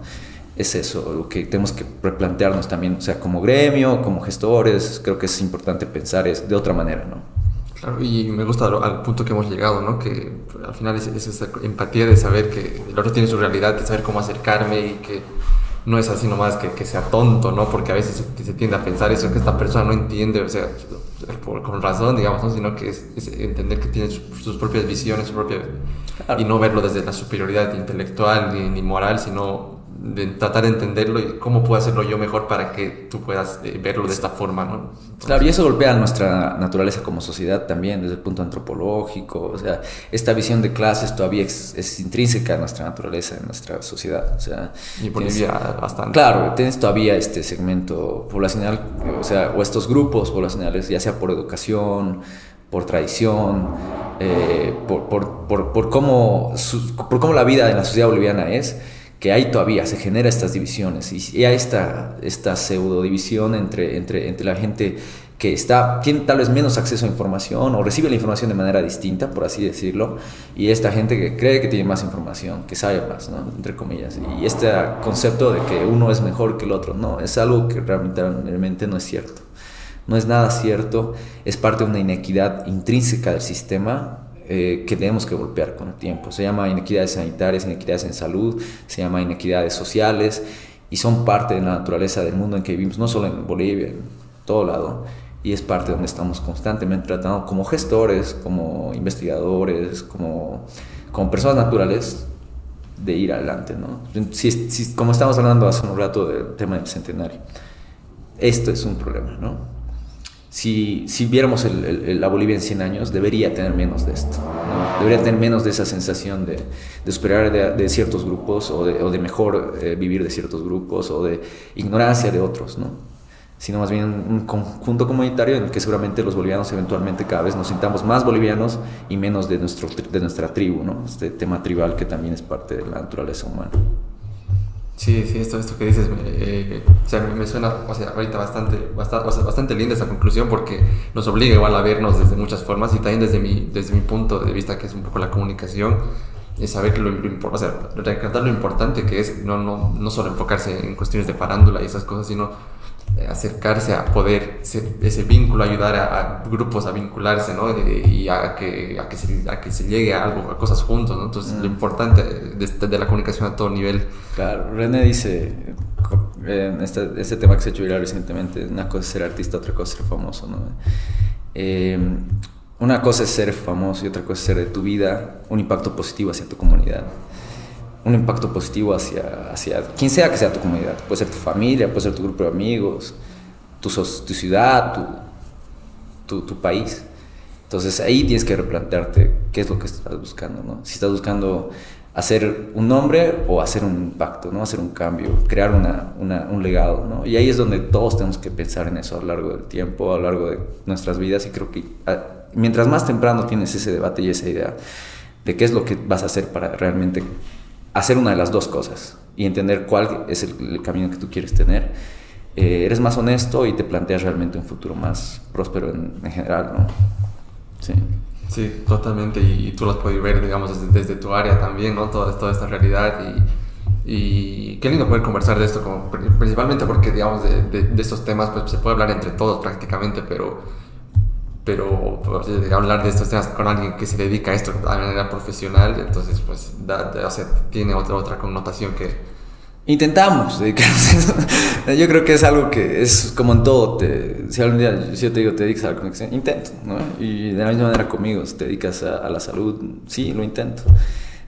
S2: Es eso, lo que tenemos que replantearnos también, o sea, como gremio, como gestores, creo que es importante pensar es de otra manera, ¿no?
S1: Claro, y me gusta al punto que hemos llegado, ¿no? Que al final es, esa empatía de saber que el otro tiene su realidad, de saber cómo acercarme y que no es así nomás que, que sea tonto, ¿no? Porque a veces se, tiende a pensar eso, que esta persona no entiende, o sea, por, con razón, digamos, ¿no? Sino que es, entender que tiene sus, propias visiones, su propia... Y no verlo desde la superioridad intelectual ni, ni moral, sino de tratar de entenderlo y cómo puedo hacerlo yo mejor para que tú puedas eh, verlo de esta forma, ¿no?
S2: claro, y eso golpea nuestra naturaleza como sociedad también, desde el punto antropológico, o sea, esta visión de clases todavía es, intrínseca a nuestra naturaleza, en nuestra sociedad, o sea...
S1: Y Bolivia bastante.
S2: Claro, tienes todavía este segmento poblacional, o sea, o estos grupos poblacionales, ya sea por educación, por tradición, eh, por, por, por, por, cómo, por cómo la vida en la sociedad boliviana es, que hay todavía, se genera estas divisiones y hay esta, esta pseudo división entre, entre, entre la gente que está, tiene tal vez menos acceso a información o recibe la información de manera distinta, por así decirlo, y esta gente que cree que tiene más información, que sabe más, ¿no? entre comillas. Y este concepto de que uno es mejor que el otro, no, es algo que realmente no es cierto. No es nada cierto, es parte de una inequidad intrínseca del sistema eh, que tenemos que golpear con el tiempo. Se llama inequidades sanitarias, inequidades en salud, se llama inequidades sociales y son parte de la naturaleza del mundo en que vivimos, no solo en Bolivia, en todo lado. Y es parte de donde estamos constantemente tratando como gestores, como investigadores, como, como personas naturales de ir adelante. ¿no? Como estamos hablando hace un rato del tema del centenario, esto es un problema. ¿no? Si, viéramos la Bolivia en 100 años, debería tener menos de esto. Debería tener menos de esa sensación de, de superar de, ciertos grupos o de, mejor eh, vivir de ciertos grupos o de ignorancia de otros, ¿no? sino más bien un conjunto comunitario en el que seguramente los bolivianos eventualmente cada vez nos sintamos más bolivianos y menos de, nuestro, de nuestra tribu, este tema tribal que también es parte de la naturaleza humana.
S1: Sí, sí, esto, esto que dices eh, o sea, me, suena o sea, ahorita bastante, bastante, bastante linda esa conclusión porque nos obliga igual a vernos desde muchas formas y también desde mi, desde mi punto de vista que es un poco la comunicación es saber lo, lo, o sea, lo importante que es no, no, no solo enfocarse en cuestiones de farándula y esas cosas, sino acercarse a poder ese vínculo, ayudar a, grupos a vincularse, ¿no? y a que, a que, se, a que se llegue a algo, a cosas juntos, ¿no? Entonces, lo mm. importante de, este, de, la comunicación a todo nivel.
S2: Claro, René dice, este, este, tema que se ha hecho viral recientemente, una cosa es ser artista, otra cosa es ser famoso, ¿no? Eh, una cosa es ser famoso y otra cosa es ser de tu vida un impacto positivo hacia tu comunidad un impacto positivo hacia, hacia quien sea que sea tu comunidad. Puede ser tu familia, puede ser tu grupo de amigos, tu, tu ciudad, tu, tu, país. Entonces ahí tienes que replantearte qué es lo que estás buscando, ¿no? Si estás buscando hacer un nombre o hacer un impacto, ¿no? Hacer un cambio, crear una, una, un legado, ¿no? Y ahí es donde todos tenemos que pensar en eso a lo largo del tiempo, a lo largo de nuestras vidas y creo que ah, mientras más temprano tienes ese debate y esa idea de qué es lo que vas a hacer para realmente hacer una de las dos cosas y entender cuál es el, camino que tú quieres tener, eh, eres más honesto y te planteas realmente un futuro más próspero en, general, ¿no?
S1: Sí. Sí, totalmente, y, tú las puedes ver, digamos, desde, tu área también, ¿no? Toda, toda esta realidad y, y, qué lindo poder conversar de esto, como, principalmente porque, digamos, de, de, de estos temas, pues se puede hablar entre todos prácticamente, pero pero pues, hablar de estos temas con alguien que se dedica a esto de manera profesional, entonces pues o sea, tiene otra, otra connotación que...
S2: Intentamos dedicarnos *laughs* Yo creo que es algo que es como en todo. Te, si algún día si yo te digo te dedicas a la conexión, intento. ¿no? Y de la misma manera conmigo, si te dedicas a, a la salud, sí, lo intento.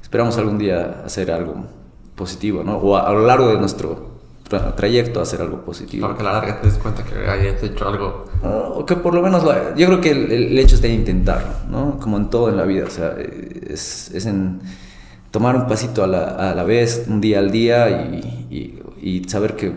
S2: Esperamos algún día hacer algo positivo, ¿no? O a lo largo de nuestro trayecto a hacer algo positivo.
S1: Para que a la larga te des cuenta que hayas hecho algo.
S2: O que por lo menos, yo creo que el, hecho es de intentarlo, ¿no? Como en todo en la vida, o sea, es, es en tomar un pasito a la, a la vez, un día al día y, y, saber que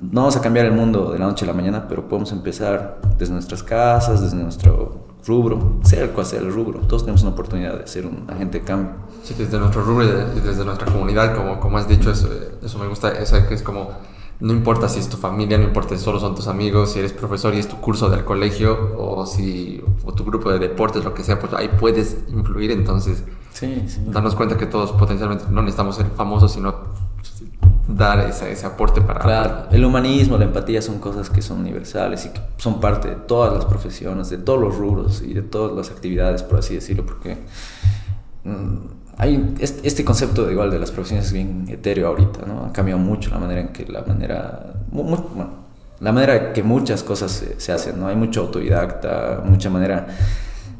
S2: no vamos a cambiar el mundo de la noche a la mañana, pero podemos empezar desde nuestras casas, desde nuestro rubro, sea cual sea el rubro. Todos tenemos una oportunidad de ser un agente de cambio.
S1: Sí, desde nuestro rubro y desde nuestra comunidad, como, como has dicho, eso, eso me gusta, eso es como no importa si es tu familia, no importa si solo son tus amigos, si eres profesor y es tu curso del colegio o si o tu grupo de deportes, lo que sea, pues ahí puedes influir. Entonces, sí, darnos cuenta que todos potencialmente no necesitamos ser famosos, sino dar ese, ese aporte para...
S2: Claro, el humanismo, la empatía son cosas que son universales y que son parte de todas las profesiones, de todos los rubros y de todas las actividades, por así decirlo, porque... Mm, hay este concepto de igual de las profesiones es bien etéreo ahorita, ¿no? Ha cambiado mucho la manera en que la manera, bueno, la manera que muchas cosas se, hacen, ¿no? Hay mucho autodidacta, mucha manera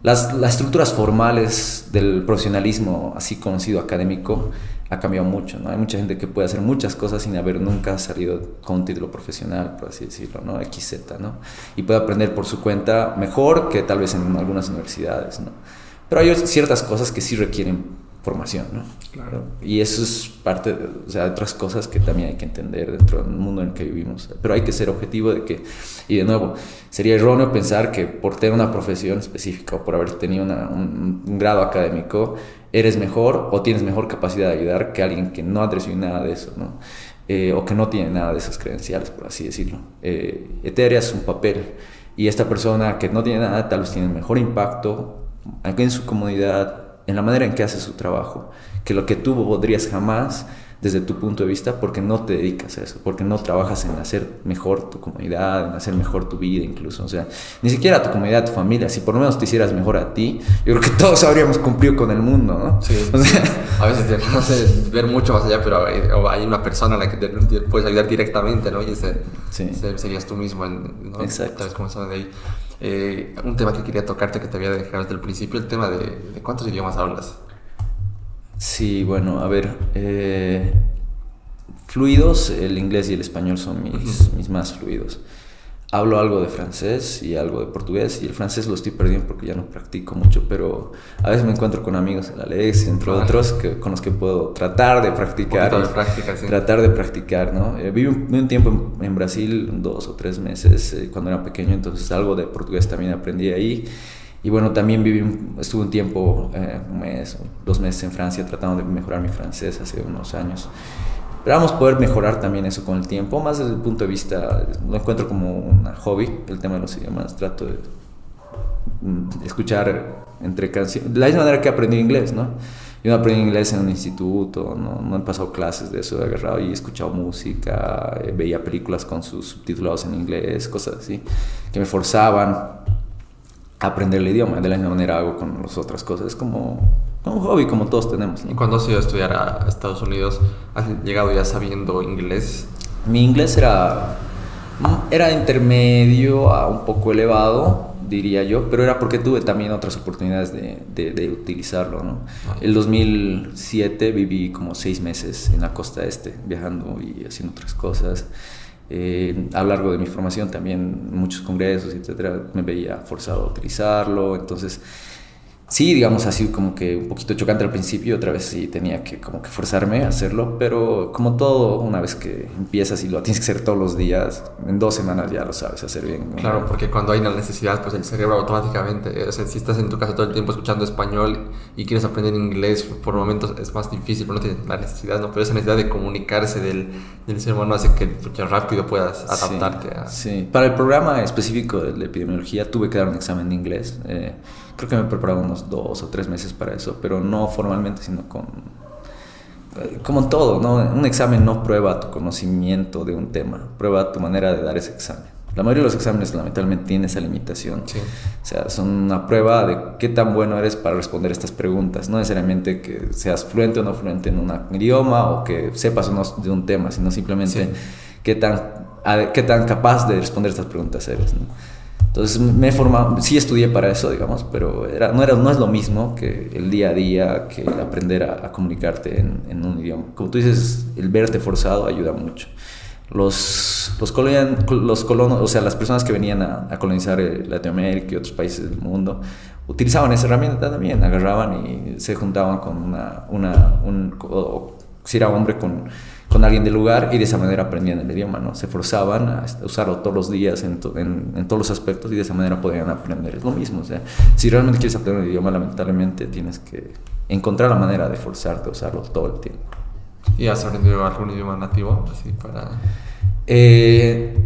S2: las, las, estructuras formales del profesionalismo, así conocido académico, ha cambiado mucho, ¿no? Hay mucha gente que puede hacer muchas cosas sin haber nunca salido con un título profesional, por así decirlo, ¿no? XZ, ¿no? Y puede aprender por su cuenta mejor que tal vez en algunas universidades, ¿no? Pero hay ciertas cosas que sí requieren formación, ¿no? Claro. Y eso es parte de, o sea, de otras cosas que también hay que entender dentro del mundo en el que vivimos. Pero hay que ser objetivo de que, y de nuevo, sería erróneo pensar que por tener una profesión específica o por haber tenido un, grado académico, eres mejor o tienes mejor capacidad de ayudar que alguien que no ha recibido nada de eso, ¿no? Eh, o que no tiene nada de esas credenciales, por así decirlo. Eh, Eteria es un papel y esta persona que no tiene nada tal vez tiene mejor impacto en su comunidad, en la manera en que hace su trabajo, que lo que tú podrías jamás desde tu punto de vista porque no te dedicas a eso, porque no trabajas en hacer mejor tu comunidad, en hacer mejor tu vida incluso, o sea, ni siquiera tu comunidad, tu familia, si por lo menos te hicieras mejor a ti, yo creo que *laughs* todos habríamos cumplido con el mundo, ¿no?
S1: Sí, a veces no sé, ver mucho más allá, pero hay, una persona a la que te puedes ayudar directamente, ¿no? Y ese, serías tú mismo, ¿no? Exacto. ¿Sabes de ahí? Eh, un tema que quería tocarte que te había dejado desde el principio, el tema de, cuántos idiomas hablas.
S2: Sí, bueno, a ver, eh, fluidos, el inglés y el español son mis, mis más fluidos hablo algo de francés y algo de portugués y el francés lo estoy perdiendo porque ya no practico mucho, pero a veces me encuentro con amigos en la Alex, entre otros, que, con los que puedo tratar de practicar. Tratar de practicar, ¿no? Eh, viví, un, tiempo en, Brasil, dos o tres meses, eh, cuando era pequeño, entonces algo de portugués también aprendí ahí. Y bueno, también viví, estuve un tiempo, eh, un mes, dos meses en Francia tratando de mejorar mi francés hace unos años. Esperamos poder mejorar también eso con el tiempo, más desde el punto de vista, lo encuentro como un hobby, el tema de los idiomas. Trato de, mm, escuchar entre canciones, de la misma manera que aprendí inglés, ¿no? Yo no aprendí inglés en un instituto, no, no he pasado clases de eso, he agarrado y he escuchado música, eh, veía películas con sus subtitulados en inglés, cosas así, que me forzaban aprender el idioma. De la misma manera hago con las otras cosas. Es como, un hobby, como todos tenemos.
S1: ¿Y cuando has ido a estudiar a Estados Unidos, has llegado ya sabiendo inglés?
S2: Mi inglés era, era intermedio a un poco elevado, diría yo, pero era porque tuve también otras oportunidades de, de, utilizarlo. ¿no? Ah. El 2007 viví como seis meses en la costa este, viajando y haciendo otras cosas. Eh, a lo largo de mi formación también muchos congresos, etcétera, me veía forzado a utilizarlo, entonces sí, digamos así como que un poquito chocante al principio, otra vez sí tenía que como que forzarme a hacerlo, pero como todo, una vez que empiezas y lo tienes que hacer todos los días, en dos semanas ya lo sabes hacer bien.
S1: Claro, porque cuando hay una necesidad, pues el cerebro automáticamente, o sea, si estás en tu casa todo el tiempo escuchando español y quieres aprender inglés, por momentos es más difícil, pero no tienes la necesidad, ¿no? Pero esa necesidad de comunicarse del, del ser humano hace que rápido puedas adaptarte a...
S2: Sí, para el programa específico de la epidemiología tuve que dar un examen de inglés. Eh, creo que me he preparado unos dos o tres meses para eso, pero no formalmente, sino con... Eh, como todo, ¿no? Un examen no prueba tu conocimiento de un tema, prueba tu manera de dar ese examen. La mayoría de los exámenes lamentablemente tienen esa limitación. O sea, son una prueba de qué tan bueno eres para responder estas preguntas. No necesariamente que seas fluente o no fluente en un idioma o que sepas o no de un tema, sino simplemente qué, tan, qué tan capaz de responder estas preguntas eres. ¿no? Entonces me he formado, sí estudié para eso, digamos, pero era, no, era, no es lo mismo que el día a día, que aprender a, comunicarte en, en, un idioma. Como tú dices, el verte forzado ayuda mucho. Los, los, los colonos, o sea, las personas que venían a, a colonizar eh, Latinoamérica y otros países del mundo, utilizaban esa herramienta también, agarraban y se juntaban con una, una un, o, si era hombre con, con, alguien del lugar y de esa manera aprendían el idioma, ¿no? Se forzaban a usarlo todos los días en, en, en, todos los aspectos y de esa manera podían aprender. Es lo mismo, o sea, si realmente quieres aprender un idioma, lamentablemente tienes que encontrar la manera de forzarte a usarlo todo el tiempo.
S1: ¿Y has aprendido algún idioma nativo? Así para...
S2: Eh,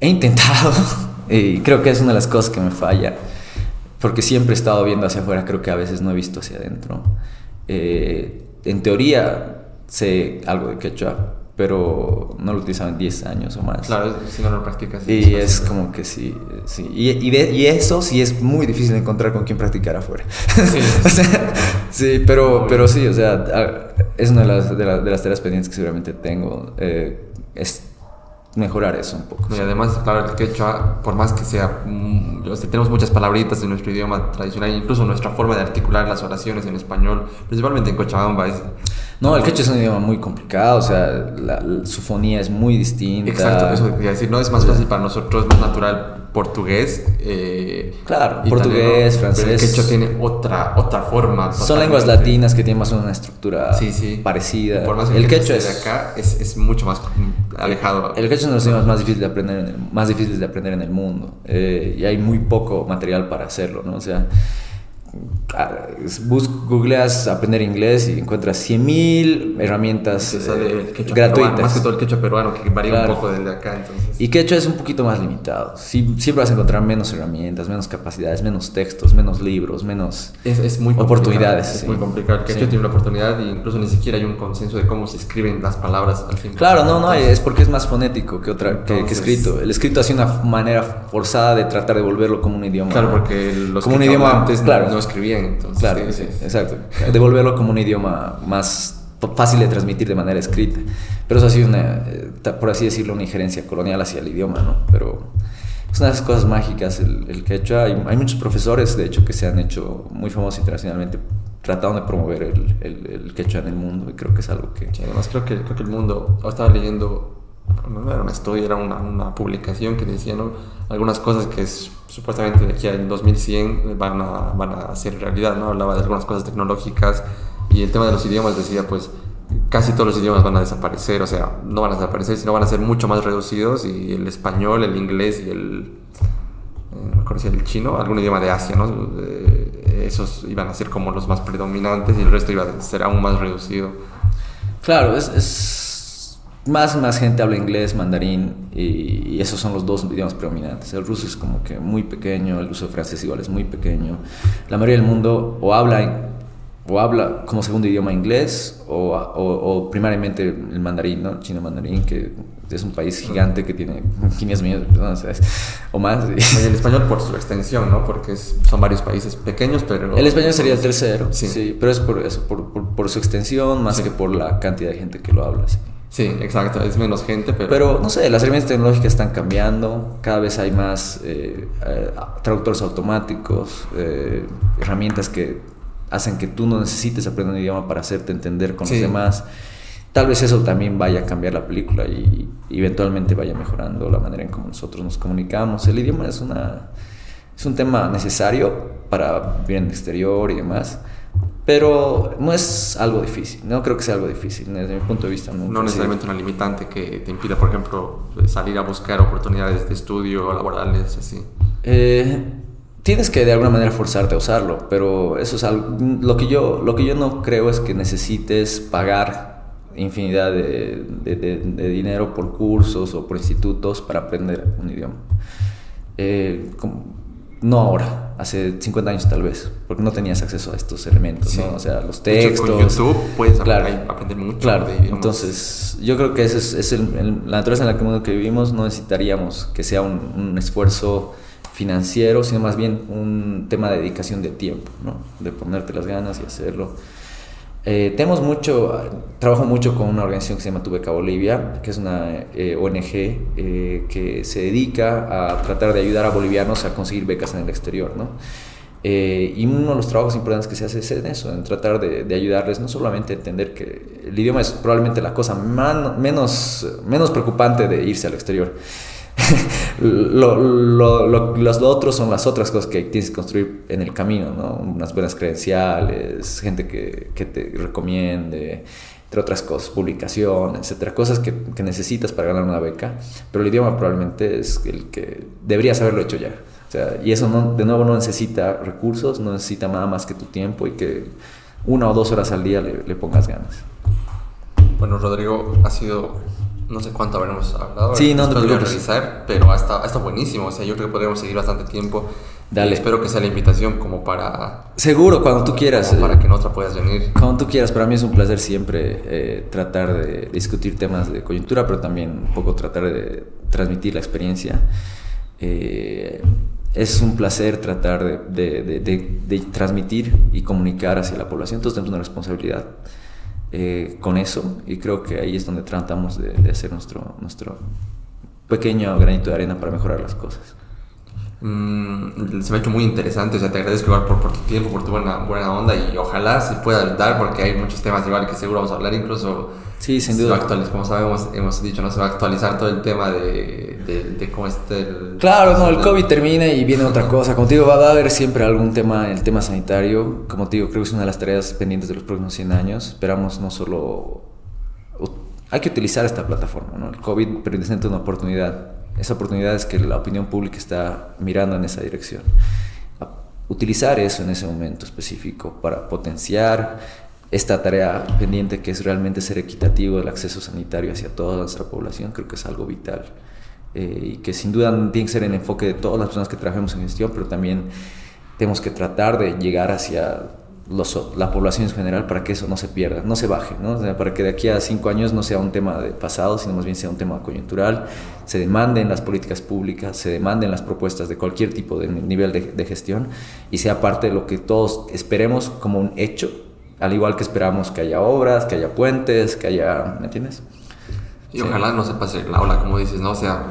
S2: he intentado *laughs* y creo que es una de las cosas que me falla porque siempre he estado viendo hacia afuera, creo que a veces no he visto hacia adentro. Eh, en teoría sé algo de quechua, pero no lo utilizaba en 10 años o más.
S1: Claro, si no lo practicas.
S2: Y es como que sí, sí. Y, y, eso sí es muy difícil encontrar con quién practicar afuera. Sí, sí pero, pero sí, o sea, es una de las, de, de las tareas pendientes que seguramente tengo. Eh, es mejorar eso un poco.
S1: Y además, claro, el quechua, por más que sea, mm, tenemos muchas palabritas en nuestro idioma tradicional, incluso nuestra forma de articular las oraciones en español, principalmente en Cochabamba, es
S2: no, el quechua es un idioma muy complicado, o sea, su fonía es muy distinta.
S1: Exacto, eso quería decir, no es más fácil para nosotros, más natural portugués.
S2: Eh, claro, portugués, francés. Pero
S1: el quechua tiene otra, otra forma.
S2: Son lenguas latinas que tienen más una estructura parecida.
S1: Por el quechua es, de acá es, es, mucho más alejado.
S2: El quechua es uno de los idiomas más difíciles de aprender en el, más difíciles de aprender en el mundo eh, y hay muy poco material para hacerlo, ¿no? O sea, bus, googleas aprender inglés y encuentras 100.000 herramientas eh, gratuitas.
S1: más que todo el quechua peruano, que varía un poco del de acá. Entonces.
S2: Y quechua es un poquito más limitado. siempre vas a encontrar menos herramientas, menos capacidades, menos textos, menos libros, menos
S1: es, muy
S2: oportunidades.
S1: Es muy complicado. El quechua tiene una oportunidad e incluso ni siquiera hay un consenso de cómo se escriben las palabras al fin.
S2: Claro, no, no, es porque es más fonético que, otra, que, escrito. El escrito ha sido una manera forzada de tratar de volverlo como un idioma.
S1: Claro, porque los
S2: como un idioma
S1: antes claro, no escribían. Entonces,
S2: claro, sí, exacto. Devolverlo como un idioma más fácil de transmitir de manera escrita. Pero eso ha sido, una, eh, por así decirlo, una injerencia colonial hacia el idioma, ¿no? Pero es una de las cosas mágicas el, el quechua. Hay, hay, muchos profesores, de hecho, que se han hecho muy famosos internacionalmente tratando de promover el, el, el quechua en el mundo y creo que es algo que...
S1: además creo que, creo que el mundo, estaba leyendo no era un estudio, era una, una publicación que decía ¿no? algunas cosas que es, supuestamente de aquí en 2100 van a, van a ser realidad, ¿no? Hablaba de algunas cosas tecnológicas y el tema de los idiomas decía, pues casi todos los idiomas van a desaparecer, o sea, no van a desaparecer, sino van a ser mucho más reducidos y el español, el inglés y el, eh, no si el chino, algún idioma de Asia, ¿no? Eh, esos iban a ser como los más predominantes y el resto iba a ser aún más reducido.
S2: Claro, es, es más más gente habla inglés, mandarín y, esos son los dos idiomas predominantes. El ruso es como que muy pequeño, el uso de francés igual es muy pequeño. La mayoría del mundo o habla o habla como segundo idioma inglés o, o, primariamente el mandarín, ¿no? chino mandarín, que es un país gigante que tiene 500 millones de personas o más.
S1: Y el *laughs* español por su extensión, ¿no? Porque son varios países pequeños, pero...
S2: El español sería el tercero, sí, pero es por eso, por, por, su extensión más que por la cantidad de gente que lo habla. Sí.
S1: Sí, exacto, es menos gente, pero...
S2: Pero, no sé, las herramientas tecnológicas están cambiando, cada vez hay más eh, eh, traductores automáticos, eh, herramientas que hacen que tú no necesites aprender un idioma para hacerte entender con los demás. Tal vez eso también vaya a cambiar la película y, eventualmente vaya mejorando la manera en cómo nosotros nos comunicamos. El idioma es, una, es un tema necesario para vivir en el exterior y demás pero no es algo difícil, no creo que sea algo difícil desde mi punto de vista.
S1: No necesariamente una limitante que te impida, por ejemplo, salir a buscar oportunidades de estudio laborales, así.
S2: Eh, tienes que de alguna manera forzarte a usarlo, pero eso es algo, lo que yo, lo que yo no creo es que necesites pagar infinidad de, de, dinero por cursos o por institutos para aprender un idioma. Eh, no ahora, hace 50 años tal vez, porque no tenías acceso a estos elementos, ¿no? O sea, los textos. con
S1: YouTube puedes aprender mucho.
S2: Claro, entonces yo creo que ese es, la naturaleza en la que, que vivimos, no necesitaríamos que sea un, un, esfuerzo financiero, sino más bien un tema de dedicación de tiempo, ¿no? De ponerte las ganas y hacerlo. Eh, tenemos mucho, trabajo mucho con una organización que se llama Tu Beca Bolivia, que es una eh, ONG eh, que se dedica a tratar de ayudar a bolivianos a conseguir becas en el exterior, ¿no? y uno de los trabajos importantes que se hace es en eso, en tratar de, de ayudarles no solamente a entender que el idioma es probablemente la cosa menos, menos preocupante de irse al exterior, *laughs* Lo, lo, lo, los otros son las otras cosas que tienes que construir en el camino, ¿no? Unas buenas credenciales, gente que, te recomiende, entre otras cosas, publicaciones, etcétera, cosas que, necesitas para ganar una beca, pero el idioma probablemente es el que deberías haberlo hecho ya. O sea, y eso de nuevo no necesita recursos, no necesita nada más que tu tiempo y que una o dos horas al día le pongas ganas.
S1: Bueno, Rodrigo, ha sido no sé cuánto habremos hablado.
S2: Sí, no,
S1: no revisar, pero ha estado, buenísimo. O sea, yo creo que podríamos seguir bastante tiempo. Dale. Y espero que sea la invitación como para...
S2: Seguro, cuando tú quieras.
S1: para que en otra puedas venir.
S2: Cuando tú quieras. Para mí es un placer siempre eh, tratar de discutir temas de coyuntura, pero también un poco tratar de transmitir la experiencia. Eh, es un placer tratar de, de, de, de, transmitir y comunicar hacia la población. Entonces tenemos una responsabilidad. Eh, con eso y creo que ahí es donde tratamos de, hacer nuestro, nuestro pequeño granito de arena para mejorar las cosas.
S1: Mm, se me ha hecho muy interesante, o sea, te agradezco por, por tu tiempo, por tu buena, buena onda y ojalá se pueda dar porque hay muchos temas igual que seguro vamos a hablar, incluso
S2: Sí, sin duda.
S1: como sabemos, hemos dicho, no se va a actualizar todo el tema de, de, de cómo está el...
S2: Claro, no, el COVID termina y viene otra cosa. Como te digo, va a haber siempre algún tema, el tema sanitario. Como te digo, creo que es una de las tareas pendientes de los próximos 100 años. Esperamos no solo... Hay que utilizar esta plataforma, ¿no? El COVID presenta una oportunidad. Esa oportunidad es que la opinión pública está mirando en esa dirección. Utilizar eso en ese momento específico para potenciar esta tarea pendiente que es realmente ser equitativo del acceso sanitario hacia toda nuestra población, creo que es algo vital. Eh, y que sin duda tiene que ser el enfoque de todas las personas que trabajamos en gestión, pero también tenemos que tratar de llegar hacia los, la población en general para que eso no se pierda, no se baje, ¿no? O sea, para que de aquí a cinco años no sea un tema de pasado, sino más bien sea un tema coyuntural, se demanden las políticas públicas, se demanden las propuesas de cualquier tipo de nivel de, de gestión y sea parte de lo que todos esperemos como un hecho al igual que esperamos que haya obras, que haya puentes, que haya, ¿me entiendes?
S1: Y ojalá no se pase la ola, como dices, ¿no? O sea,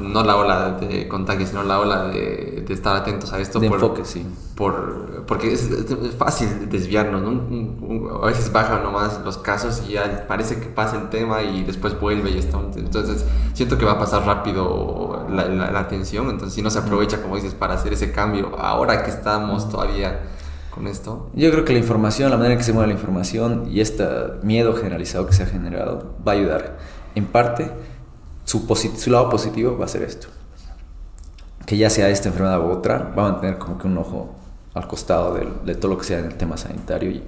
S1: no la ola de contagio, sino la ola de, de estar atentos a esto.
S2: De por, enfoque, sí.
S1: Por, porque es, es, fácil desviarnos, ¿no? A veces bajan nomás los casos y ya parece que pasa el tema y después vuelve y está. Entonces, siento que va a pasar rápido la, la, la atención. Entonces, si no se aprovecha, como dices, para hacer ese cambio, ahora que estamos todavía con esto?
S2: Yo creo que la información, la manera en que se mueve la información y este miedo generalizado que se ha generado va a ayudar. En parte, su, su lado positivo va a ser esto. Que ya sea esta enfermedad u otra, va a mantener como que un ojo al costado de, de todo lo que sea en el tema sanitario y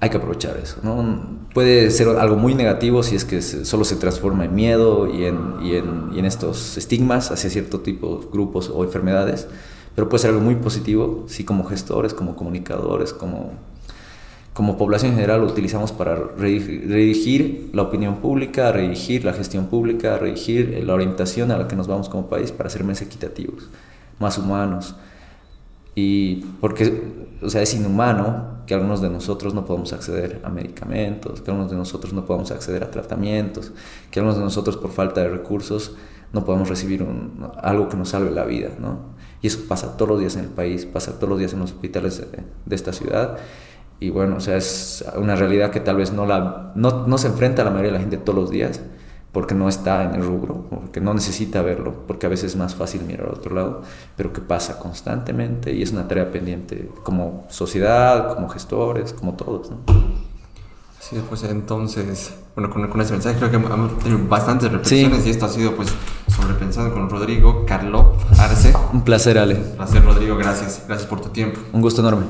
S2: hay que aprovechar eso. ¿no? Puede ser algo muy negativo si es que solo se transforma en miedo y en, y en, y en estos estigmas hacia cierto tipo de grupos o enfermedades pero puede ser algo muy positivo si como gestores, como comunicadores, como, como población en general lo utilizamos para redirigir la opinión pública, redirigir la gestión pública, redirigir la orientación a la que nos vamos como país para ser más equitativos, más humanos. Y porque, o sea, es inhumano que algunos de nosotros no podamos acceder a medicamentos, que algunos de nosotros no podamos acceder a tratamientos, que algunos de nosotros por falta de recursos no podamos recibir algo que nos salve la vida, ¿no? Y eso pasa todos los días en el país, pasa todos los días en los hospitales de, esta ciudad. Y bueno, o sea, es una realidad que tal vez no, la, no, no se enfrenta a la mayoría de la gente todos los días, porque no está en el rubro, porque no necesita verlo, porque a veces es más fácil mirar al otro lado, pero que pasa constantemente y es una tarea pendiente como sociedad, como gestores, como todos.
S1: Sí, pues entonces, bueno, con, con ese mensaje creo que hemos tenido bastantes reflexiones sí. y esto ha sido pues sobrepensando con Rodrigo Carlo Arce.
S2: Un placer, Ale.
S1: Un placer, Rodrigo, gracias. Gracias por tu tiempo.
S2: Un gusto enorme.